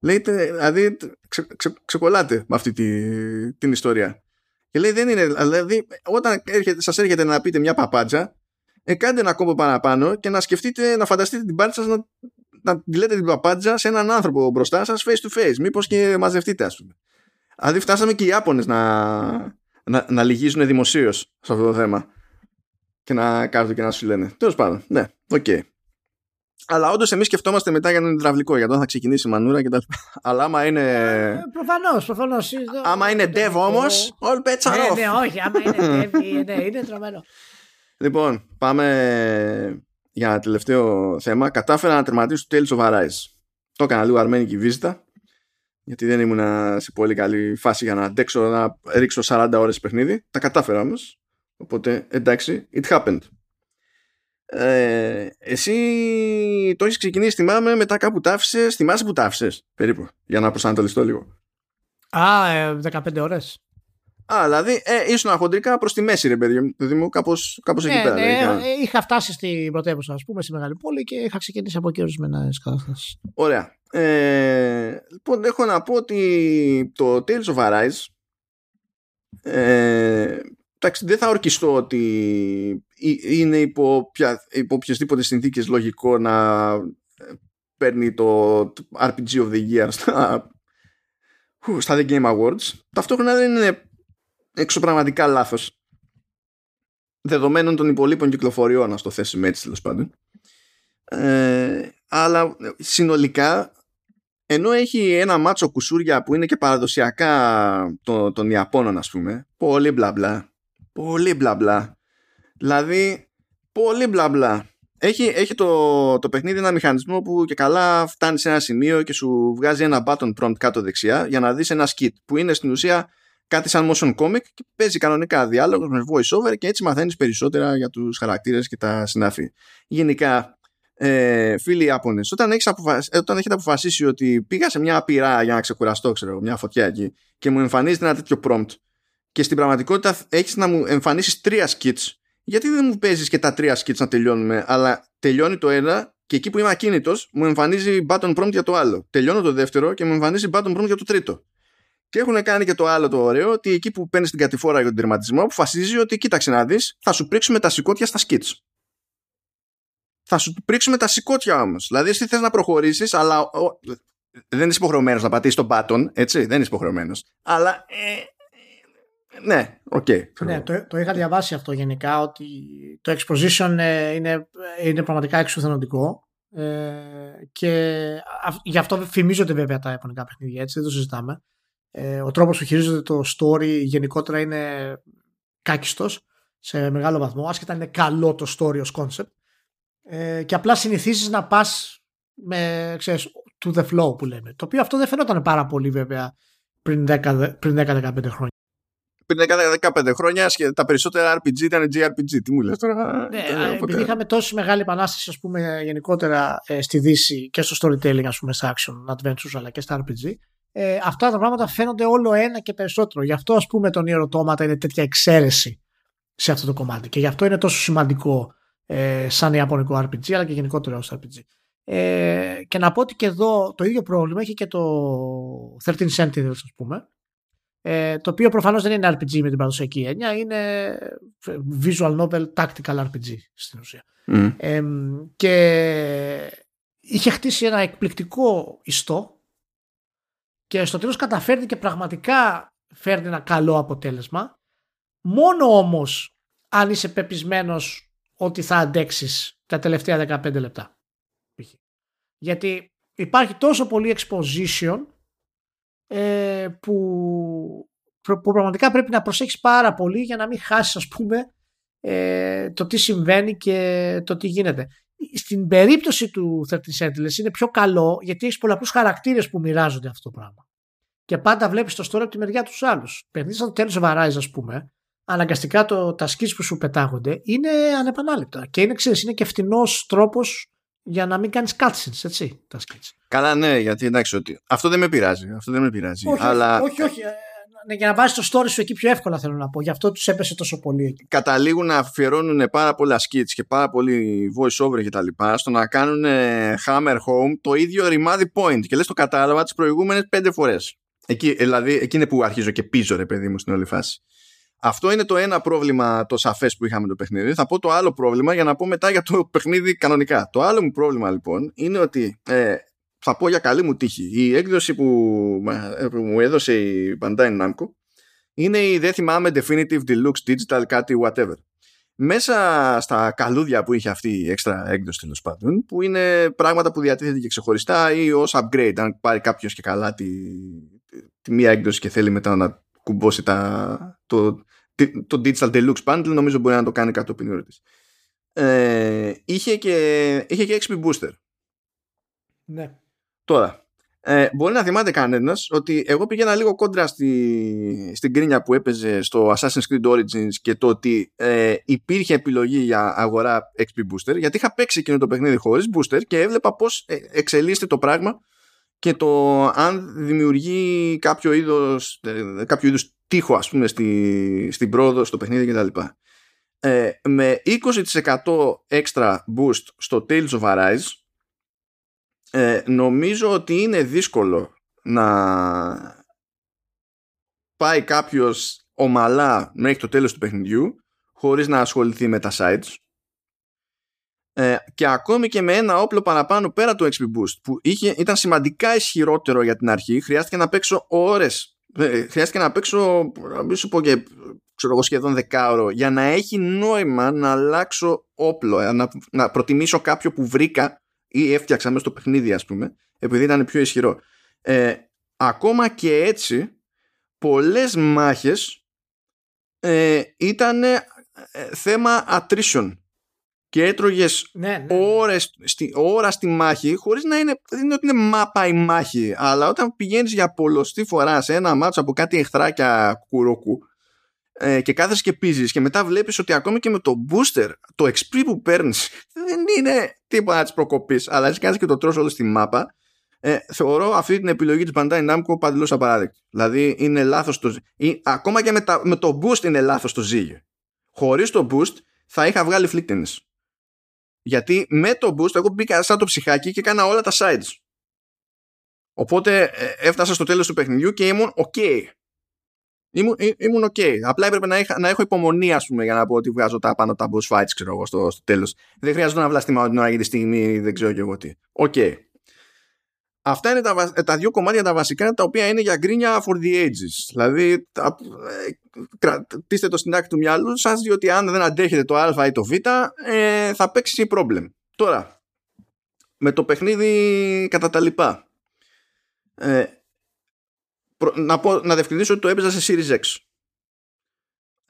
Λέει, δηλαδή, ξε, ξε, ξεκολλάτε με αυτή τη, την ιστορία. Και λέει, δεν είναι, δηλαδή, όταν έρχεται, σας έρχεται να πείτε μια παπάντζα, ε, κάντε ένα κόμπο παραπάνω και να σκεφτείτε, να φανταστείτε την πάρτι σας να να τη λέτε την παπάντζα σε έναν άνθρωπο μπροστά σας face to face. Μήπως και μαζευτείτε ας πούμε. Δηλαδή φτάσαμε και οι Ιάπωνες να, να, να λυγίζουν δημοσίως σε αυτό το θέμα και να κάθονται και να σου λένε. Τέλος πάντων, ναι, οκ. Okay. Αλλά όντως εμείς σκεφτόμαστε μετά για τον υδραυλικό, για το θα ξεκινήσει η μανούρα και τα λοιπά. Αλλά άμα είναι. Προφανώς, προφανώς. Άμα είναι dev όμως, all bets are off. Ναι, ναι, όχι. Άμα είναι dev, ναι, είναι τρομερό. Λοιπόν, πάμε για ένα τελευταίο θέμα, κατάφερα να τερματίσω το Tales of Arise. Το έκανα λίγο αρμένικη βίζητα, γιατί δεν ήμουν σε πολύ καλή φάση για να αντέξω να ρίξω 40 ώρες παιχνίδι. Τα κατάφερα όμως, οπότε εντάξει, it happened. Ε, εσύ το έχεις ξεκινήσει, θυμάμαι, μετά κάπου τα άφησες. Θυμάσαι που τα άφησες, περίπου, για να προσανατολιστώ λίγο. Α, 15 ε, ώρες. Α, δηλαδή ε, ήσουν χοντρικά προς τη μέση, ρε παιδί μου, κάπως κάπως εκεί ναι, πέρα. Ναι, ε, είχα φτάσει στην πρωτεύουσα, ας πούμε, στη μεγάλη πόλη και είχα ξεκινήσει από εκεί ορισμένα καταστάσεις. Ωραία. Ε, λοιπόν, έχω να πω ότι το Tales of Arise. Ε, εντάξει, δεν θα ορκιστώ ότι είναι υπό, πια, υπό οποιασδήποτε συνθήκες λογικό να ε, παίρνει το RPG of the Year στα, στα The Game Awards. Ταυτόχρονα δεν είναι εξωπραγματικά λάθος. Δεδομένων των υπολείπων κυκλοφοριών να το θέσουμε έτσι τέλος πάντων. Ε, αλλά συνολικά ενώ έχει ένα μάτσο κουσούρια που είναι και παραδοσιακά το, των Ιαπώνων ας πούμε πολύ μπλα μπλα πολύ μπλα μπλα. Δηλαδή πολύ μπλα μπλα. Έχει, έχει το, το παιχνίδι ένα μηχανισμό που και καλά φτάνει σε ένα σημείο και σου βγάζει ένα button prompt κάτω δεξιά για να δεις ένα skit που είναι στην ουσία κάτι σαν motion comic και παίζει κανονικά διάλογος με voice over και έτσι μαθαίνεις περισσότερα για τους χαρακτήρες και τα συνάφη. Γενικά, ε, φίλοι Ιάπωνες, όταν, έχεις αποφασίσει, ε, όταν έχετε αποφασίσει ότι πήγα σε μια πυρά για να ξεκουραστώ, ξέρω, μια φωτιά εκεί και μου εμφανίζεται ένα τέτοιο prompt και στην πραγματικότητα έχεις να μου εμφανίσεις τρία skits, γιατί δεν μου παίζεις και τα τρία skits να τελειώνουμε, αλλά τελειώνει το ένα και εκεί που είμαι ακίνητος, μου εμφανίζει button prompt για το άλλο. Τελειώνω το δεύτερο και μου εμφανίζει button prompt για το τρίτο. Και έχουν κάνει και το άλλο το ωραίο, ότι εκεί που παίρνεις την κατηφόρα για τον τερματισμό, αποφασίζει ότι κοίταξε να δεις, θα σου πρίξουμε τα συκώτια στα skits. Θα σου πρίξουμε τα συκώτια όμως. Δηλαδή, εσύ θες να προχωρήσεις, αλλά ο, δεν είσαι υποχρεωμένος να πατήσεις τον button, έτσι. Δεν είσαι υποχρεωμένος. Αλλά. Ε, ναι, οκ. Okay, ναι, το, το είχα διαβάσει αυτό γενικά, ότι το exposition ε, είναι, είναι πραγματικά εξουθενωτικό. Ε, και γι' αυτό φημίζονται βέβαια τα επωνικά παιχνίδια, έτσι, δεν το συζητάμε. Ε, ο τρόπος που χειρίζονται το story γενικότερα είναι κάκιστος σε μεγάλο βαθμό, άσχετα είναι καλό το story ως concept. Ε, και απλά συνηθίζεις να πας με, ξέρεις, to the flow που λέμε. Το οποίο αυτό δεν φαινόταν πάρα πολύ βέβαια πριν 10-15 χρόνια πριν 10-15 χρόνια τα περισσότερα RPG ήταν JRPG. Τι μου λες τώρα; Ναι, επειδή είχαμε τόση μεγάλη επανάσταση ας πούμε, γενικότερα ε, στη Δύση και στο storytelling, ας πούμε, σε action adventures αλλά και στα RPG, ε, αυτά τα πράγματα φαίνονται όλο ένα και περισσότερο. Γι' αυτό ας πούμε τον Ιεροτόματα είναι τέτοια εξαίρεση σε αυτό το κομμάτι και γι' αυτό είναι τόσο σημαντικό ε, σαν Ιαπωνικό RPG αλλά και γενικότερα ως RPG. Ε, και να πω ότι και εδώ το ίδιο πρόβλημα έχει και το 13 Sentinels ας πούμε ε, το οποίο προφανώς δεν είναι RPG με την παραδοσιακή έννοια, είναι visual novel tactical RPG στην ουσία. Ε, και είχε χτίσει ένα εκπληκτικό ιστό και στο τέλος καταφέρνει και πραγματικά φέρνει ένα καλό αποτέλεσμα μόνο όμως αν είσαι πεπισμένος ότι θα αντέξεις τα τελευταία 15 λεπτά. Γιατί υπάρχει τόσο πολύ exposition ε, που, που πραγματικά πρέπει να προσέξεις πάρα πολύ για να μην χάσεις ας πούμε ε, το τι συμβαίνει και το τι γίνεται. Στην περίπτωση του 13 Sentinels είναι πιο καλό γιατί έχεις πολλαπλούς χαρακτήρες που μοιράζονται αυτό το πράγμα. Και πάντα βλέπεις το story από τη μεριά τους άλλους. Περνείς το τέλος Βαράιζ ας πούμε, αναγκαστικά το, τα skills που σου πετάγονται είναι ανεπανάληπτα και είναι, ξέρεις, είναι και φτηνός τρόπος για να μην κάνεις cutscenes, έτσι, τα sketch. Καλά, ναι, γιατί εντάξει, ότι... αυτό δεν με πειράζει. Αυτό δεν με πειράζει. Όχι, αλλά... όχι, όχι. Ε, ναι, για να βάζεις το story σου εκεί πιο εύκολα θέλω να πω. Γι' αυτό τους έπεσε τόσο πολύ εκεί. Καταλήγουν να αφιερώνουν πάρα πολλά skits και πάρα πολύ voice over και τα λοιπά στο να κάνουν hammer home το ίδιο ρημάδι point. Και λες το κατάλαβα τις προηγούμενες πέντε φορές. Εκεί, δηλαδή, εκεί είναι που αρχίζω και πίζω, ρε παιδί μου, στην όλη φάση. Αυτό είναι το ένα πρόβλημα το σαφές που είχαμε το παιχνίδι. Θα πω το άλλο πρόβλημα για να πω μετά για το παιχνίδι κανονικά. Το άλλο μου πρόβλημα λοιπόν είναι ότι ε, θα πω για καλή μου τύχη. Η έκδοση που, που μου έδωσε η Bandai Namco είναι η δεν θυμάμαι Definitive Deluxe Digital κάτι whatever. Μέσα στα καλούδια που είχε αυτή η έξτρα έκδοση τέλος πάντων, που είναι πράγματα που διατίθεται και ξεχωριστά ή ως upgrade, αν πάρει κάποιος και καλά τη, τη, μία έκδοση και θέλει μετά να κουμπώσει τα, το, το Digital Deluxe Bundle νομίζω μπορεί να το κάνει κατόπιν ερώτηση. Ε, είχε, και, είχε και XP Booster. Ναι. Τώρα, ε, μπορεί να θυμάται κανένας ότι εγώ πήγαινα λίγο κόντρα στη, στην κρίνια που έπαιζε στο Assassin's Creed Origins και το ότι ε, υπήρχε επιλογή για αγορά XP Booster γιατί είχα παίξει εκείνο το παιχνίδι χωρίς Booster και έβλεπα πώς ε, εξελίσσεται το πράγμα και το αν δημιουργεί κάποιο είδος, ε, κάποιο είδους τείχο ας πούμε στη, στην πρόοδο, στο παιχνίδι κτλ. Ε, με 20% extra boost στο Tales of Arise ε, νομίζω ότι είναι δύσκολο να πάει κάποιος ομαλά μέχρι το τέλος του παιχνιδιού χωρίς να ασχοληθεί με τα sites ε, και ακόμη και με ένα όπλο παραπάνω πέρα του XP Boost που είχε, ήταν σημαντικά ισχυρότερο για την αρχή χρειάστηκε να παίξω ώρες ε, χρειάστηκε να παίξω μην σου πω και ξέρω εγώ σχεδόν δεκάωρο για να έχει νόημα να αλλάξω όπλο ε, να, να προτιμήσω κάποιο που βρήκα ή έφτιαξα μέσα στο παιχνίδι ας πούμε επειδή ήταν πιο ισχυρό ε, ακόμα και έτσι πολλές μάχες ε, ήταν θέμα attrition και έτρωγες Ναι, ναι. ώρες, στη, ώρα στη μάχη, χωρίς να είναι, δεν είναι ότι είναι μάπα η μάχη, αλλά όταν πηγαίνεις για πολλωστή φορά σε ένα μάτσο από κάτι εχθράκια κουρόκου ε, και κάθεσαι και πίζεις και μετά βλέπεις ότι ακόμη και με το booster, το XP που παίρνεις δεν είναι τίποτα τη προκοπής, αλλά εσύ κάθεσαι και το τρως όλο στη μάπα, ε, θεωρώ αυτή την επιλογή της Bandai Namco παντελώς απαράδεκτη. Δηλαδή είναι λάθος το ή, ακόμα και με, τα, με το boost είναι λάθος το ζύγι. Χωρίς το boost θα είχα βγάλει flickedness. Γιατί με το boost εγώ μπήκα σαν το ψυχάκι και έκανα όλα τα sides. Οπότε ε, έφτασα στο τέλος του παιχνιδιού και ήμουν ok. Ήμουν, ή- ήμουν ok. Απλά έπρεπε να, είχα, να έχω υπομονή, ας πούμε, για να πω ότι βγάζω τα πάνω τα boss fights, ξέρω εγώ, στο, στο τέλος. Δεν χρειάζεται να βλαστημάω την ώρα για τη στιγμή, δεν ξέρω και εγώ τι. Οκ. Αυτά είναι τα, βα- τα δύο κομμάτια τα βασικά τα οποία είναι για γκρίνια for the ages. Δηλαδή, τα, ε, κρατήστε το στην άκρη του μυαλού σας διότι αν δεν αντέχετε το α ή το β ε, θα παίξει πρόβλημα. Τώρα, με το παιχνίδι κατά τα λοιπά. Ε, προ- να, πω, να διευκρινίσω ότι το έπαιζα σε Series X.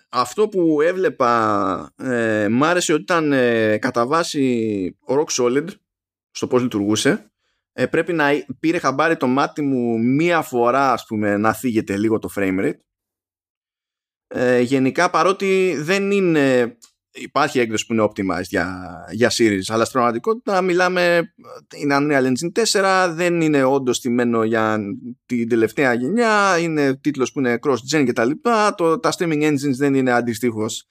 Αυτό που έβλεπα ε, μ' άρεσε ότι ήταν ε, κατά βάση rock solid στο πώς λειτουργούσε ε, πρέπει να πήρε χαμπάρι το μάτι μου μία φορά ας πούμε να θίγεται λίγο το frame rate ε, γενικά παρότι δεν είναι υπάρχει έκδοση που είναι optimized για, για series αλλά στην πραγματικότητα μιλάμε είναι Unreal Engine 4 δεν είναι όντως τιμένο για την τελευταία γενιά είναι τίτλος που είναι cross-gen και τα λοιπά το, τα streaming engines δεν είναι αντιστοίχως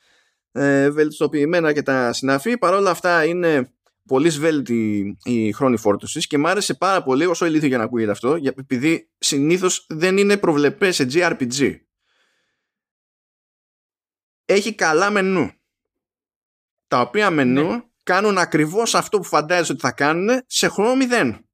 ε, βελτιστοποιημένα και τα συναφή. Παρόλα αυτά είναι πολύ σβέλτη η χρόνη φόρτωσης και μ' άρεσε πάρα πολύ όσο ηλίθιο για να ακούγεται αυτό για- επειδή συνήθως δεν είναι προβλεπές σε JRPG έχει καλά μενού τα οποία μενού Ναι. κάνουν ακριβώς αυτό που φαντάζεσαι ότι θα κάνουν σε χρόνο μηδέν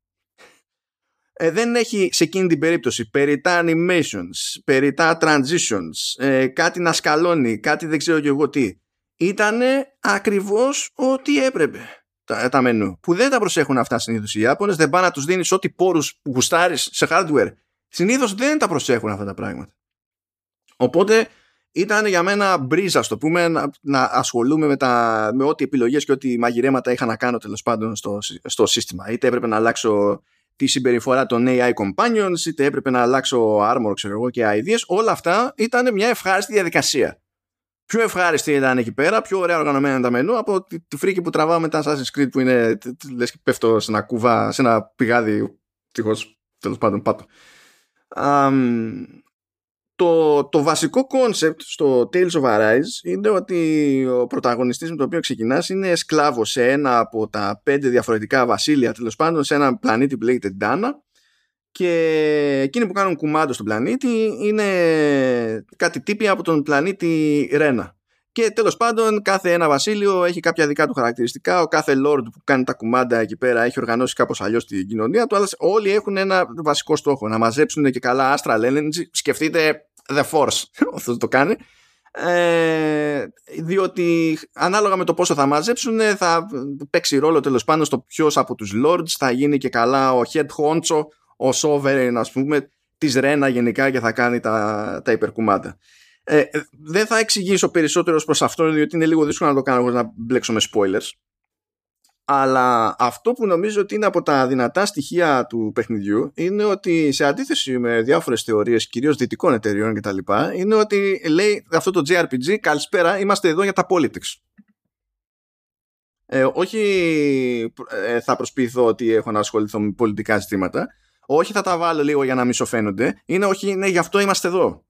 ε, δεν έχει σε εκείνη την περίπτωση περιτά animations, περιτά transitions, ε, κάτι να σκαλώνει, κάτι δεν ξέρω και εγώ τι. Ήτανε ακριβώς ό,τι έπρεπε τα, τα μενού. Που δεν τα προσέχουν αυτά συνήθως οι Ιάπωνες, δεν πάνε να τους δίνεις ό,τι πόρους που γουστάρεις σε hardware. Συνήθως δεν τα προσέχουν αυτά τα πράγματα. Οπότε ήταν για μένα μπρίζα, στο πούμε, να, να ασχολούμαι με, τα, με ό,τι επιλογές και ό,τι μαγειρέματα είχα να κάνω τέλος πάντων στο, στο σύστημα. Είτε έπρεπε να αλλάξω τη συμπεριφορά των AI companions, είτε έπρεπε να αλλάξω armor, ξέρω εγώ, και ideas. Όλα αυτά ήταν μια ευχάριστη διαδικασία. Πιο ευχάριστη ήταν εκεί πέρα, πιο ωραία οργανωμένα ήταν τα μενού από τη, τη φρίκη που τραβάω μετά Assassin's Creed που είναι, τ- τ- λες και πέφτω σε ένα κουβά, σε ένα πηγάδι, τυχώς, τέλος πάντων, πάτω. Αμ, το, το βασικό concept στο Tales of Arise είναι ότι ο πρωταγωνιστής με τον οποίο ξεκινάς είναι σκλάβος σε ένα από τα πέντε διαφορετικά βασίλεια τέλος πάντων σε ένα πλανήτη που λέγεται Dana και εκείνοι που κάνουν κουμάντο στον πλανήτη είναι κάτι τύποι από τον πλανήτη Ρένα. Και τέλος πάντων κάθε ένα βασίλειο έχει κάποια δικά του χαρακτηριστικά. Ο κάθε lord που κάνει τα κουμάντα εκεί πέρα έχει οργανώσει κάπως αλλιώς την κοινωνία του. Αλλά όλοι έχουν ένα βασικό στόχο. Να μαζέψουν και καλά astral energy. Σκεφτείτε The Force αυτό το κάνει. Ε, διότι ανάλογα με το πόσο θα μαζέψουν θα παίξει ρόλο τέλος πάντων στο ποιος από τους lords θα γίνει και καλά ο head honcho ο sovereign ας πούμε της Ρένα γενικά και θα κάνει τα, τα υπερκουμάντα. Ε, δεν θα εξηγήσω περισσότερο ως προς αυτό διότι είναι λίγο δύσκολο να το κάνω εγώ να μπλέξω με spoilers. Αλλά αυτό που νομίζω ότι είναι από τα δυνατά στοιχεία του παιχνιδιού είναι ότι σε αντίθεση με διάφορες θεωρίες κυρίως δυτικών εταιριών κτλ είναι ότι λέει αυτό το JRPG καλησπέρα είμαστε εδώ για τα politics ε, όχι ε, θα προσποιηθώ ότι έχω να ασχοληθώ με πολιτικά ζητήματα. Όχι θα τα βάλω λίγο για να μη σοφαίνονται είναι όχι είναι γι' αυτό είμαστε εδώ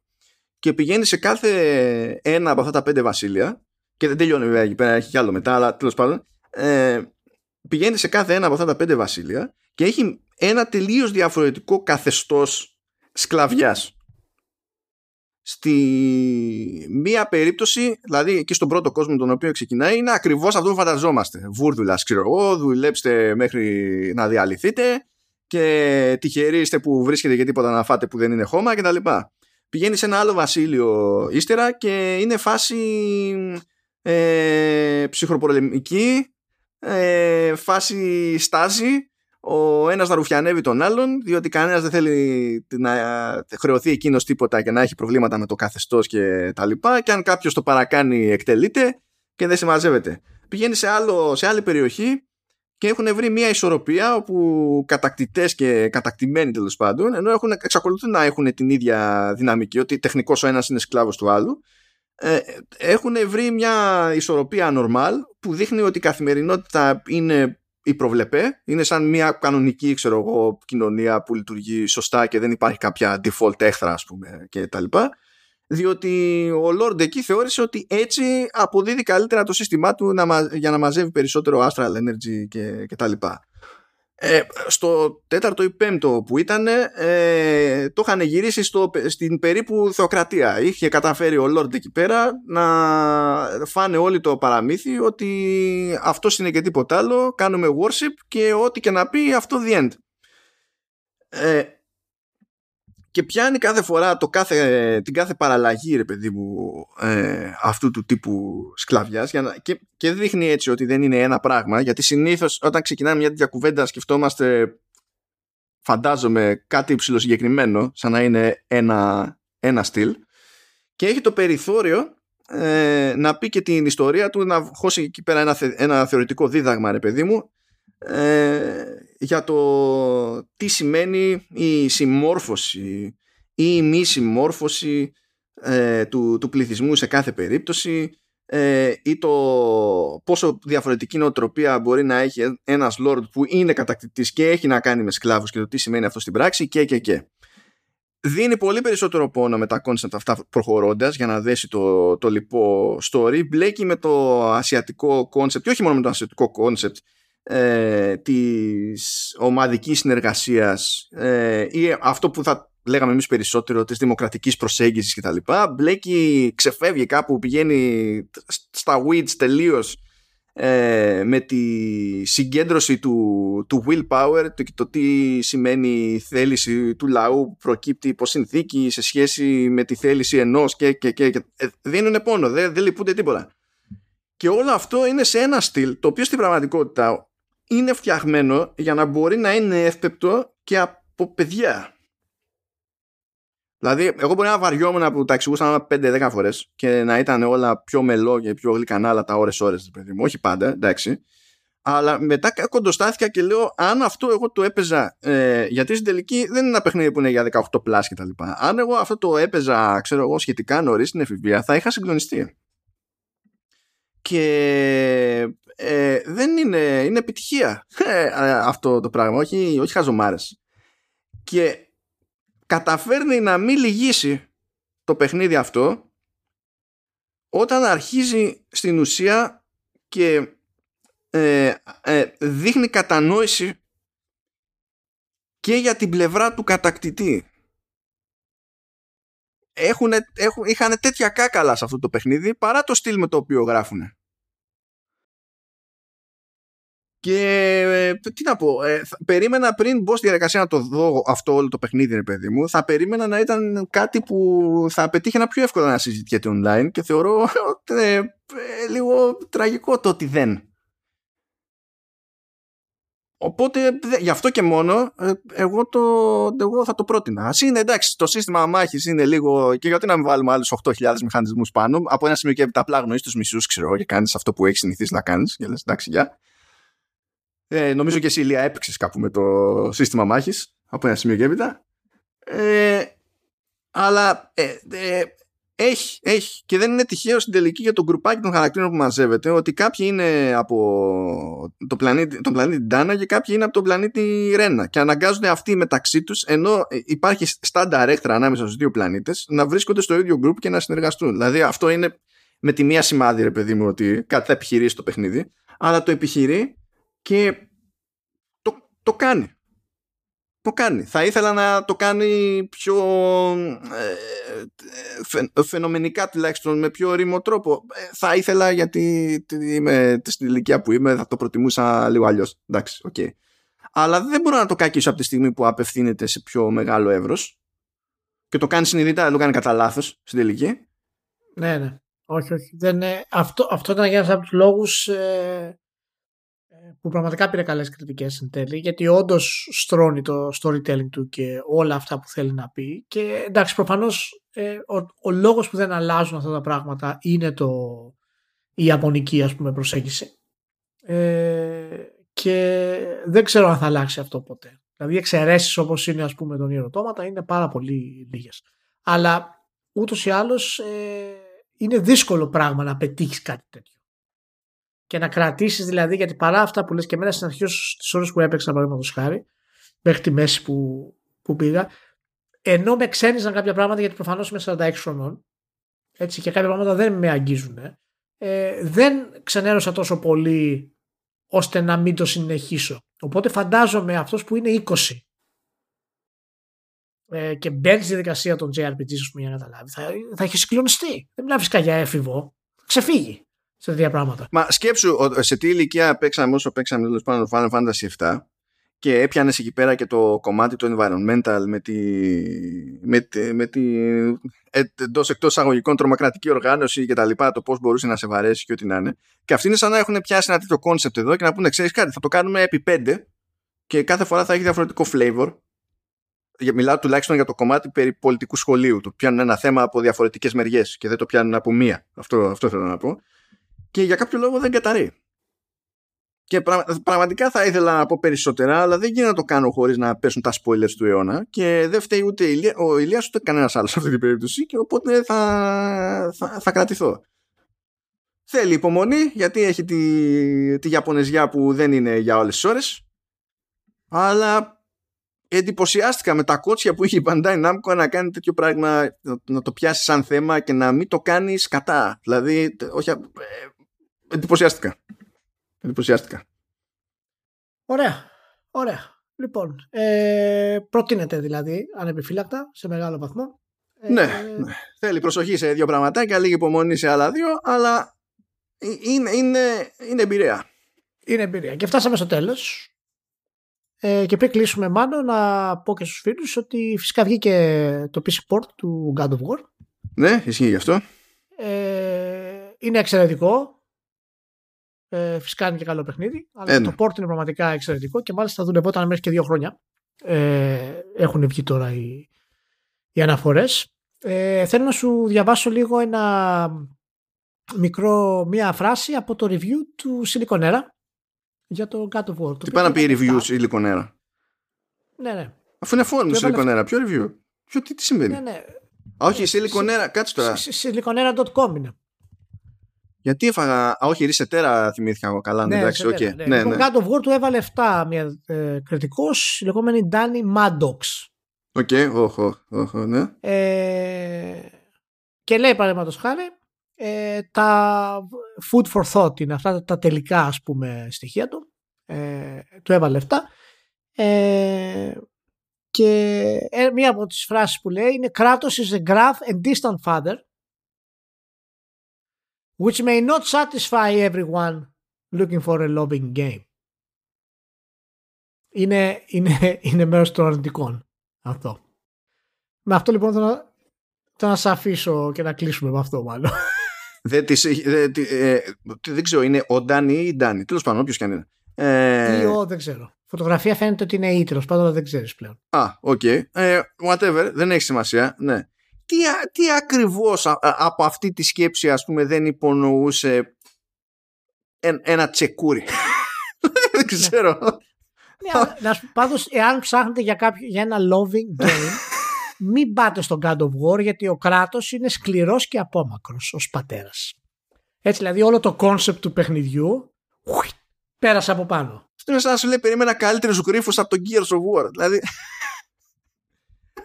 και πηγαίνει σε κάθε ένα από αυτά τα πέντε βασίλεια και δεν τελειώνει βέβαια εκεί πέρα έχει κι άλλο μετά αλλά τέλος πάντων ε, πηγαίνει σε κάθε ένα από αυτά τα πέντε βασίλεια και έχει ένα τελείως διαφορετικό καθεστώς σκλαβιάς στη μία περίπτωση, δηλαδή εκεί στον πρώτο κόσμο τον οποίο ξεκινάει, είναι ακριβώς αυτό που φανταζόμαστε. Βούρδουλα, ξέρω εγώ, δουλέψτε μέχρι να διαλυθείτε και τυχεροί είστε που βρίσκετε και τίποτα να φάτε που δεν είναι χώμα κτλ. Πηγαίνει σε ένα άλλο βασίλειο ύστερα και είναι φάση ε, ψυχροπολεμική, ε, φάση στάση ο ένας να ρουφιανεύει τον άλλον διότι κανένας δεν θέλει να χρεωθεί εκείνος τίποτα και να έχει προβλήματα με το καθεστώς και τα λοιπά και αν κάποιος το παρακάνει εκτελείται και δεν συμμαζεύεται. πηγαίνει σε, άλλο, σε άλλη περιοχή και έχουν βρει μια ισορροπία όπου κατακτητές και κατακτημένοι τέλος πάντων, ενώ έχουν, εξακολουθούν να έχουν την ίδια δυναμική, ότι τεχνικός ο ένας είναι σκλάβος του άλλου, ε, έχουν βρει μια ισορροπία normal που δείχνει ότι η καθημερινότητα είναι η προβλεπέ, είναι σαν μια κανονική ξέρω εγώ, κοινωνία που λειτουργεί σωστά και δεν υπάρχει κάποια default έχθρα ας πούμε και τα λοιπά διότι ο Lord εκεί θεώρησε ότι έτσι αποδίδει καλύτερα το σύστημά του να, για να μαζεύει περισσότερο astral energy και, και τα λοιπά. Ε, στο τέταρτο ή πέμπτο που ήταν ε, το είχαν γυρίσει στο, στην περίπου θεοκρατία είχε καταφέρει ο Lord εκεί πέρα να φάνε όλοι το παραμύθι ότι αυτό είναι και τίποτα άλλο κάνουμε worship και ό,τι και να πει αυτό the end ε, και πιάνει κάθε φορά το κάθε, την κάθε παραλλαγή ρε παιδί μου ε, αυτού του τύπου σκλαβιάς για να, και, και δείχνει έτσι ότι δεν είναι ένα πράγμα γιατί συνήθως όταν ξεκινάμε μια τέτοια κουβέντα σκεφτόμαστε φαντάζομαι κάτι συγκεκριμένο σαν να είναι ένα, ένα στυλ. Και έχει το περιθώριο ε, να πει και την ιστορία του να χώσει εκεί πέρα ένα, ένα θεωρητικό δίδαγμα ρε παιδί μου ε, για το τι σημαίνει η συμμόρφωση ή η μη συμμόρφωση ε, του, του πληθυσμού σε κάθε περίπτωση ε, ή το πόσο διαφορετική νοοτροπία μπορεί να έχει ένας lord που είναι κατακτητής και έχει να κάνει με σκλάβους και το τι σημαίνει αυτό στην πράξη και και και. Δίνει πολύ περισσότερο πόνο με τα concept αυτά προχωρώντας για να δέσει το, το λοιπό story. Μπλέκει με το ασιατικό concept και όχι μόνο με το ασιατικό concept ε, της ομαδικής συνεργασίας ε, ή αυτό που θα λέγαμε εμείς περισσότερο της δημοκρατικής προσέγγισης κτλ. Μπλέκει, ξεφεύγει κάπου, πηγαίνει στα weeds τελείως ε, με τη συγκέντρωση του, του willpower το, το τι σημαίνει η θέληση του λαού που προκύπτει υπό συνθήκη σε σχέση με τη θέληση ενός και, και, και, και ε, δίνουν πόνο, δεν, δεν λυπούνται τίποτα. Και όλο αυτό είναι σε ένα στυλ το οποίο στην πραγματικότητα είναι φτιαγμένο για να μπορεί να είναι εύπεπτο και από παιδιά. Δηλαδή, εγώ μπορεί να βαριόμουν που τα εξηγούσαν 5-10 φορές και να ήταν όλα πιο μελό και πιο γλυκανάλα τα ώρε-ώρε, παιδί μου. Όχι πάντα, εντάξει. Αλλά μετά κοντοστάθηκα και λέω, αν αυτό εγώ το έπαιζα. Ε, γιατί στην τελική δεν είναι ένα παιχνίδι που είναι για 18 πλάς και τα λοιπά. Αν εγώ αυτό το έπαιζα, ξέρω εγώ, σχετικά νωρίς στην εφηβεία, θα είχα συγκλονιστεί. Και ε, δεν είναι, είναι επιτυχία ε, αυτό το πράγμα, όχι, όχι χαζομάρες. Και καταφέρνει να μην λυγίσει το παιχνίδι αυτό όταν αρχίζει στην ουσία και ε, ε, δείχνει κατανόηση και για την πλευρά του κατακτητή. Έχουν, έχουν, είχαν τέτοια κάκαλα σε αυτό το παιχνίδι παρά το στυλ με το οποίο γράφουν. Και ε, τι να πω, ε, περίμενα πριν μπω στη διαδικασία να το δω αυτό όλο το παιχνίδι, ρε παιδί μου, θα περίμενα να ήταν κάτι που θα πετύχαινα πιο εύκολα να συζητιέται online και θεωρώ ε, λίγο τραγικό το ότι δεν. Οπότε γι' αυτό και μόνο εγώ, το, εγώ θα το πρότεινα. Α είναι εντάξει, το σύστημα μάχης είναι λίγο. και γιατί να μην βάλουμε άλλους 8.000 μηχανισμούς πάνω. Από ένα σημείο και έπειτα απλά γνωρίζει τους μισούς, ξέρω και κάνεις αυτό που έχεις συνηθίσει να κάνεις. Και λες, εντάξει, γεια. Ε, νομίζω και εσύ Ηλία έπαιξες κάπου με το σύστημα μάχης από ένα σημείο και έπειτα. Ε, αλλά ε, ε, έχει, έχει και δεν είναι τυχαίο στην τελική για τον γκρουπάκι των χαρακτήρων που μαζεύεται ότι κάποιοι είναι από το πλανήτη, τον πλανήτη Ντάνα και κάποιοι είναι από τον πλανήτη Ρένα και αναγκάζονται αυτοί μεταξύ τους ενώ υπάρχει στάνταρ έκτρα ανάμεσα στους δύο πλανήτες να βρίσκονται στο ίδιο γκρουπ και να συνεργαστούν. Δηλαδή αυτό είναι με τη μία σημάδι ρε παιδί μου ότι κάτι θα επιχειρήσει το παιχνίδι αλλά το επιχειρεί και το, το κάνει. Το κάνει. Θα ήθελα να το κάνει πιο ε, φαινομενικά τουλάχιστον με πιο ώριμο τρόπο. Ε, θα ήθελα γιατί είμαι στην ηλικία που είμαι θα το προτιμούσα λίγο αλλιώς. Εντάξει, ok. Okay. Αλλά δεν μπορώ να το κακίσω από τη στιγμή που απευθύνεται σε πιο μεγάλο εύρος και το κάνει συνειδητά, δεν το κάνει κατά λάθος στην τελική. Ναι, ναι. Όχι, όχι. Δεν, αυτό, αυτό ήταν για από τους λόγους ε, που πραγματικά πήρε καλές κριτικές εν τέλει γιατί όντως στρώνει το storytelling του και όλα αυτά που θέλει να πει και εντάξει προφανώς ε, ο, ο λόγος που δεν αλλάζουν αυτά τα πράγματα είναι το, η ιαπωνική ας πούμε προσέγγιση Ε, και δεν ξέρω αν θα αλλάξει αυτό ποτέ. Δηλαδή εξαιρέσεις όπως είναι ας πούμε τον ιεροτόματα είναι πάρα πολύ λίγες. Αλλά ούτως ή άλλως ε, είναι δύσκολο πράγμα να πετύχεις κάτι τέτοιο. Και να κρατήσεις δηλαδή, γιατί παρά αυτά που λες και εμένα στην αρχή στι ώρες που έπαιξα, παραδείγματος χάρη, μέχρι τη μέση που, που πήγα, ενώ με ξένιζαν κάποια πράγματα, γιατί προφανώς είμαι 46 χρονών, έτσι, και κάποια πράγματα δεν με αγγίζουν, ε, δεν ξενέρωσα τόσο πολύ ώστε να μην το συνεχίσω. Οπότε φαντάζομαι αυτός που είναι 20 ε, και μπαίνει στη δικασία των JRPGs πούμε, για να καταλάβει, θα, θα έχει συγκλονιστεί. Δεν μιλάει φυσικά για έφηβο. Ξεφύγει σε τέτοια πράγματα. Μα σκέψου σε τι ηλικία παίξαμε όσο παίξαμε τέλος πάντων Final Fantasy 7 και έπιανες εκεί πέρα και το κομμάτι του environmental με τη, με, τη, με τη εντός εκτός αγωγικών τρομοκρατική οργάνωση και τα λοιπά το πώς μπορούσε να σε βαρέσει και ό,τι να είναι. Και αυτοί είναι σαν να έχουν πιάσει ένα τέτοιο concept εδώ και να πούνε ξέρεις κάτι θα το κάνουμε επί 5 και κάθε φορά θα έχει διαφορετικό flavor μιλάω τουλάχιστον για το κομμάτι περί πολιτικού σχολείου το πιάνουν ένα θέμα από διαφορετικές μεριές και δεν το πιάνουν από μία. Αυτό, αυτό θέλω να πω και για κάποιο λόγο δεν καταρρεί και πραγματικά θα ήθελα να πω περισσότερα, αλλά δεν γίνεται να το κάνω χωρίς να πέσουν τα spoilers του αιώνα. Και δεν φταίει ούτε ο Ηλίας ούτε κανένας άλλος σε αυτή την περίπτωση. Και οπότε θα, θα, θα κρατηθώ. Θέλει υπομονή, γιατί έχει τη, τη Ιαπωνεζιά που δεν είναι για όλες τις ώρες. Αλλά εντυπωσιάστηκα με τα κότσια που είχε η Bandai Namco να κάνει τέτοιο πράγμα, να, το πιάσει σαν θέμα και να μην το κάνεις κατά. Δηλαδή, όχι, ε, εντυπωσιάστηκα. Εντυπωσιάστηκα. Ωραία. Ωραία. Λοιπόν, ε, προτείνεται δηλαδή ανεπιφύλακτα σε μεγάλο βαθμό. Ναι, ε, ναι. Θέλει προσοχή σε δύο πραγματάκια, λίγη υπομονή σε άλλα δύο, αλλά είναι, είναι, είναι εμπειρία. Είναι εμπειρία. Και φτάσαμε στο τέλος. Ε, και πριν κλείσουμε μάλλον να πω και στους φίλους ότι φυσικά βγήκε το PC port του God of War. Ναι, ισχύει γι' αυτό. Ε, είναι εξαιρετικό. Ε, φυσικά είναι και καλό παιχνίδι, αλλά το port είναι πραγματικά εξαιρετικό και μάλιστα δουλευόταν μέχρι και δύο χρόνια. Ε, έχουν βγει τώρα οι, οι αναφορές. Ε, θέλω να σου διαβάσω λίγο ένα μικρό, μία φράση από το review του Silicon για το God of War. Τι πάει να πει review Silicon Ναι, ναι. Αφού είναι φόρμα Silicon ποιο review; Ποιο, τι, τι συμβαίνει; Ναι, ναι. Α, όχι, Silicon κάτσε τώρα. Silicon.com είναι. Γιατί έφαγα. Α, όχι, τέρα θυμήθηκα εγώ καλά. Ναι, εντάξει, okay. ναι, ναι, ναι. Κάτω War του έβαλε 7 μια ε, κριτικός, η λεγόμενη Danny Maddox. Οκ, okay, όχο, όχο, ναι. Ε, και λέει παραδείγματος χάρη, ε, τα food for thought είναι αυτά τα τελικά ας πούμε στοιχεία του. Ε, του έβαλε 7. Ε, και ε, μία από τις φράσεις που λέει είναι Kratos is a graph and distant father which may not satisfy everyone looking for a lobbying game. Είναι, είναι, είναι μέρος των αρνητικών αυτό. Με αυτό λοιπόν θα, θα να σε αφήσω και να κλείσουμε με αυτό μάλλον. Δεν, τις, δεν, ε, δεν ξέρω, είναι ο Ντάνι ή η Ντάνι. Τέλος πάντων, όποιος και αν είναι. Ε... Ή ο, δεν ξέρω. Φωτογραφία φαίνεται ότι είναι ή τέλος πάντων, δεν ξέρεις πλέον. Α, ok. Okay. Ε, whatever, δεν έχει σημασία. Ναι τι, τι ακριβώς από αυτή τη σκέψη ας πούμε δεν υπονοούσε ένα τσεκούρι; δεν ξέρω. Ναι, πάντως εάν ψάχνετε για, κάποιο, για ένα loving game μην πάτε στον God of War γιατί ο κράτος είναι σκληρός και απόμακρος ως πατέρας. Έτσι δηλαδή όλο το concept του παιχνιδιού πέρασε από πάνω. Αυτό είναι σαν να σου λέει περίμενα καλύτερους γρίφους από τον Gears of War. Δηλαδή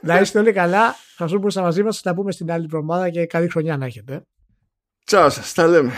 να είστε όλοι καλά. Θα σου μαζί μας. Θα τα πούμε στην άλλη εβδομάδα και καλή χρονιά να έχετε. Τσάω σας. Τα λέμε.